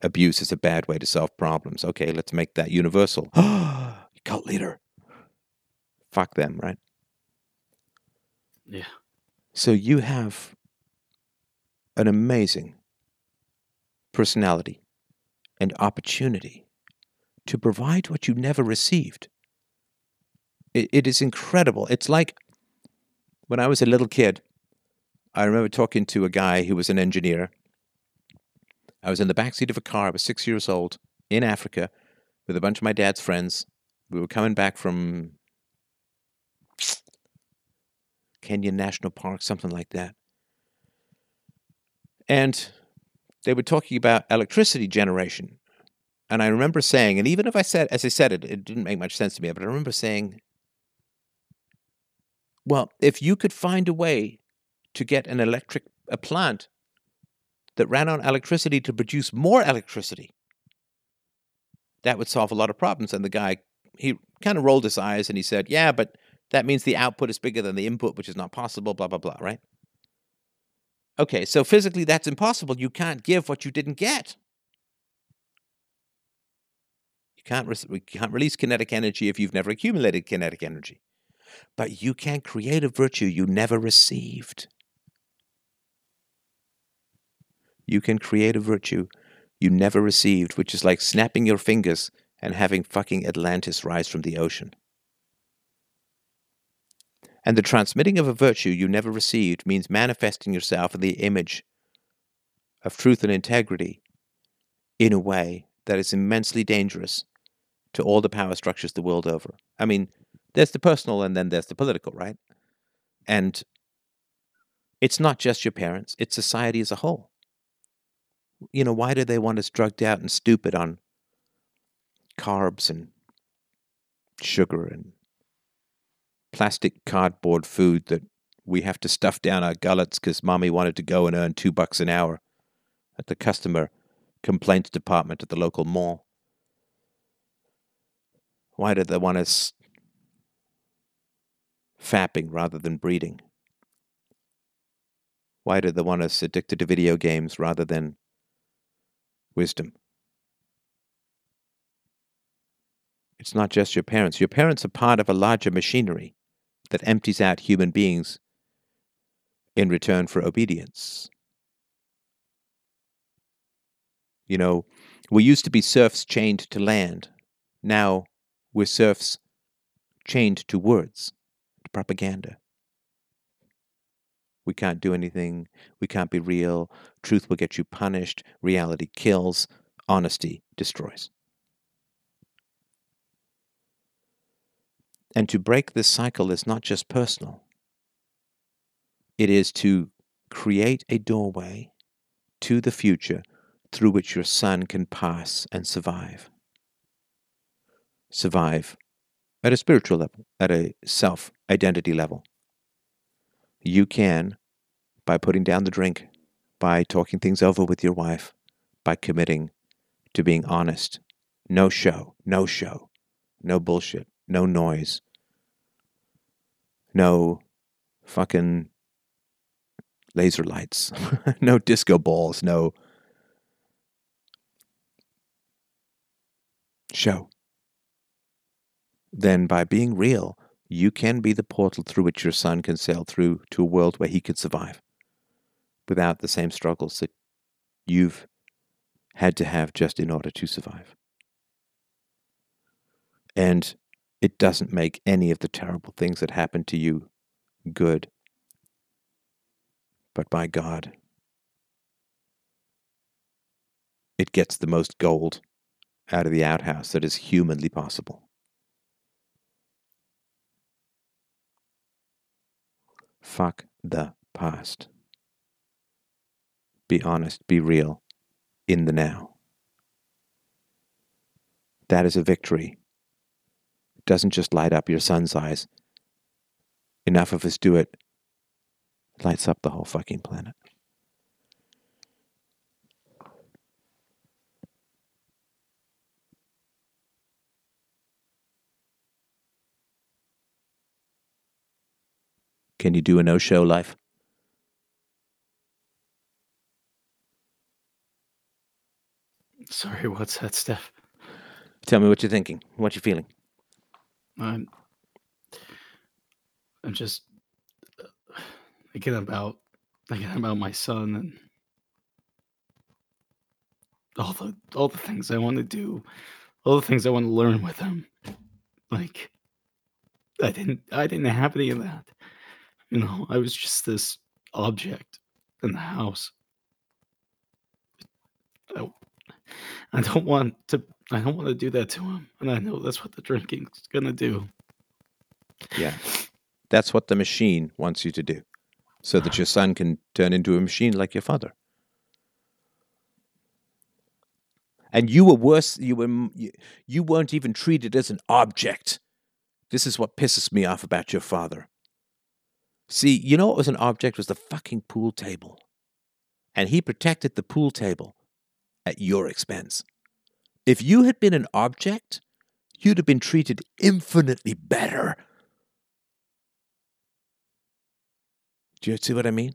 Abuse is a bad way to solve problems. Okay, let's make that universal. Cult leader. Fuck them, right? Yeah. So you have an amazing personality and opportunity to provide what you never received. It, it is incredible. It's like when I was a little kid, I remember talking to a guy who was an engineer. I was in the backseat of a car. I was six years old in Africa with a bunch of my dad's friends. We were coming back from Kenyan National Park, something like that. And they were talking about electricity generation. And I remember saying, and even if I said, as I said it, it didn't make much sense to me, but I remember saying, well, if you could find a way to get an electric a plant that ran on electricity to produce more electricity, that would solve a lot of problems. And the guy, he kind of rolled his eyes and he said, Yeah, but that means the output is bigger than the input, which is not possible, blah, blah, blah, right? Okay, so physically that's impossible. You can't give what you didn't get. You can't, re- can't release kinetic energy if you've never accumulated kinetic energy. But you can create a virtue you never received. You can create a virtue you never received, which is like snapping your fingers and having fucking Atlantis rise from the ocean. And the transmitting of a virtue you never received means manifesting yourself in the image of truth and integrity in a way that is immensely dangerous to all the power structures the world over. I mean, there's the personal and then there's the political, right? And it's not just your parents, it's society as a whole. You know, why do they want us drugged out and stupid on carbs and sugar and plastic cardboard food that we have to stuff down our gullets because mommy wanted to go and earn two bucks an hour at the customer complaints department at the local mall. Why do they want us fapping rather than breeding? Why do they want us addicted to video games rather than wisdom? It's not just your parents. Your parents are part of a larger machinery that empties out human beings in return for obedience. You know, we used to be serfs chained to land. Now we're serfs chained to words, to propaganda. We can't do anything. We can't be real. Truth will get you punished. Reality kills. Honesty destroys. And to break this cycle is not just personal, it is to create a doorway to the future through which your son can pass and survive. Survive at a spiritual level, at a self identity level. You can, by putting down the drink, by talking things over with your wife, by committing to being honest. No show, no show, no bullshit, no noise, no fucking laser lights, no disco balls, no show. Then, by being real, you can be the portal through which your son can sail through to a world where he can survive without the same struggles that you've had to have just in order to survive. And it doesn't make any of the terrible things that happen to you good. But by God, it gets the most gold out of the outhouse that is humanly possible. Fuck the past. Be honest, be real, in the now. That is a victory. Doesn't just light up your son's eyes. Enough of us do it, it lights up the whole fucking planet. Can you do a no show life? Sorry, what's that, Stef? Tell me what you're thinking, what you're feeling. I'm, I'm just thinking about thinking about my son and all the all the things I want to do, all the things I want to learn with him. Like I didn't I didn't have any of that. You know, I was just this object in the house. I, I don't want to I don't want to do that to him. And I know that's what the drinking's gonna do. Yeah. That's what the machine wants you to do, so that your son can turn into a machine like your father. And you were worse. You were you weren't even treated as an object. This is what pisses me off about your father. See, you know what was an object was the fucking pool table, and he protected the pool table at your expense. If you had been an object, you'd have been treated infinitely better. Do you see what I mean?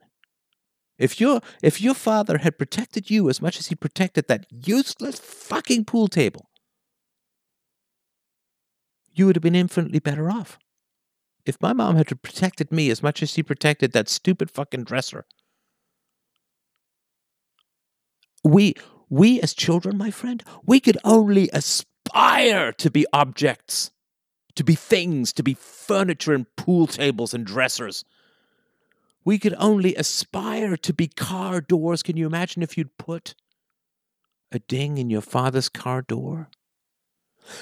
If your if your father had protected you as much as he protected that useless fucking pool table, you would have been infinitely better off. If my mom had protected me as much as she protected that stupid fucking dresser, we we as children, my friend, we could only aspire to be objects, to be things, to be furniture and pool tables and dressers. We could only aspire to be car doors. Can you imagine if you'd put a ding in your father's car door?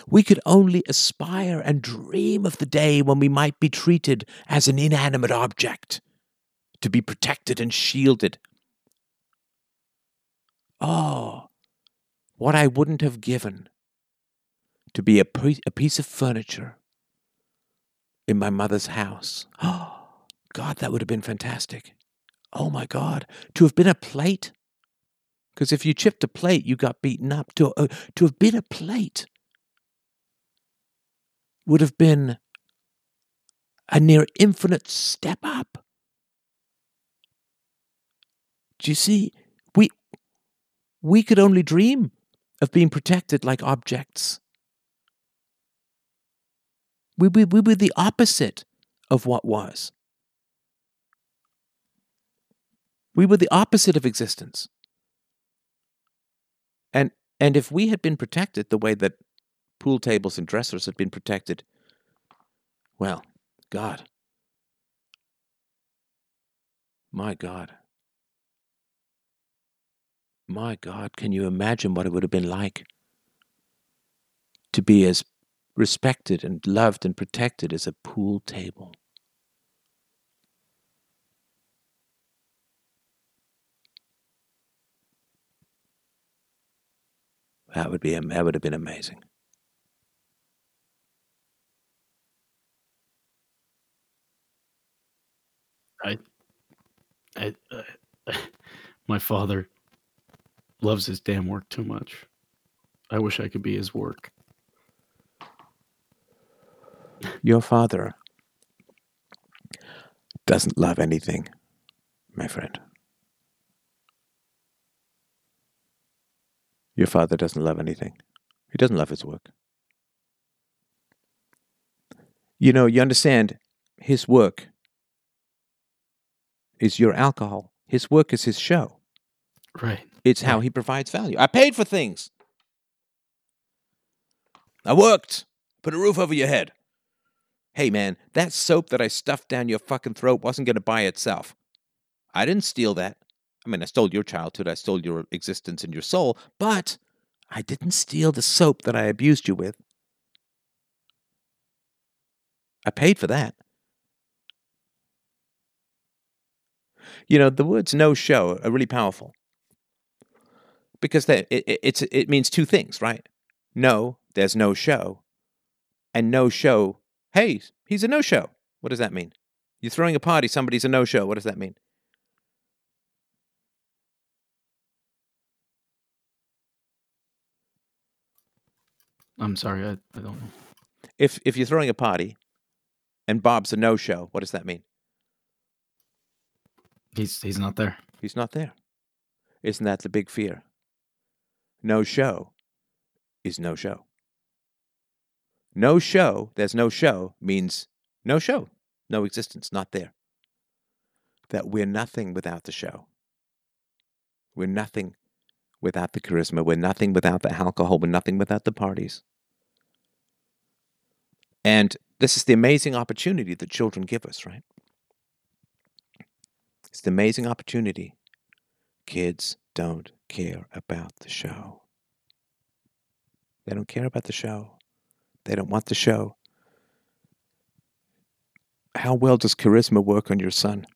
We could only aspire and dream of the day when we might be treated as an inanimate object, to be protected and shielded. Oh, what I wouldn't have given to be a, pre- a piece of furniture in my mother's house. Oh, God, that would have been fantastic. Oh my God, to have been a plate. Because if you chipped a plate, you got beaten up. To, uh, to have been a plate would have been a near infinite step up. Do you see? We, could only dream of being protected like objects. We, we, we were the opposite of what was. We were the opposite of existence. And, and if we had been protected the way that pool tables and dressers had been protected, well, God. My God. My God, can you imagine what it would have been like to be as respected and loved and protected as a pool table? That would be that would have been amazing. I, I, my father loves his damn work too much. I wish I could be his work. Your father doesn't love anything, my friend. Your father doesn't love anything. He doesn't love his work. You know, you understand, his work is your alcohol. His work is his show. Right. It's how he provides value. I paid for things. I worked. Put a roof over your head. Hey, man, that soap that I stuffed down your fucking throat wasn't going to buy itself. I didn't steal that. I mean, I stole your childhood, I stole your existence and your soul, but I didn't steal the soap that I abused you with. I paid for that. You know, the words no show are really powerful because they, it, it, it's, it means two things, right? No, there's no show. And no show, hey, he's a no show. What does that mean? You're throwing a party, somebody's a no show. What does that mean? I'm sorry, I, I don't know. If if you're throwing a party and Bob's a no show, what does that mean? He's he's not there. He's not there. Isn't that the big fear? No show is no show. No show, there's no show, means no show, no existence, not there. That we're nothing without the show. We're nothing without the charisma. We're nothing without the alcohol. We're nothing without the parties. And this is the amazing opportunity that children give us, right? It's the amazing opportunity. Kids don't care about the show. They don't care about the show. They don't want the show. How well does charisma work on your son?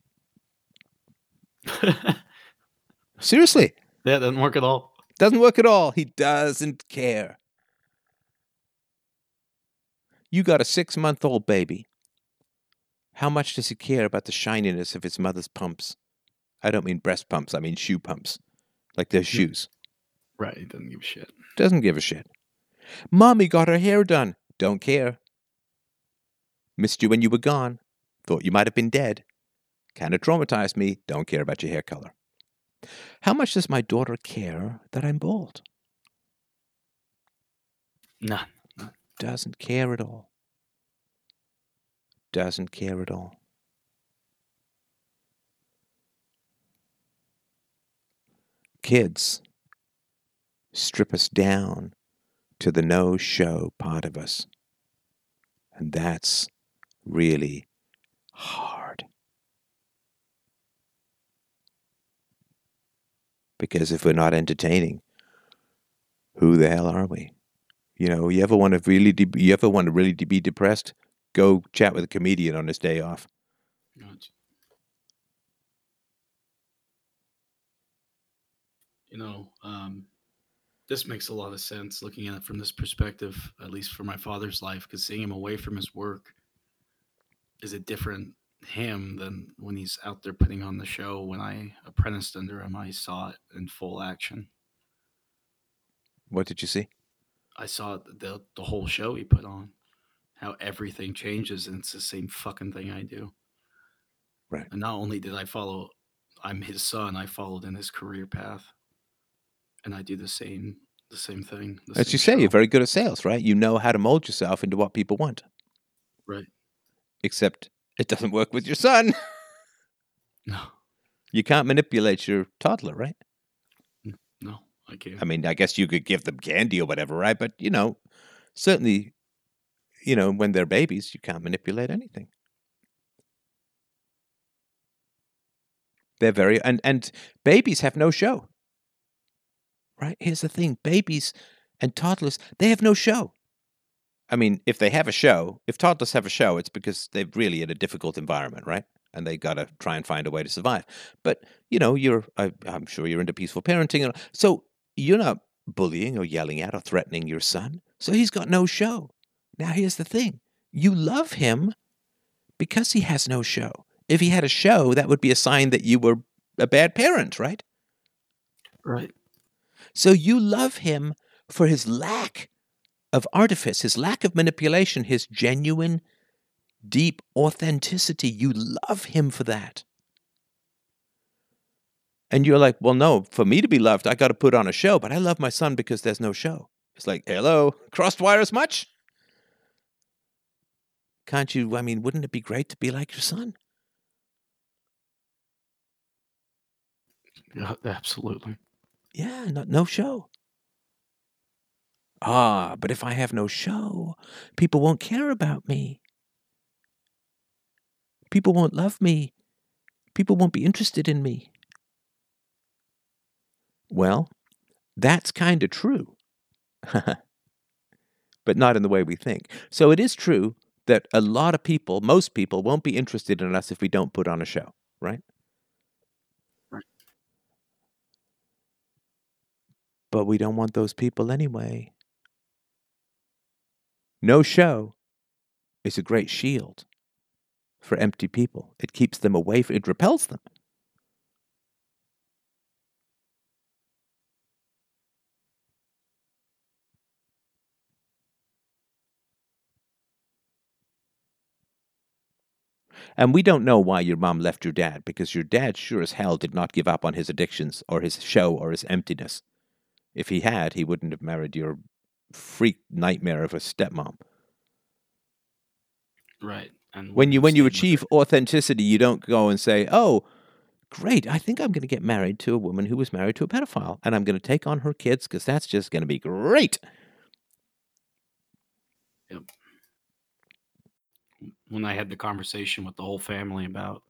Seriously, That doesn't work at all. doesn't work at all. He doesn't care. You got a six month old baby. How much does he care about the shininess of his mother's pumps? I don't mean breast pumps, I mean shoe pumps, like their shoes. Right. He doesn't give a shit. Doesn't give a shit. Mommy got her hair done. Don't care. Missed you when you were gone. Thought you might have been dead. Kind of traumatized me. Don't care about your hair color. How much does my daughter care that I'm bald? None. Doesn't care at all. Doesn't care at all. Kids strip us down to the no show part of us. And that's really hard. Because if we're not entertaining, who the hell are we? You know, you ever want to really, de- you ever want to really de- be depressed? Go chat with a comedian on his day off. Gotcha. You know, um, this makes a lot of sense looking at it from this perspective, at least for my father's life, because seeing him away from his work is a different him than when he's out there putting on the show. When I apprenticed under him, I saw it in full action. What did you see? I saw the the whole show he put on, how everything changes, and it's the same fucking thing I do. Right. And not only did I follow, I'm his son. I followed in his career path, and I do the same the same thing. the As same you say, show. you're very good at sales, right? You know how to mold yourself into what people want. right. Except it doesn't work with your son. No, You can't manipulate your toddler, right? no, I can't. I mean, I guess you could give them candy or whatever, right? But you know, certainly, you know, when they're babies, you can't manipulate anything. They're very and and babies have no show. Right? Here's the thing, babies and toddlers, they have no show. I mean, if they have a show, if toddlers have a show, it's because they're really in a difficult environment, right? And they got to try and find a way to survive. But, you know, you're I, I'm sure you're into peaceful parenting and so you're not bullying or yelling at or threatening your son. So he's got no show. Now, here's the thing you love him because he has no show. If he had a show, that would be a sign that you were a bad parent, right? right. So you love him for his lack of artifice, his lack of manipulation, his genuine, deep authenticity. You love him for that. And you're like, well, no, for me to be loved, I got to put on a show, but I love my son because there's no show. It's like, hello, crossed wires much? Can't you? I mean, wouldn't it be great to be like your son? Yeah, absolutely. Yeah, no, no show. Ah, but if I have no show, people won't care about me. People won't love me. People won't be interested in me. Well, that's kind of true. but not in the way we think. So it is true that a lot of people, most people, won't be interested in us if we don't put on a show, right? But we don't want those people anyway. No show is a great shield for empty people. It keeps them away, from, it repels them. And we don't know why your mom left your dad because your dad sure as hell did not give up on his addictions or his show or his emptiness. If he had, he wouldn't have married your freak nightmare of a stepmom. Right. And When you when you achieve authenticity, you don't go and say, "Oh, great, I think I'm going to get married to a woman who was married to a pedophile and I'm going to take on her kids because that's just going to be great." her- when I had the conversation with the whole family about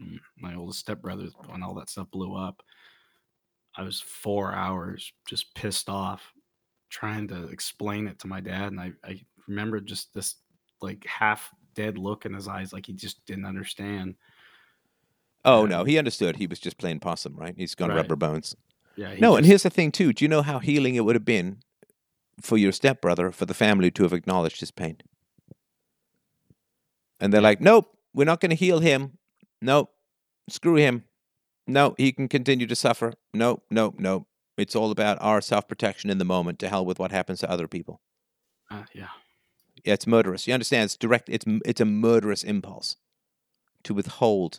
mm, my oldest stepbrother when all that stuff blew up, I was four hours just pissed off trying to explain it to my dad. And I, I remember just this like half dead look in his eyes, like he just didn't understand. Oh Yeah. no, he understood. He was just playing possum, right? He's gone Right. rubber bones. Yeah. No, and here's the thing too. Do you know how healing it would have been for your stepbrother, for the family to have acknowledged his pain? And they're like, "Nope, we're not going to heal him. Nope, screw him. No, he can continue to suffer. No, no, no. It's all about our self-protection in the moment. To hell with what happens to other people. uh, yeah. Yeah, it's murderous. You understand? It's direct. It's it's a murderous impulse to withhold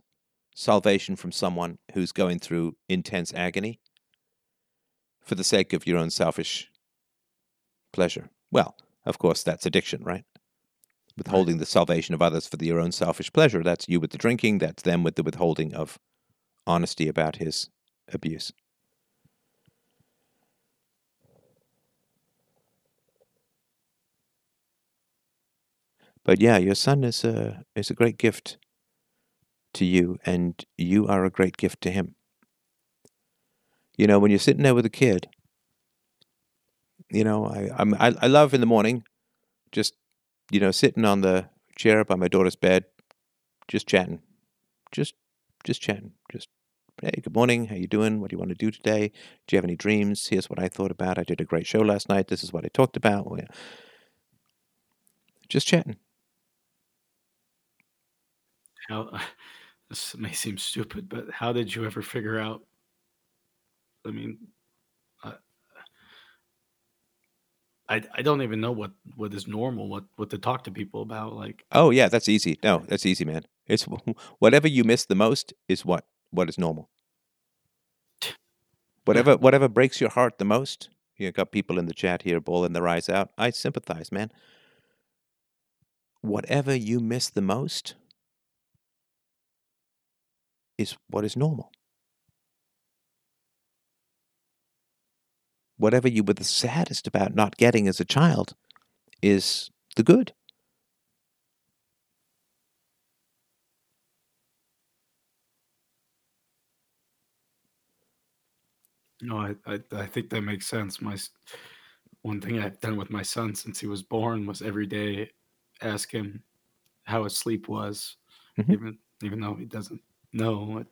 salvation from someone who's going through intense agony for the sake of your own selfish pleasure. Well, of course, that's addiction, right? Withholding the salvation of others for your own selfish pleasure. That's you with the drinking. That's them with the withholding of honesty about his abuse. But yeah, your son is a is a great gift to you, and you are a great gift to him. You know, when you're sitting there with a kid, You know, I I'm, I I love in the morning, just you know, sitting on the chair by my daughter's bed, just chatting, just just chatting, just hey, good morning, how you doing? What do you want to do today? Do you have any dreams? Here's what I thought about. I did a great show last night. This is what I talked about. Just chatting. How this may seem stupid, but how did you ever figure out? I mean, I, I, I don't even know what what is normal, what what to talk to people about. Like, Oh yeah, that's easy. No, that's easy, man. It's whatever you miss the most is what what is normal. Whatever whatever breaks your heart the most. You got people in the chat here bawling their eyes out. I sympathize, man. Whatever you miss the most is what is normal. Whatever you were the saddest about not getting as a child is the good. No, I, I I think that makes sense. My one thing I've done with my son since he was born was every day ask him how his sleep was, Mhm. even even though he doesn't know. I,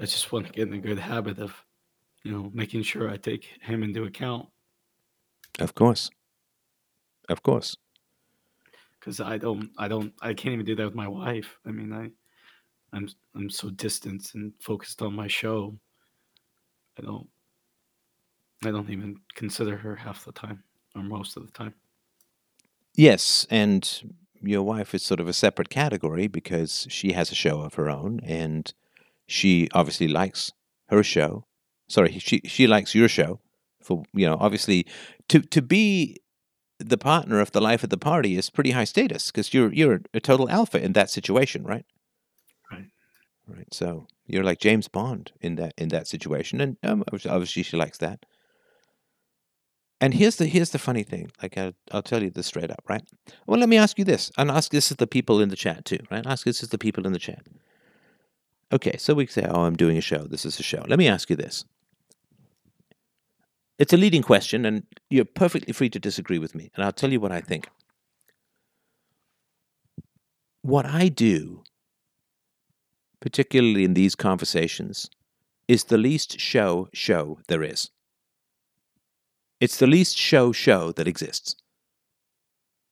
I just want to get in a good habit of, you know, making sure I take him into account Of course. Of course. because I don't I don't I can't even do that with my wife. I mean I I'm I'm so distant and focused on my show. I don't I don't even consider her half the time or most of the time. Yes, and your wife is sort of a separate category because she has a show of her own and she obviously likes her show. Sorry, she she likes your show. For you know, obviously to to be the partner of the life of the party is pretty high status because you're you're a total alpha in that situation, right? Right. Right. So you're like James Bond in that in that situation, and um, obviously she likes that. And here's the here's the funny thing. Like I'll, I'll tell you this straight up, right? Well, let me ask you this, and ask this of the people in the chat too, right? Ask this of the people in the chat. Okay, so we say, "Oh, I'm doing a show. This is a show." Let me ask you this. It's a leading question, and you're perfectly free to disagree with me, and I'll tell you what I think. What I do, particularly in these conversations, is the least show show there is. It's the least show show that exists.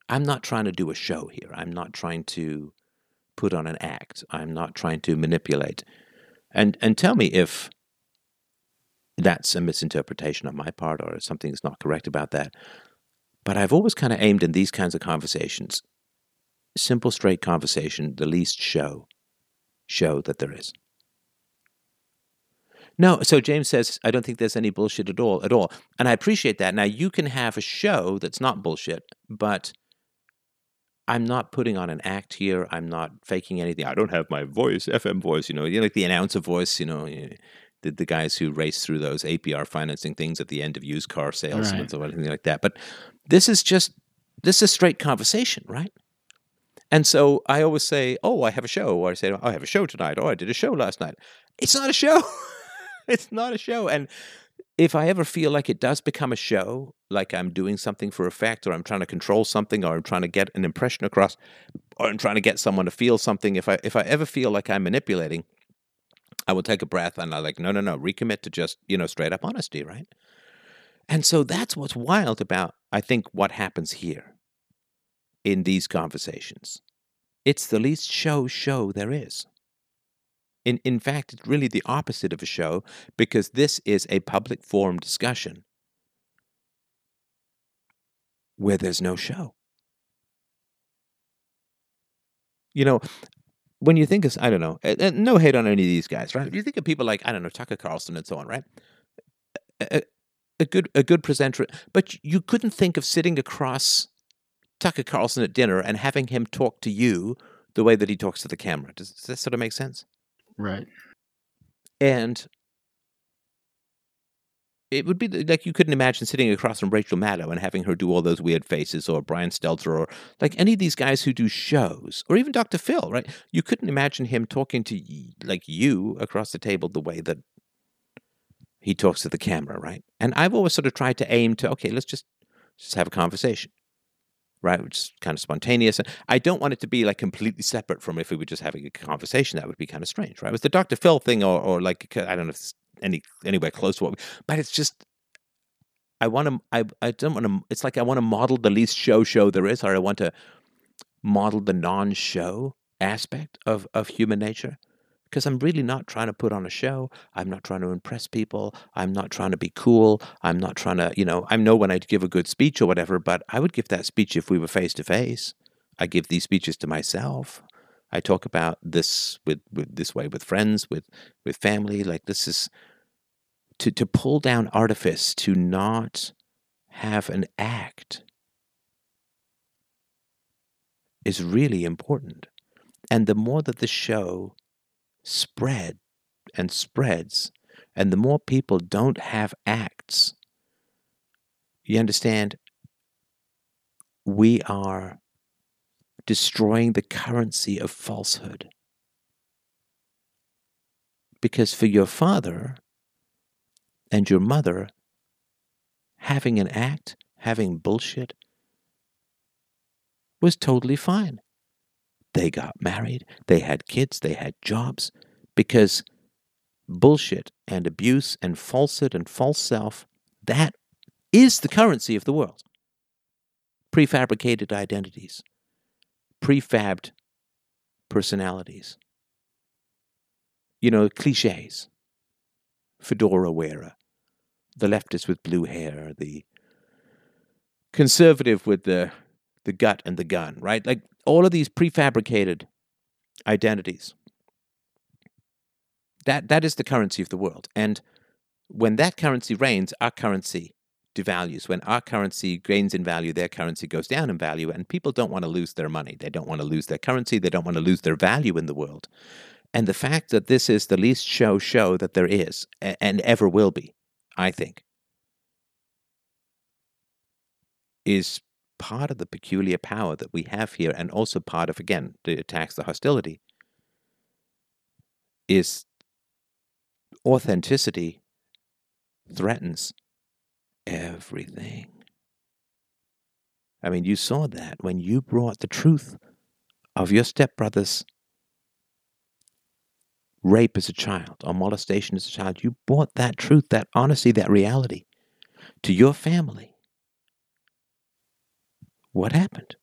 I'm not trying to do a show here. I'm not trying to put on an act. I'm not trying to manipulate. And and tell me if that's a misinterpretation on my part or something's not correct about that. But I've always kind of aimed in these kinds of conversations, simple, straight conversation, the least show, show that there is. No, so James says, I don't think there's any bullshit at all, at all. And I appreciate that. Now, you can have a show that's not bullshit, but I'm not putting on an act here. I'm not faking anything. I don't have my voice, FM voice, you know, like the announcer voice, you know, the, the guys who race through those APR financing things at the end of used car sales Right. or anything like that. But this is just, this is straight conversation, right? And so I always say, "Oh, I have a show," or I say, "Oh, I have a show tonight," or "I did a show last night." It's not a show. it's not a show. And if I ever feel like it does become a show, like I'm doing something for effect, or I'm trying to control something, or I'm trying to get an impression across, or I'm trying to get someone to feel something, if I if I ever feel like I'm manipulating, I will take a breath and I like, no, no, no, recommit to just you know straight up honesty, right? And so that's what's wild about I think what happens here in these conversations. It's the least show show there is. In, in fact, it's really the opposite of a show because this is a public forum discussion where there's no show. You know, when you think of, I don't know, no hate on any of these guys, right? You think of people like, I don't know, Tucker Carlson and so on, right? A, a- a good a good presenter, but you couldn't think of sitting across Tucker Carlson at dinner and having him talk to you the way that he talks to the camera. Does, does that sort of make sense? Right. And it would be like you couldn't imagine sitting across from Rachel Maddow and having her do all those weird faces, or Brian Stelter, or like any of these guys who do shows, or even Dr. Phil, right? You couldn't imagine him talking to like you across the table the way that he talks to the camera, right? And I've always sort of tried to aim to, okay, let's just just have a conversation, right? Which is kind of spontaneous. I don't want it to be like completely separate from if we were just having a conversation. That would be kind of strange, right? Was the Dr. Phil thing, or, or like I don't know if it's any anywhere close to what, we, but it's just I want to. I I don't want to. It's like I want to model the least show show there is, or I want to model the non-show aspect of of human nature because I'm really not trying to put on a show. I'm not trying to impress people. I'm not trying to be cool. I'm not trying to, you know, I know when I'd give a good speech or whatever, but I would give that speech if we were face to face. I give these speeches to myself. I talk about this with, with this way with friends, with with family. Like this is to to pull down artifice, to not have an act is really important. And the more that the show spread and spreads, and the more people don't have acts, you understand, we are destroying the currency of falsehood. Because for your father and your mother, having an act, having bullshit, was totally fine. They got married, they had kids, they had jobs, because bullshit and abuse and falsehood and false self, that is the currency of the world. Prefabricated identities, prefabbed personalities, you know, cliches. Fedora wearer, the leftist with blue hair, the conservative with the the gut and the gun, right? Like all of these prefabricated identities. That that is the currency of the world. And when that currency reigns, our currency devalues. When our currency gains in value, their currency goes down in value. And people don't want to lose their money. They don't want to lose their currency. They don't want to lose their value in the world. And the fact that this is the least show show that there is and ever will be, I think, is part of the peculiar power that we have here, and also part of, again, the attacks, the hostility, is authenticity threatens everything. I mean, you saw that when you brought the truth of your stepbrother's rape as a child or molestation as a child. You brought that truth, that honesty, that reality to your family. What happened?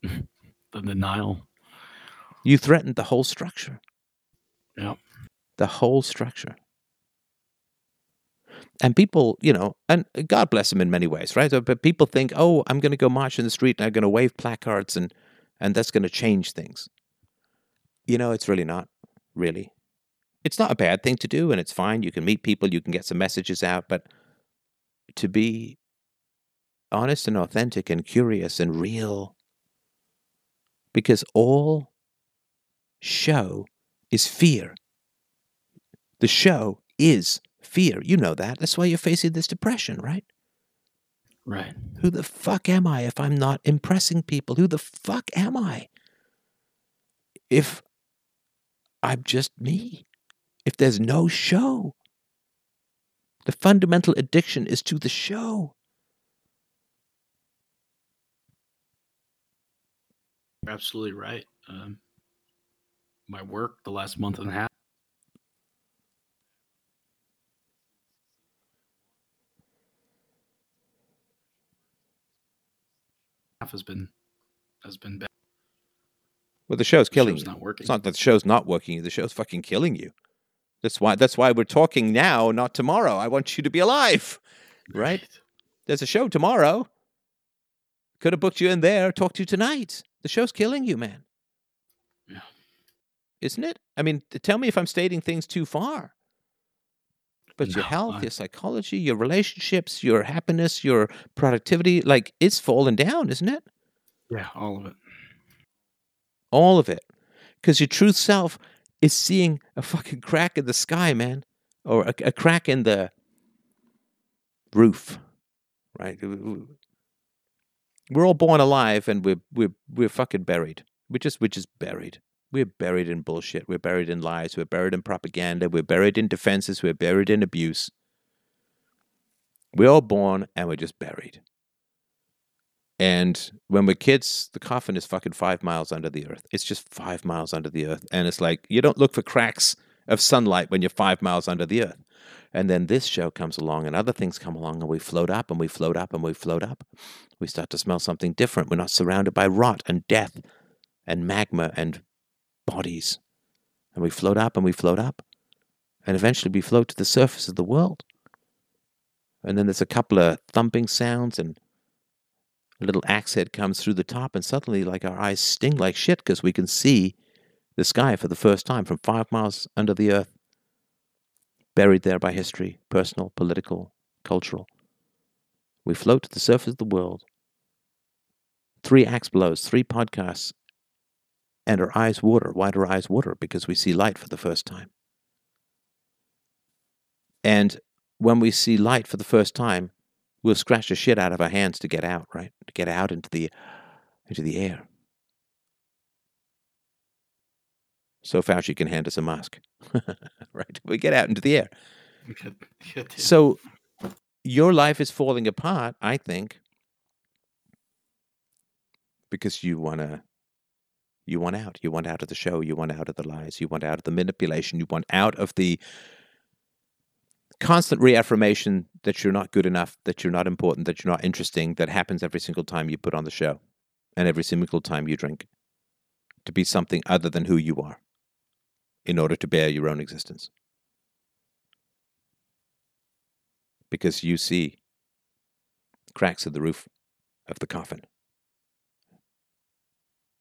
the denial. You threatened the whole structure. Yeah. The whole structure. And people, you know, and God bless them in many ways, right? But people think, oh, I'm going to go march in the street and I'm going to wave placards and, and that's going to change things. You know, it's really not, really. It's not a bad thing to do and it's fine. You can meet people, you can get some messages out, but to be honest and authentic and curious and real. Because all show is fear. The show is fear. You know that. That's why you're facing this depression, right? Right. Who the fuck am I if I'm not impressing people? Who the fuck am I if I'm just me? If there's no show? The fundamental addiction is to the show. You're absolutely right. Um, my work the last month and a half. has been has been bad. Well, the show's killing show's you. not working. It's not that the show's not working. The show's fucking killing you. That's why. That's why we're talking now, not tomorrow. I want you to be alive, right? There's a show tomorrow. Could have booked you in there. Talk to you tonight. The show's killing you, man. Yeah. Isn't it? I mean, tell me if I'm stating things too far. But your health, I- your psychology, your relationships, your happiness, your productivity, like it's fallen down, isn't it? Yeah, all of it. All of it. Because your truth self is seeing a fucking crack in the sky, man, or a, a crack in the roof, right? We're all born alive and we're we're we're fucking buried. We're just we're just buried. We're buried in bullshit. We're buried in lies. We're buried in propaganda. We're buried in defenses. We're buried in abuse. We're all born and we're just buried. And when we're kids, the coffin is fucking five miles under the earth. It's just five miles under the earth. And it's like, you don't look for cracks of sunlight when you're five miles under the earth. And then this show comes along and other things come along and we float up and we float up and we float up. We start to smell something different. We're not surrounded by rot and death and magma and bodies. And we float up and we float up. And eventually we float to the surface of the world. And then there's a couple of thumping sounds and a little axe head comes through the top, and suddenly, like our eyes sting like shit because we can see the sky for the first time from five miles under the earth, buried there by history, personal, political, cultural. We float to the surface of the world. Three axe blows, three podcasts, and our eyes water. Why do our eyes water? Because we see light for the first time. And when we see light for the first time, we'll scratch the shit out of our hands to get out, right? To get out into the into the air. So Fauci can hand us a mask. right? We get out into the air. So your life is falling apart, I think, because you want to you want out. You want out of the show, you want out of the lies, you want out of the manipulation, you want out of the constant reaffirmation that you're not good enough, that you're not important, that you're not interesting, that happens every single time you put on the show and every single time you drink to be something other than who you are in order to bear your own existence. Because you see cracks in the roof of the coffin.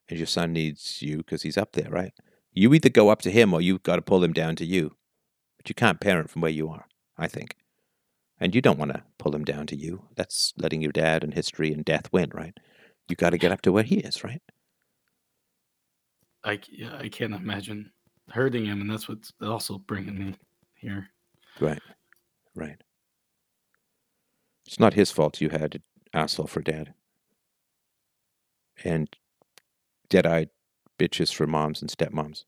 And your son needs you because he's up there, right? You either go up to him or you've got to pull him down to you. But you can't parent from where you are. I think. And you don't want to pull him down to you. That's letting your dad and history and death win, right? You got to get up to where he is, right? I I can't imagine hurting him, and that's what's also bringing me here. Right, right. It's not his fault you had an asshole for dad, and dead-eyed bitches for moms and stepmoms.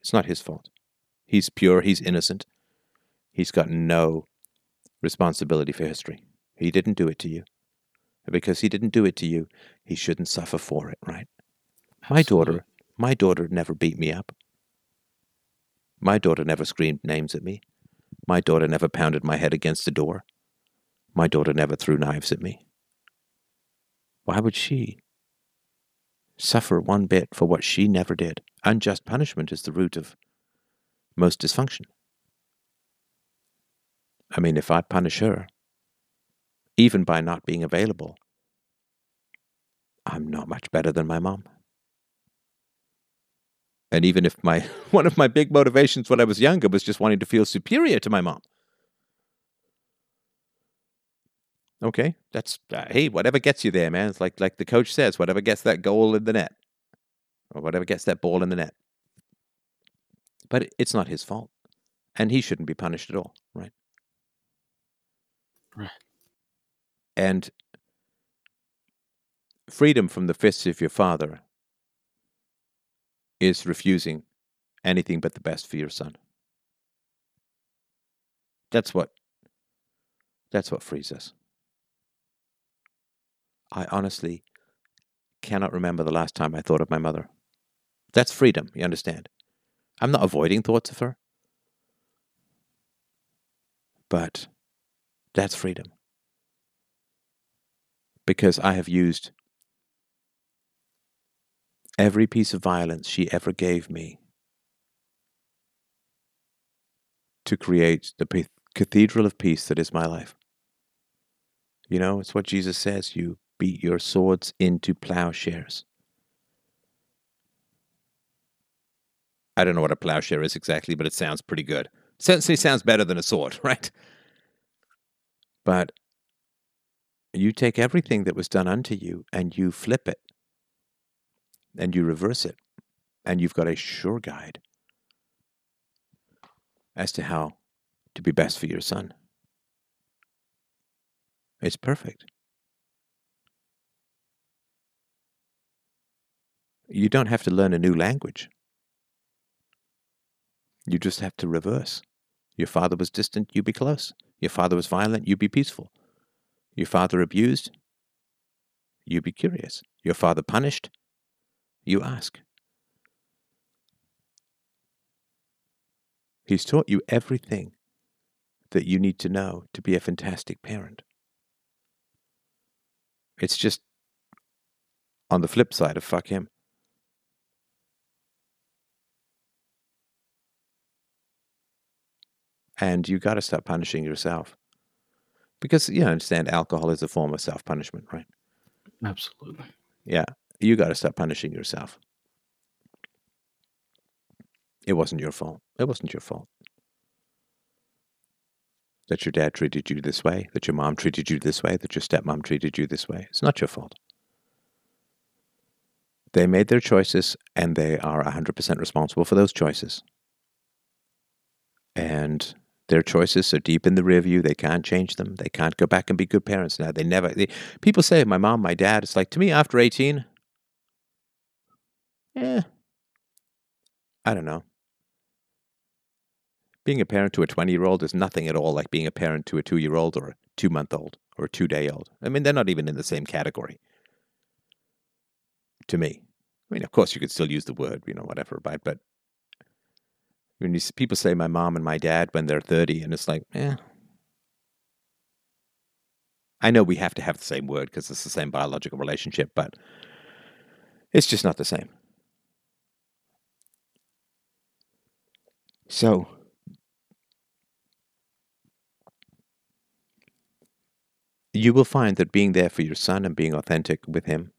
It's not his fault. He's pure. He's innocent. He's got no responsibility for history. He didn't do it to you. And because he didn't do it to you, he shouldn't suffer for it, right? My daughter, my daughter never beat me up. My daughter never screamed names at me. My daughter never pounded my head against the door. My daughter never threw knives at me. Why would she suffer one bit for what she never did? Unjust punishment is the root of most dysfunction. I mean, if I punish her, even by not being available, I'm not much better than my mom. And even if my one of my big motivations when I was younger was just wanting to feel superior to my mom. Okay, that's uh, hey, whatever gets you there, man. It's like like the coach says, whatever gets that goal in the net, or whatever gets that ball in the net. But it's not his fault, and he shouldn't be punished at all, right? Right. And freedom from the fists of your father is refusing anything but the best for your son. That's what that's what frees us. I honestly cannot remember the last time I thought of my mother. That's freedom, you understand? I'm not avoiding thoughts of her. But that's freedom. Because I have used every piece of violence she ever gave me to create the cathedral of peace that is my life. You know, it's what Jesus says you beat your swords into plowshares. I don't know what a plowshare is exactly, but it sounds pretty good. Certainly sounds better than a sword, right? But you take everything that was done unto you and you flip it and you reverse it, and you've got a sure guide as to how to be best for your son. It's perfect. You don't have to learn a new language You just have to reverse. Your father was distant, you be close. Your father was violent, you be peaceful. Your father abused, you be curious. Your father punished, you ask. He's taught you everything that you need to know to be a fantastic parent. It's just on the flip side of fuck him. And you got to stop punishing yourself. Because you understand alcohol is a form of self punishment, right? Absolutely. Yeah. You got to stop punishing yourself. It wasn't your fault. It wasn't your fault. That your dad treated you this way, that your mom treated you this way, that your stepmom treated you this way. It's not your fault. They made their choices and they are 100% responsible for those choices. And their choices are deep in the rear view. They can't change them. They can't go back and be good parents now. They never. They, people say, my mom, my dad, it's like, to me, after 18, eh, I don't know. Being a parent to a 20 year old is nothing at all like being a parent to a two year old or a two month old or a two day old. I mean, they're not even in the same category to me. I mean, of course, you could still use the word, you know, whatever, but, but when you, people say my mom and my dad when they're 30, and it's like, eh. I know we have to have the same word because it's the same biological relationship, but it's just not the same. So, you will find that being there for your son and being authentic with him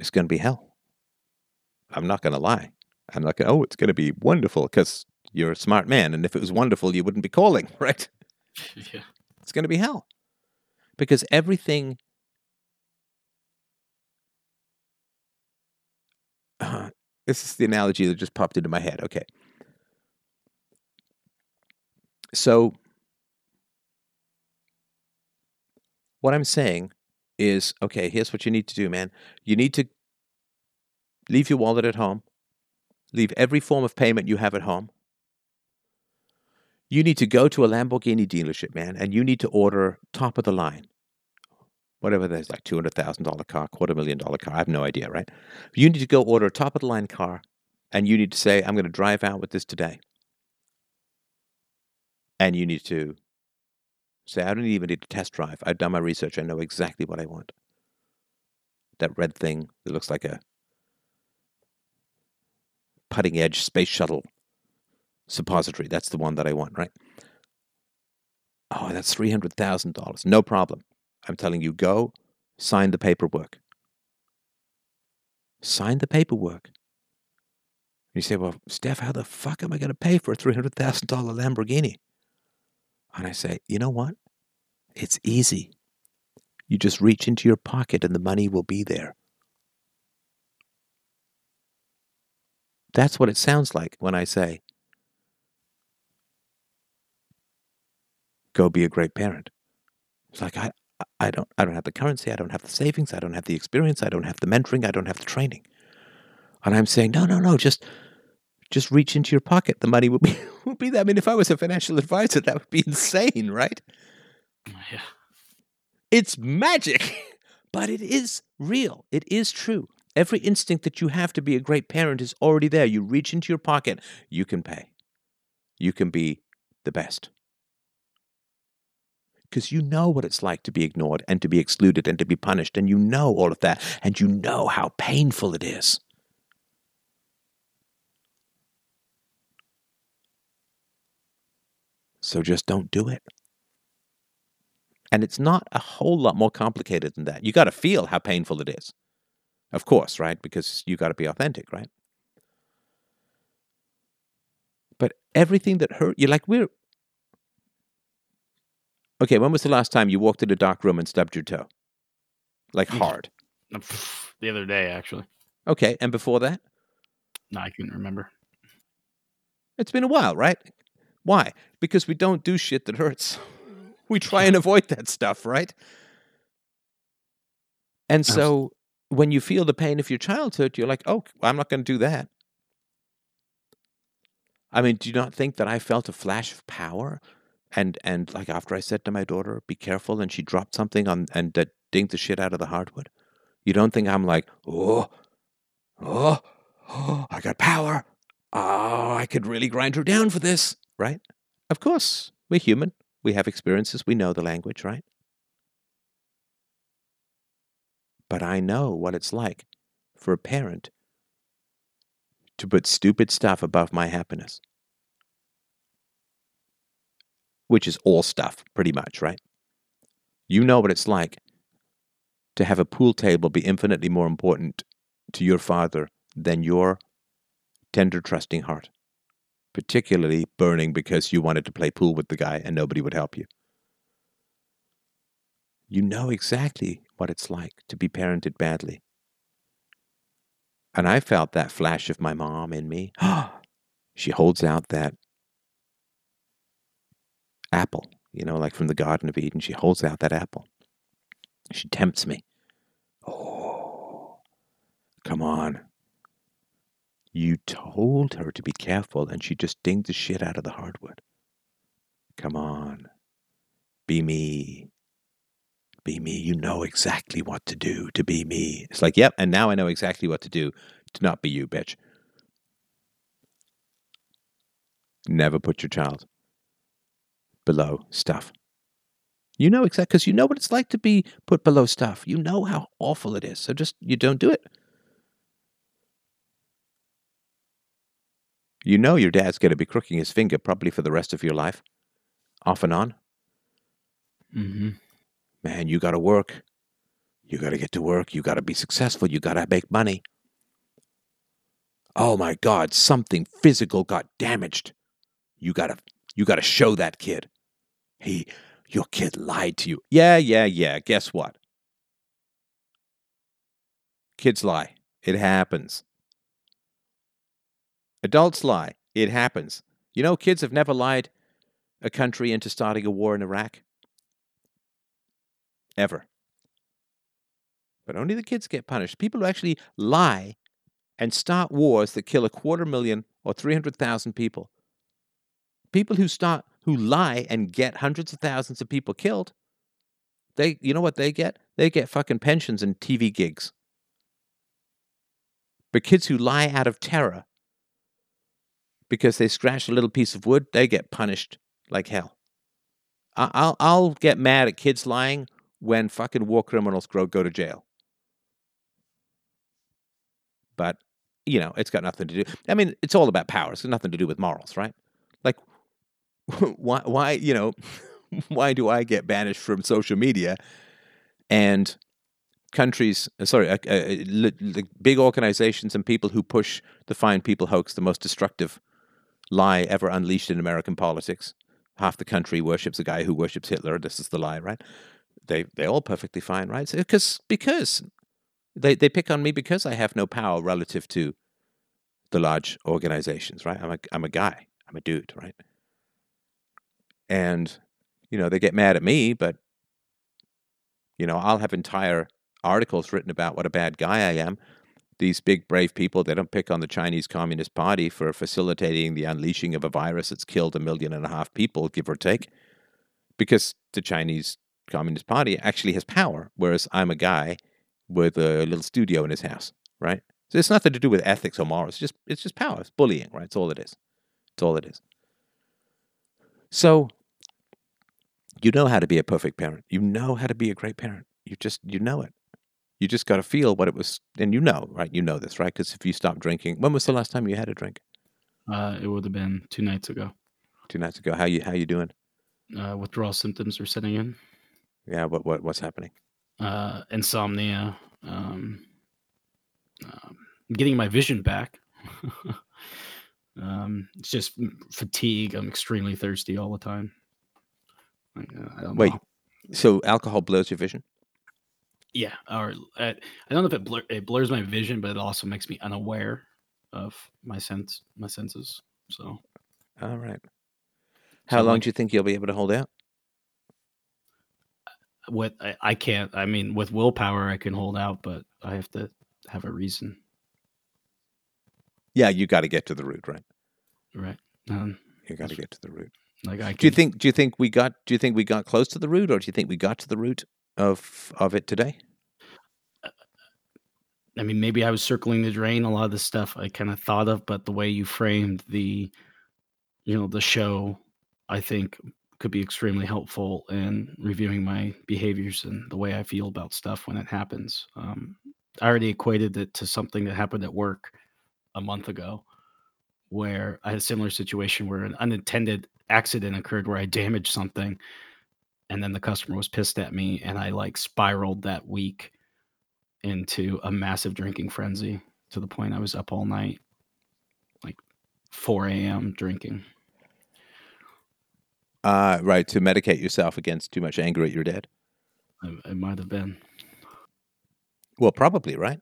is going to be hell. I'm not going to lie. I'm not going, oh, it's going to be wonderful because you're a smart man. And if it was wonderful, you wouldn't be calling, right? yeah. It's going to be hell. Because everything. Uh, this is the analogy that just popped into my head. Okay. So, what I'm saying is okay, here's what you need to do, man. You need to leave your wallet at home, leave every form of payment you have at home. You need to go to a Lamborghini dealership, man, and you need to order top of the line. Whatever that is, like $200,000 car, quarter million dollar car. I have no idea, right? You need to go order a top of the line car, and you need to say, I'm going to drive out with this today. And you need to say, I don't even need to test drive. I've done my research. I know exactly what I want. That red thing that looks like a cutting edge space shuttle suppository. That's the one that I want, right? Oh, that's $300,000. No problem. I'm telling you, go sign the paperwork. Sign the paperwork. You say, well, Stef, how the fuck am I going to pay for a $300,000 Lamborghini? And I say, you know what? It's easy. You just reach into your pocket and the money will be there. That's what it sounds like when I say, go be a great parent. It's like, I, I, don't, I don't have the currency, I don't have the savings, I don't have the experience, I don't have the mentoring, I don't have the training. And I'm saying, no, no, no, just just reach into your pocket. The money will be will be there. I mean, if I was a financial advisor, that would be insane, right? Oh, yeah. It's magic, but it is real. It is true. Every instinct that you have to be a great parent is already there. You reach into your pocket, you can pay. You can be the best. Because you know what it's like to be ignored and to be excluded and to be punished, and you know all of that, and you know how painful it is. So just don't do it. And it's not a whole lot more complicated than that. You got to feel how painful it is. Of course, right? Because you got to be authentic, right? But everything that hurt you, like we're. Okay, when was the last time you walked in a dark room and stubbed your toe? Like hard. The other day, actually. Okay, and before that? No, I couldn't remember. It's been a while, right? Why? Because we don't do shit that hurts. We try and avoid that stuff, right? And so when you feel the pain of your childhood, you're like, oh, I'm not going to do that. I mean, do you not think that I felt a flash of power? And and like after I said to my daughter, "Be careful," and she dropped something on and that dinged the shit out of the hardwood. You don't think I'm like, oh, oh, oh, I got power. Oh, I could really grind her down for this, right? Of course, we're human. We have experiences. We know the language, right? But I know what it's like for a parent to put stupid stuff above my happiness. Which is all stuff, pretty much, right? You know what it's like to have a pool table be infinitely more important to your father than your tender, trusting heart, particularly burning because you wanted to play pool with the guy and nobody would help you. You know exactly what it's like to be parented badly. And I felt that flash of my mom in me. she holds out that apple, you know, like from the Garden of Eden. She holds out that apple. She tempts me. Oh, come on. You told her to be careful, and she just dinged the shit out of the hardwood. Come on. Be me. Be me. You know exactly what to do to be me. It's like, yep, and now I know exactly what to do to not be you, bitch. Never put your child below stuff. You know exactly because you know what it's like to be put below stuff. You know how awful it is. So just you don't do it. You know your dad's going to be crooking his finger probably for the rest of your life, off and on. Mm-hmm. Man, you got to work. You got to get to work. You got to be successful. You got to make money. Oh my God, something physical got damaged. You got to you got to show that kid. He your kid lied to you. Yeah, yeah, yeah. Guess what? Kids lie. It happens. Adults lie. It happens. You know, kids have never lied a country into starting a war in Iraq. Ever. But only the kids get punished. People who actually lie and start wars that kill a quarter million or 300,000 people. People who start who lie and get hundreds of thousands of people killed, they you know what they get? They get fucking pensions and TV gigs. But kids who lie out of terror because they scratch a little piece of wood, they get punished like hell. I'll I'll get mad at kids lying when fucking war criminals go go to jail. But you know, it's got nothing to do. I mean, it's all about power. It's got nothing to do with morals, right? Like, why? Why? You know, why do I get banished from social media, and countries? Sorry, uh, uh, big organizations and people who push the Fine People hoax, the most destructive lie ever unleashed in American politics. Half the country worships a guy who worships Hitler. This is the lie, right? They they all perfectly fine, right? Because because they they pick on me because I have no power relative to the large organizations, right? I'm a I'm a guy. I'm a dude, right? And you know, they get mad at me, but you know, I'll have entire articles written about what a bad guy I am. These big brave people, they don't pick on the Chinese Communist Party for facilitating the unleashing of a virus that's killed a million and a half people, give or take, because the Chinese Communist Party actually has power, whereas I'm a guy with a little studio in his house, right? So it's nothing to do with ethics or morals. It's just it's just power. It's bullying, right? It's all it is. It's all it is. So you know how to be a perfect parent. You know how to be a great parent. You just you know it. You just got to feel what it was, and you know, right? You know this, right? Because if you stop drinking, when was the last time you had a drink? Uh, it would have been two nights ago. Two nights ago. How you how you doing? Uh, withdrawal symptoms are setting in. Yeah. What what what's happening? Uh, insomnia. Um, um, getting my vision back. um, it's just fatigue. I'm extremely thirsty all the time. I, uh, Wait, know. so alcohol blurs your vision? Yeah, or uh, I don't know if it, blur, it blurs my vision, but it also makes me unaware of my sense, my senses. So, all right. How so long like, do you think you'll be able to hold out? With I, I can't. I mean, with willpower, I can hold out, but I have to have a reason. Yeah, you got to get to the root, right? Right. Um, You got to get to the root. like I Do you think? Do you think we got? Do you think we got close to the root, or do you think we got to the root of of it today? I mean, maybe I was circling the drain. A lot of the stuff I kind of thought of, but the way you framed the, you know, the show, I think could be extremely helpful in reviewing my behaviors and the way I feel about stuff when it happens. Um, I already equated it to something that happened at work a month ago, where I had a similar situation where an unintended accident occurred where I damaged something, and then the customer was pissed at me, and I like spiraled that week into a massive drinking frenzy to the point I was up all night, like 4 a.m. drinking. Uh, right. To medicate yourself against too much anger at your dad. It, might have been. Well, probably right.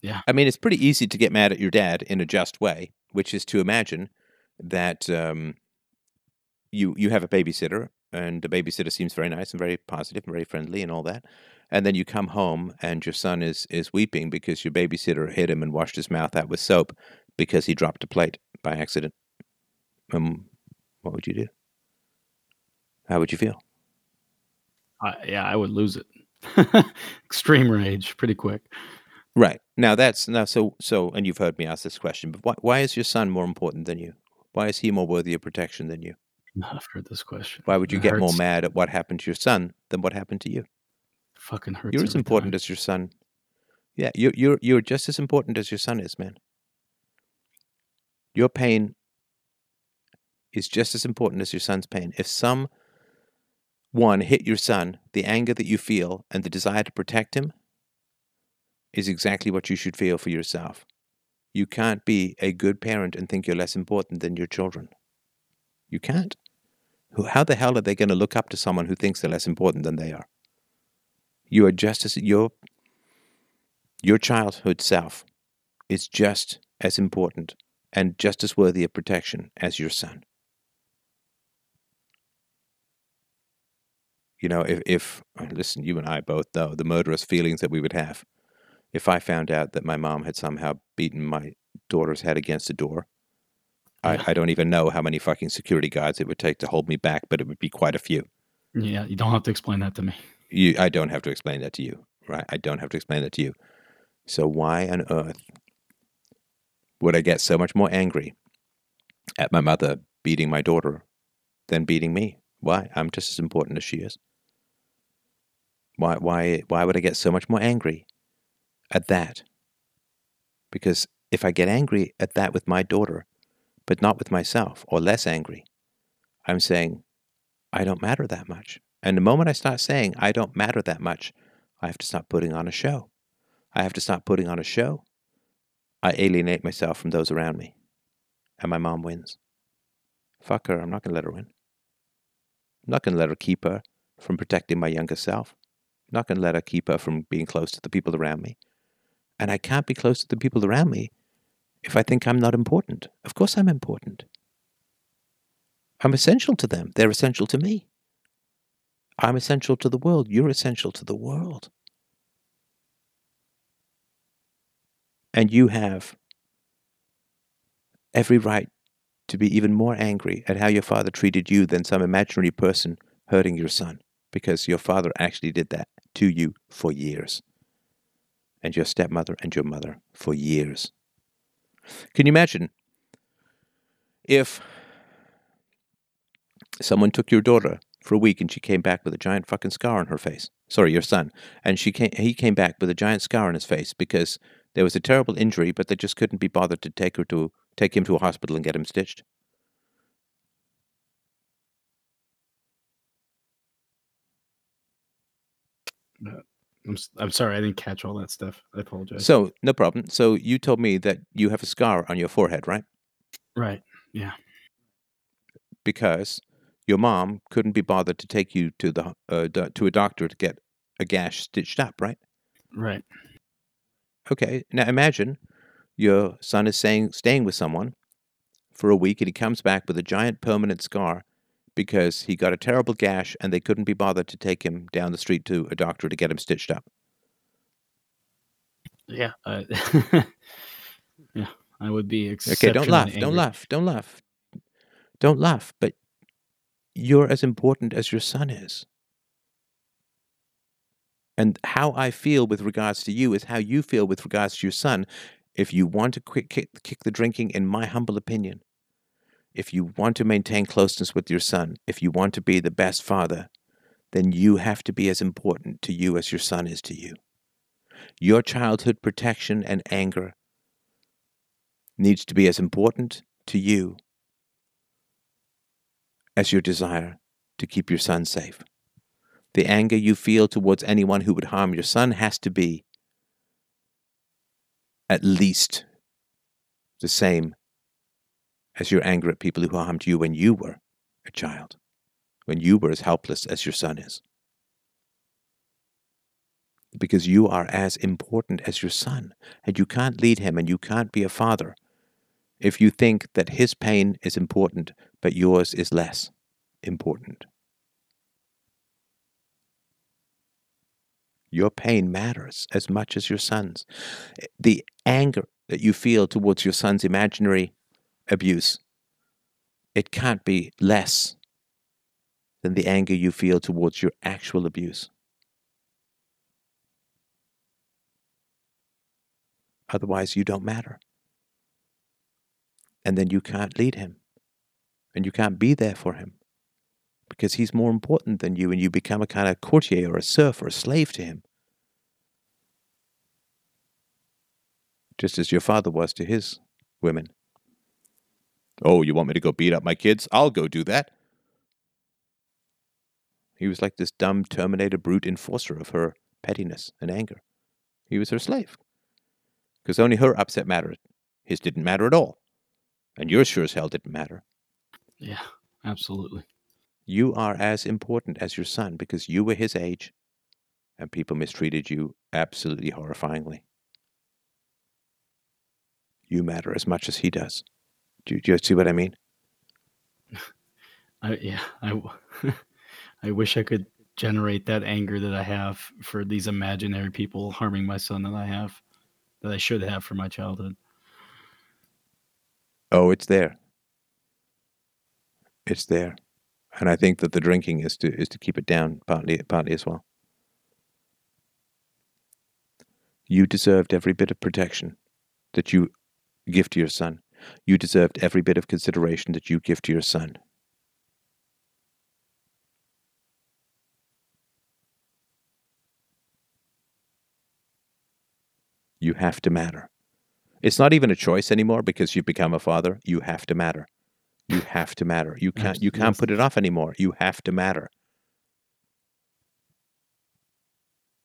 Yeah. I mean, it's pretty easy to get mad at your dad in a just way, which is to imagine that um, you you have a babysitter, and the babysitter seems very nice and very positive and very friendly and all that, and then you come home and your son is is weeping because your babysitter hit him and washed his mouth out with soap because he dropped a plate by accident. Um, what would you do? How would you feel? I, yeah, I would lose it. Extreme rage pretty quick. Right now, that's now so so, and you've heard me ask this question, but why why is your son more important than you? Why is he more worthy of protection than you? I've heard this question. Why would you It get more mad at what happened to your son than what happened to you? Fucking hurts. You're as important time. as your son. Yeah, you're you're you're just as important as your son is, man. Your pain is just as important as your son's pain. If some one hit your son, the anger that you feel and the desire to protect him is exactly what you should feel for yourself. You can't be a good parent and think you're less important than your children. You can't. How the hell are they going to look up to someone who thinks they're less important than they are? You are just as your your childhood self is just as important and just as worthy of protection as your son. You know, if, if uh, listen, you and I both know the murderous feelings that we would have if I found out that my mom had somehow beaten my daughter's head against a door. I, I don't even know how many fucking security guards it would take to hold me back, but it would be quite a few. Yeah, you don't have to explain that to me. You, I don't have to explain that to you, right? I don't have to explain that to you. So why on earth would I get so much more angry at my mother beating my daughter than beating me? Why? I'm just as important as she is. Why? Why? Why would I get so much more angry at that? Because if I get angry at that with my daughter, but not with myself, or less angry, I'm saying I don't matter that much. And the moment I start saying I don't matter that much, I have to stop putting on a show. I have to stop putting on a show. I alienate myself from those around me. And my mom wins. Fuck her. I'm not going to let her win. I'm not going to let her keep her from protecting my younger self. I'm not going to let her keep her from being close to the people around me. And I can't be close to the people around me if I think I'm not important. Of course, I'm important. I'm essential to them. They're essential to me. I'm essential to the world. You're essential to the world. And you have every right to be even more angry at how your father treated you than some imaginary person hurting your son, because your father actually did that to you for years. And your stepmother and your mother for years. Can you imagine if someone took your daughter for a week and she came back with a giant fucking scar on her face? Sorry, your son. And she came, he came back with a giant scar on his face because there was a terrible injury, but they just couldn't be bothered to take her to take him to a hospital and get him stitched. I'm I'm sorry, I didn't catch all that stuff. I apologize. So no problem. So you told me that you have a scar on your forehead, right? right. Yeah. Because your mom couldn't be bothered to take you to the uh, do- to a doctor to get a gash stitched up, right? Right. Okay. Now imagine your son is saying staying with someone for a week and he comes back with a giant permanent scar because he got a terrible gash and they couldn't be bothered to take him down the street to a doctor to get him stitched up. Yeah. Uh, yeah. I would be Okay, don't laugh. Don't laugh. Don't laugh. Don't laugh, but you're as important as your son is. And how I feel with regards to you is how you feel with regards to your son. If you want to quick kick, kick the drinking, in my humble opinion, if you want to maintain closeness with your son, if you want to be the best father, then you have to be as important to you as your son is to you. Your childhood protection and anger needs to be as important to you as your desire to keep your son safe. The anger you feel towards anyone who would harm your son has to be at least the same as your anger at people who harmed you when you were a child, when you were as helpless as your son is. Because you are as important as your son, and you can't lead him and you can't be a father if you think that his pain is important, but yours is less important. Your pain matters as much as your son's. The anger that you feel towards your son's imaginary abuse, it can't be less than the anger you feel towards your actual abuse. Otherwise, you don't matter. And then you can't lead him. And you can't be there for him because he's more important than you and you become a kind of courtier or a serf or a slave to him. Just as your father was to his women. Oh, you want me to go beat up my kids? I'll go do that. He was like this dumb Terminator brute enforcer of her pettiness and anger. He was her slave. Because only her upset mattered. His didn't matter at all. And yours sure as hell didn't matter. Yeah, absolutely. You are as important as your son because you were his age and people mistreated you absolutely horrifyingly. You matter as much as he does. Do you, do you see what I mean? I, yeah, I, I wish I could generate that anger that I have for these imaginary people harming my son that I have, that I should have for my childhood. Oh, it's there. It's there and I think that the drinking is to is to keep it down partly partly as well. You deserved every bit of protection that you give to your son. You deserved every bit of consideration that you give to your son. You have to matter. It's not even a choice anymore because you've become a father. You have to matter. You have to matter. You can't you can't put it off anymore. You have to matter.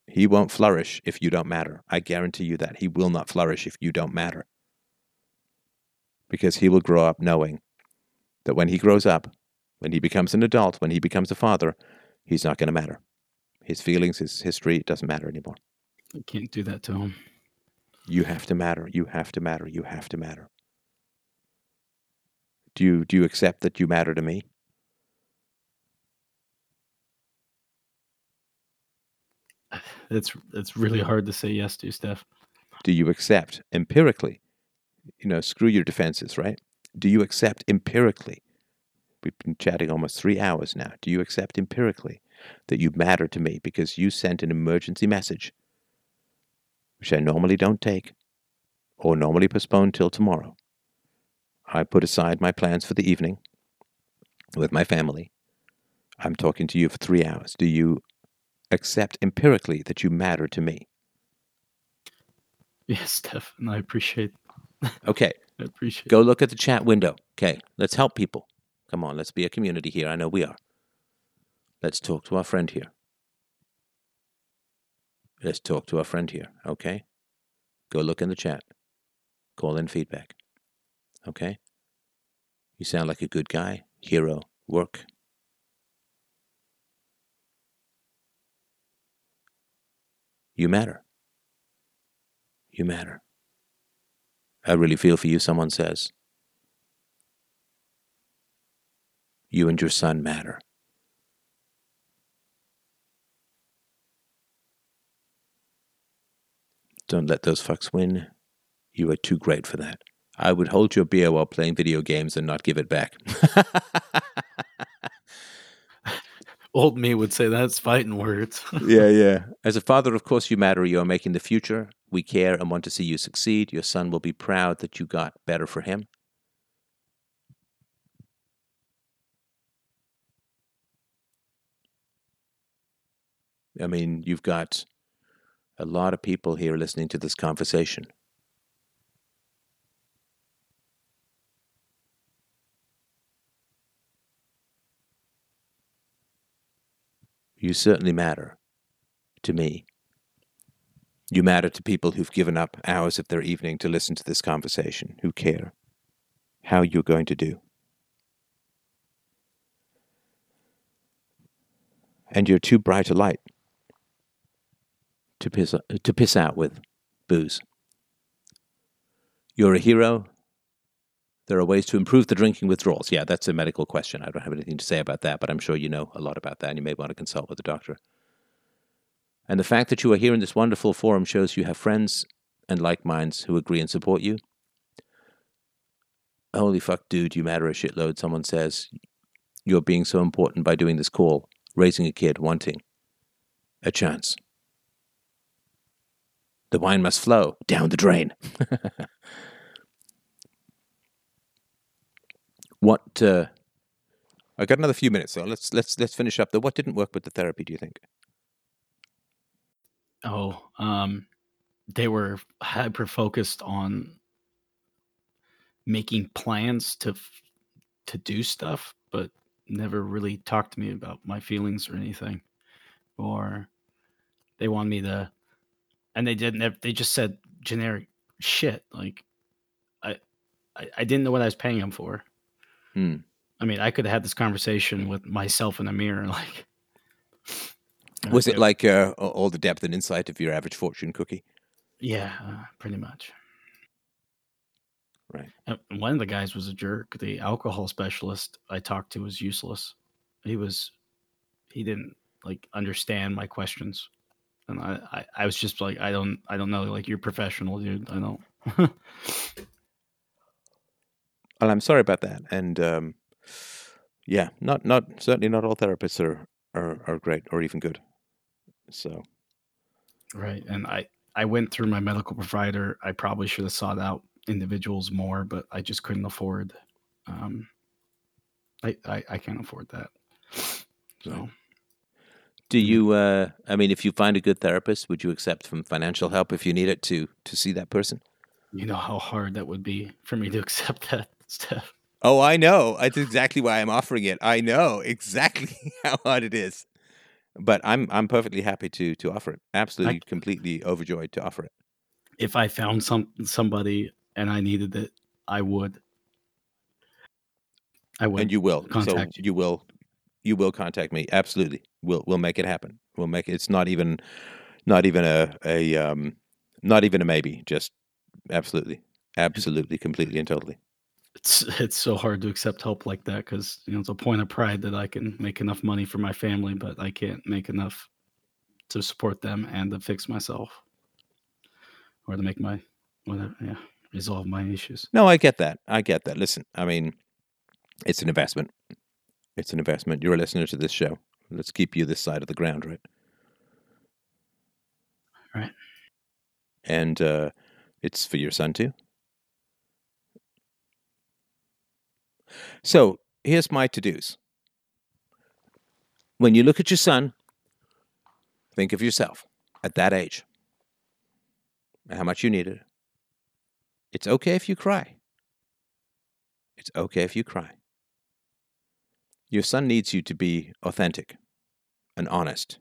He won't flourish if you don't matter. I guarantee you that. He will not flourish if you don't matter. Because he will grow up knowing that when he grows up, when he becomes an adult, when he becomes a father, he's not going to matter. His feelings, his history, it doesn't matter anymore. I can't do that to him. You have to matter. You have to matter. You have to matter. Do you do you accept that you matter to me? It's it's really hard to say yes to, Stef. Do you accept empirically? You know, screw your defenses, right? Do you accept empirically? We've been chatting almost three hours now. Do you accept empirically that you matter to me because you sent an emergency message, which I normally don't take or normally postpone till tomorrow? I put aside my plans for the evening with my family. I'm talking to you for three hours. Do you accept empirically that you matter to me? Yes, Stef, and I appreciate. Okay. I appreciate. Go look at the chat window. Okay, let's help people. Come on, let's be a community here. I know we are. Let's talk to our friend here. Let's talk to our friend here, okay? Go look in the chat. Call in feedback. Okay? You sound like a good guy. Hero. Work. You matter. You matter. I really feel for you, someone says. You and your son matter. Don't let those fucks win. You are too great for that. I would hold your beer while playing video games and not give it back. Old me would say that's fighting words. yeah, yeah. As a father, of course, you matter. You are making the future. We care and want to see you succeed. Your son will be proud that you got better for him. I mean, you've got a lot of people here listening to this conversation. You certainly matter to me. You matter to people who've given up hours of their evening to listen to this conversation, who care how you're going to do. And you're too bright a light to piss, to piss out with booze. You're a hero. There are ways to improve the drinking withdrawals. Yeah, that's a medical question. I don't have anything to say about that, but I'm sure you know a lot about that and you may want to consult with a doctor. And the fact that you are here in this wonderful forum shows you have friends and like minds who agree and support you. Holy fuck, dude, you matter a shitload. Someone says you're being so important by doing this call, raising a kid, wanting a chance. The wine must flow down the drain. what? Uh, I got another few minutes, so let's let's let's finish up. Though, what didn't work with the therapy? Do you think? Oh, um, they were hyper focused on making plans to to do stuff, but never really talked to me about my feelings or anything. Or they wanted me to, and they didn't. They just said generic shit. Like I, I, I didn't know what I was paying them for. Hmm. I mean, I could have had this conversation with myself in the mirror, like. Was it like uh, all the depth and insight of your average fortune cookie? Yeah, uh, pretty much. Right. And one of the guys was a jerk. The alcohol specialist I talked to was useless. He was, he didn't like understand my questions, and I, I, I was just like, I don't, I don't know. Like you're professional, dude. I don't. Well, I'm sorry about that, and um, yeah, not not certainly not all therapists are, are are great or even good. So Right. And I, I went through my medical provider. I probably should have sought out individuals more, but I just couldn't afford. Um, I, I, I can't afford that. So Do you? Uh, I mean, if you find a good therapist, would you accept from financial help if you need it to to see that person? you know how hard that would be for me to accept that stuff. Oh, I know. That's exactly why I'm offering it. I know exactly how hard it is, but I'm I'm perfectly happy to to offer it. Absolutely, completely overjoyed to offer it. If I found some somebody and I needed it, I would. I would. and you will. contact so you. you will. You will contact me. Absolutely. We'll we'll make it happen. We'll make it. It's not even, not even a a um, not even a maybe. Just absolutely, absolutely, completely and totally. It's it's so hard to accept help like that because you know it's a point of pride that I can make enough money for my family, but I can't make enough to support them and to fix myself or to make my whatever yeah resolve my issues. No, I get that. I get that. Listen, I mean, it's an investment. It's an investment. You're a listener to this show. Let's keep you this side of the ground, right? Right. And uh, it's for your son too. So here's my to dos. When you look at your son, think of yourself at that age and how much you needed. It. It's okay if you cry. It's okay if you cry. Your son needs you to be authentic and honest.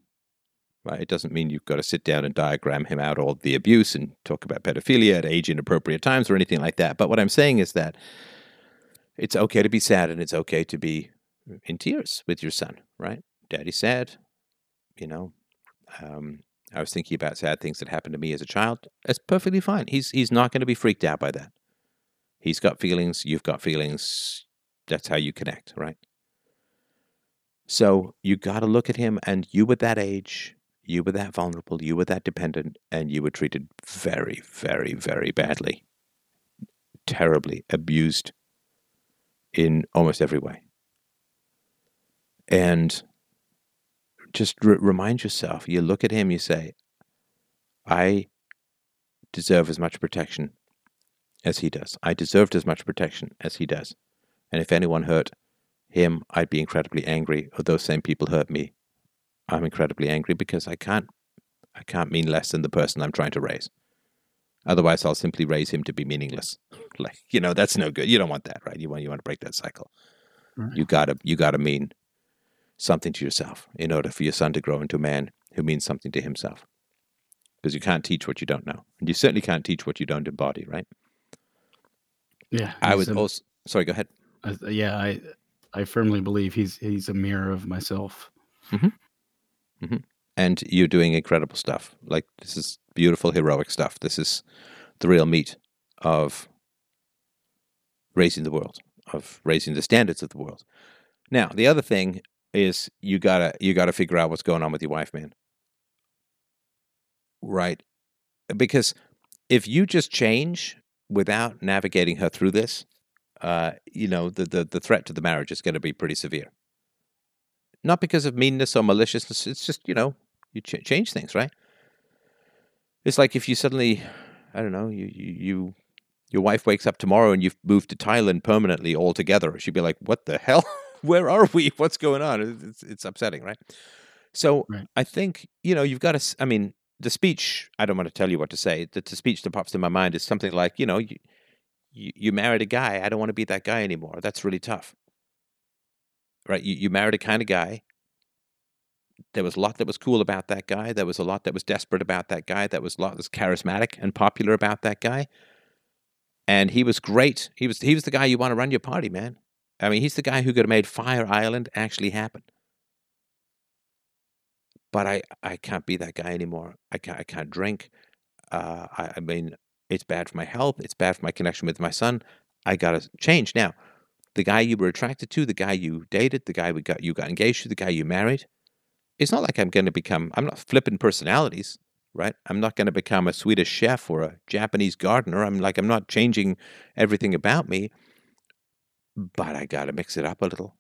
Right? It doesn't mean you've got to sit down and diagram him out all the abuse and talk about pedophilia at age inappropriate times or anything like that. But what I'm saying is that it's okay to be sad and it's okay to be in tears with your son, right? Daddy's sad, you know. Um, I was thinking about sad things that happened to me as a child. That's perfectly fine. He's he's not going to be freaked out by that. He's got feelings. You've got feelings. That's how you connect, right? So you got to look at him, and you were that age, you were that vulnerable, you were that dependent, and you were treated very, very, very badly. terribly abused in almost every way. And just r- remind yourself you look at him, you say, I deserve as much protection as he does. I deserved as much protection as he does. And if anyone hurt him, I'd be incredibly angry. Or those same people hurt me, I'm incredibly angry because I can't I can't mean less than the person I'm trying to raise. Otherwise I'll simply raise him to be meaningless. like, you know, that's no good. You don't want that, right? You want you want to break that cycle. Right. You gotta you gotta mean something to yourself in order for your son to grow into a man who means something to himself. Because you can't teach what you don't know. And you certainly can't teach what you don't embody, right? Yeah, I was a- also sorry, go ahead. I- yeah, I I firmly believe he's he's a mirror of myself. Mm-hmm. Mm-hmm. And you're doing incredible stuff. Like this is beautiful, heroic stuff. This is the real meat of raising the world, of raising the standards of the world. Now, the other thing is you gotta you gotta figure out what's going on with your wife, man. Right? Because if you just change without navigating her through this, uh, you know, the, the the threat to the marriage is going to be pretty severe. Not because of meanness or maliciousness. It's just you know you ch- change things, right? It's like if you suddenly, I don't know, you, you you your wife wakes up tomorrow and you've moved to Thailand permanently altogether. She'd be like, "What the hell? Where are we? What's going on?" It's, it's, upsetting, right? So Right. I think you know you've got to. I mean, the speech. I don't want to tell you what to say. The, the speech that pops in my mind is something like, you know, you, you you married a guy. I don't want to be that guy anymore. That's really tough, right? You you married a kind of guy there was a lot that was cool about that guy. There was a lot that was desperate about that guy. There was a lot that was charismatic and popular about that guy. And he was great. He was he was the guy you want to run your party, man. I mean, he's the guy who could have made Fire Island actually happen. But I, I can't be that guy anymore. I can't I can't drink. Uh, I, I mean, it's bad for my health. It's bad for my connection with my son. I gotta change now. The guy you were attracted to, the guy you dated, the guy we got you got engaged to, the guy you married it's not like I'm going to become, I'm not flipping personalities, right? I'm not going to become a Swedish chef or a Japanese gardener. I'm like, I'm not changing everything about me, but I got to mix it up a little.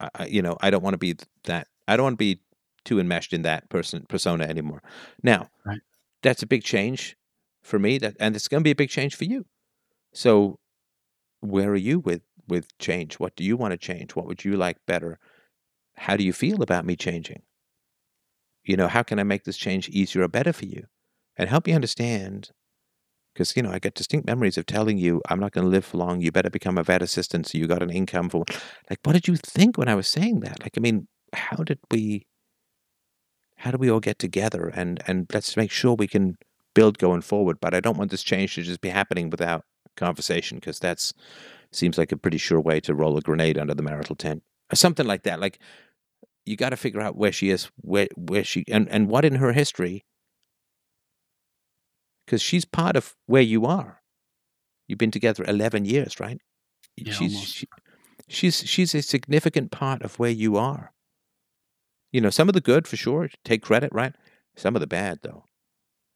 I, I, you know, I don't want to be that, I don't want to be too enmeshed in that person persona anymore. Now, Right. that's a big change for me that, and it's going to be a big change for you. So where are you with, with change? What do you want to change? What would you like better? How do you feel about me changing? You know, how can I make this change easier or better for you? And help you understand. Because, you know, I get distinct memories of telling you, I'm not going to live for long. You better become a vet assistant so you got an income for. Like, what did you think when I was saying that? Like, I mean, how did we. How do we all get together and, and let's make sure we can build going forward? But I don't want this change to just be happening without conversation because that's seems like a pretty sure way to roll a grenade under the marital tent or something like that. Like you got to figure out where she is, where where she and and what in her history, because she's part of where you are. You've been together eleven years, right? Yeah, she's she, she's she's a significant part of where you are. You know, some of the good for sure, take credit, right? Some of the bad though.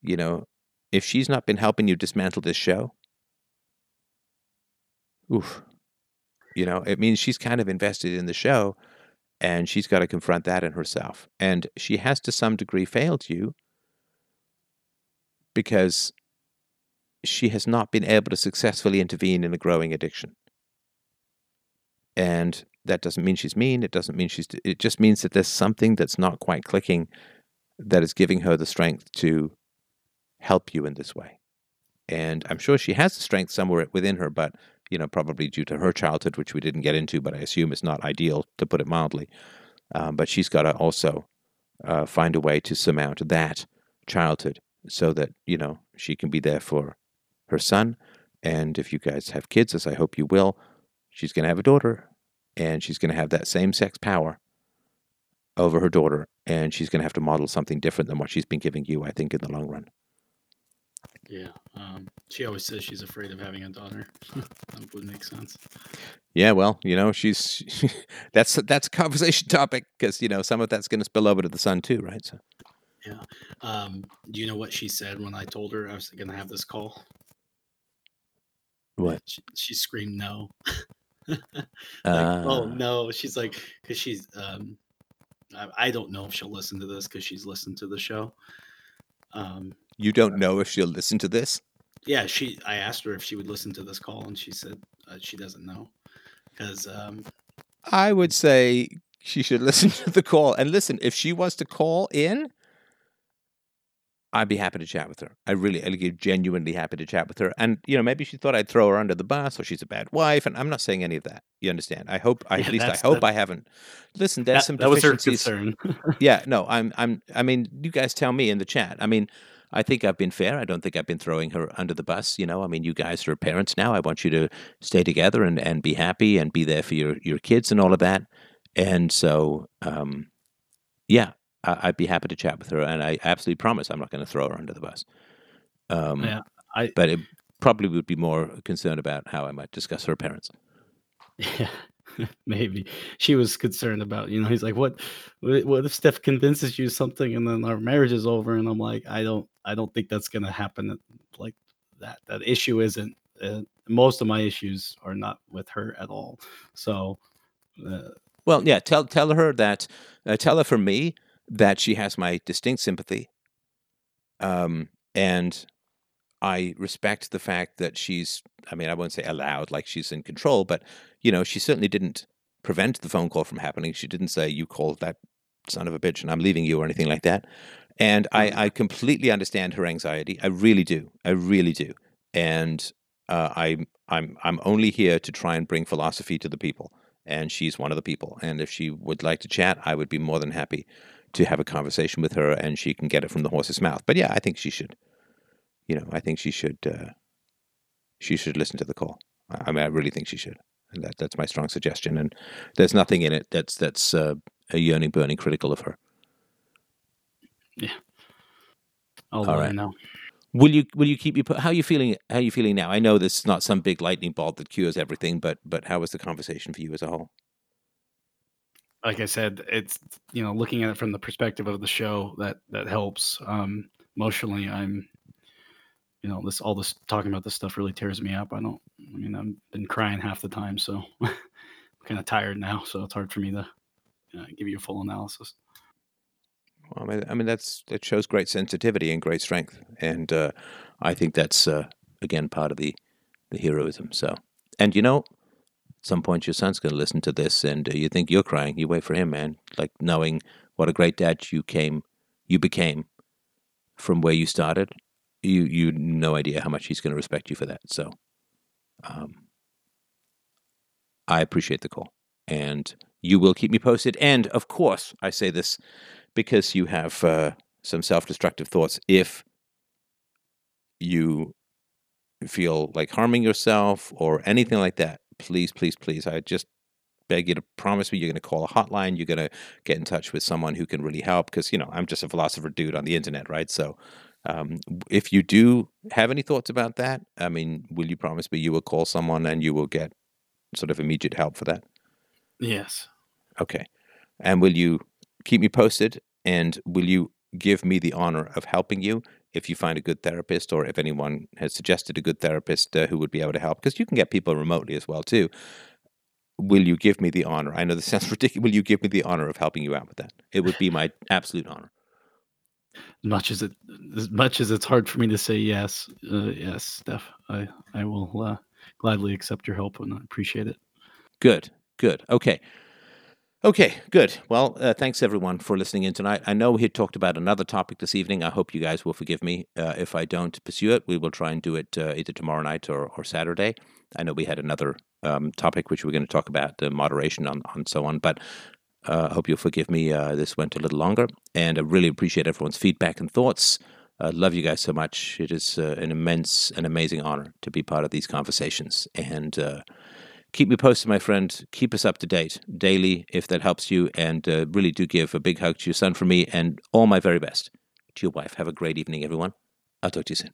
You know, if she's not been helping you dismantle this show, oof. You know, it means she's kind of invested in the show and she's got to confront that in herself. And she has to some degree failed you because she has not been able to successfully intervene in a growing addiction. And that doesn't mean she's mean. It doesn't mean she's, it just means that there's something that's not quite clicking that is giving her the strength to help you in this way. And I'm sure she has the strength somewhere within her, but you know, probably due to her childhood, which we didn't get into, but I assume is not ideal, to put it mildly. Um, but she's got to also uh, find a way to surmount that childhood so that, you know, she can be there for her son. And if you guys have kids, as I hope you will, she's going to have a daughter and she's going to have that same sex power over her daughter. And she's going to have to model something different than what she's been giving you, I think, in the long run. Yeah. Um, she always says she's afraid of having a daughter. that would make sense. Yeah, well, you know, she's that's that's a conversation topic because you know some of that's going to spill over to the son too, right? So Yeah. Um, do you know what she said when I told her I was going to have this call? What? She, she screamed no. like, Uh, oh no, she's like, because she's. um I, I don't know if she'll listen to this because she's listened to the show. Um, You don't know if she'll listen to this? yeah, she. I asked her if she would listen to this call, and she said uh, she doesn't know because um, I would say she should listen to the call. And listen, if she wants to call in, I'd be happy to chat with her. I really, I'd be genuinely happy to chat with her. And, you know, maybe she thought I'd throw her under the bus or she's a bad wife. And I'm not saying any of that. You understand? I hope, I, Yeah, at least I hope that- I haven't. Listen, there's that, some that was her concern. yeah, no, I'm, I'm, I mean, you guys tell me in the chat. I mean, I think I've been fair. I don't think I've been throwing her under the bus. You know, I mean, you guys are parents now. I want you to stay together and, and be happy and be there for your, your kids and all of that. And so, um, yeah, I, I'd be happy to chat with her. And I absolutely promise I'm not going to throw her under the bus. Um, Yeah, I- but it probably would be more concerned about how I might discuss her parents. Yeah, maybe she was concerned about. You know, he's like, "What? What if Stef convinces you something, and then our marriage is over?" And I'm like, "I don't, I don't think that's gonna happen. Like that. That issue isn't. Uh, most of my issues are not with her at all. So, uh, Well, yeah, tell tell her that uh, tell her for me that she has my distinct sympathy. Um, and I respect the fact that she's I mean, I won't say allowed like she's in control, but you know, she certainly didn't prevent the phone call from happening. She didn't say you called that son of a bitch and I'm leaving you or anything like that. And I, I completely understand her anxiety. I really do. I really do. And uh, I'm I'm I'm only here to try and bring philosophy to the people and she's one of the people. And if she would like to chat, I would be more than happy to have a conversation with her, and she can get it from the horse's mouth. But yeah, I think she should. You know, I think she should. Uh, she should listen to the call. I mean, I really think she should, and that, that's my strong suggestion. And there's nothing in it that's that's uh, a yearning, burning critical of her. I'll All right. know. Will you will you keep you how are you feeling how are you feeling now? I know this is not some big lightning bolt that cures everything, but but how was the conversation for you as a whole? like I said, it's you know looking at it from the perspective of the show that that helps. Um, emotionally, I'm you know this all this talking about this stuff really tears me up. I don't. I mean, I've been crying half the time, so I'm kind of tired now. So it's hard for me to uh, give you a full analysis. Well, I mean, I mean that's that shows great sensitivity and great strength, and uh, I think that's uh, again part of the the heroism. So, and you know, at some point your son's going to listen to this, and uh, you think you're crying. You wait for him, man. Like knowing what a great dad you came, you became from where you started. You you no idea how much he's going to respect you for that. So, um, I appreciate the call, and you will keep me posted. And of course, I say this because you have uh, some self-destructive thoughts. If you feel like harming yourself or anything like that, please, please, please, I just beg you to promise me you're going to call a hotline. You're going to get in touch with someone who can really help. Because you know, I'm just a philosopher dude on the internet, right? So. Um, if you do have any thoughts about that, I mean, will you promise me you will call someone and you will get sort of immediate help for that? Yes. Okay. And will you keep me posted? And will you give me the honor of helping you if you find a good therapist or if anyone has suggested a good therapist uh, who would be able to help? Because you can get people remotely as well, too. Will you give me the honor? I know this sounds ridiculous. Will you give me the honor of helping you out with that? It would be my absolute honor. As much as it, as much as it's hard for me to say yes, uh, yes, Stef, I I will uh, gladly accept your help and I appreciate it. Good, good. Okay. Okay, good. Well, uh, thanks everyone for listening in tonight. I know we had talked about another topic this evening. I hope you guys will forgive me uh, if I don't pursue it. We will try and do it uh, either tomorrow night or, or Saturday. I know we had another um, topic which we're going to talk about uh, moderation on, on so on, but I hope you'll forgive me. Uh, this went a little longer, and I really appreciate everyone's feedback and thoughts. Uh, love you guys so much. It is uh, an immense and amazing honor to be part of these conversations. And uh, keep me posted, my friend. Keep us up to date daily if that helps you. And uh, really do give a big hug to your son from me and all my very best to your wife. Have a great evening, everyone. I'll talk to you soon.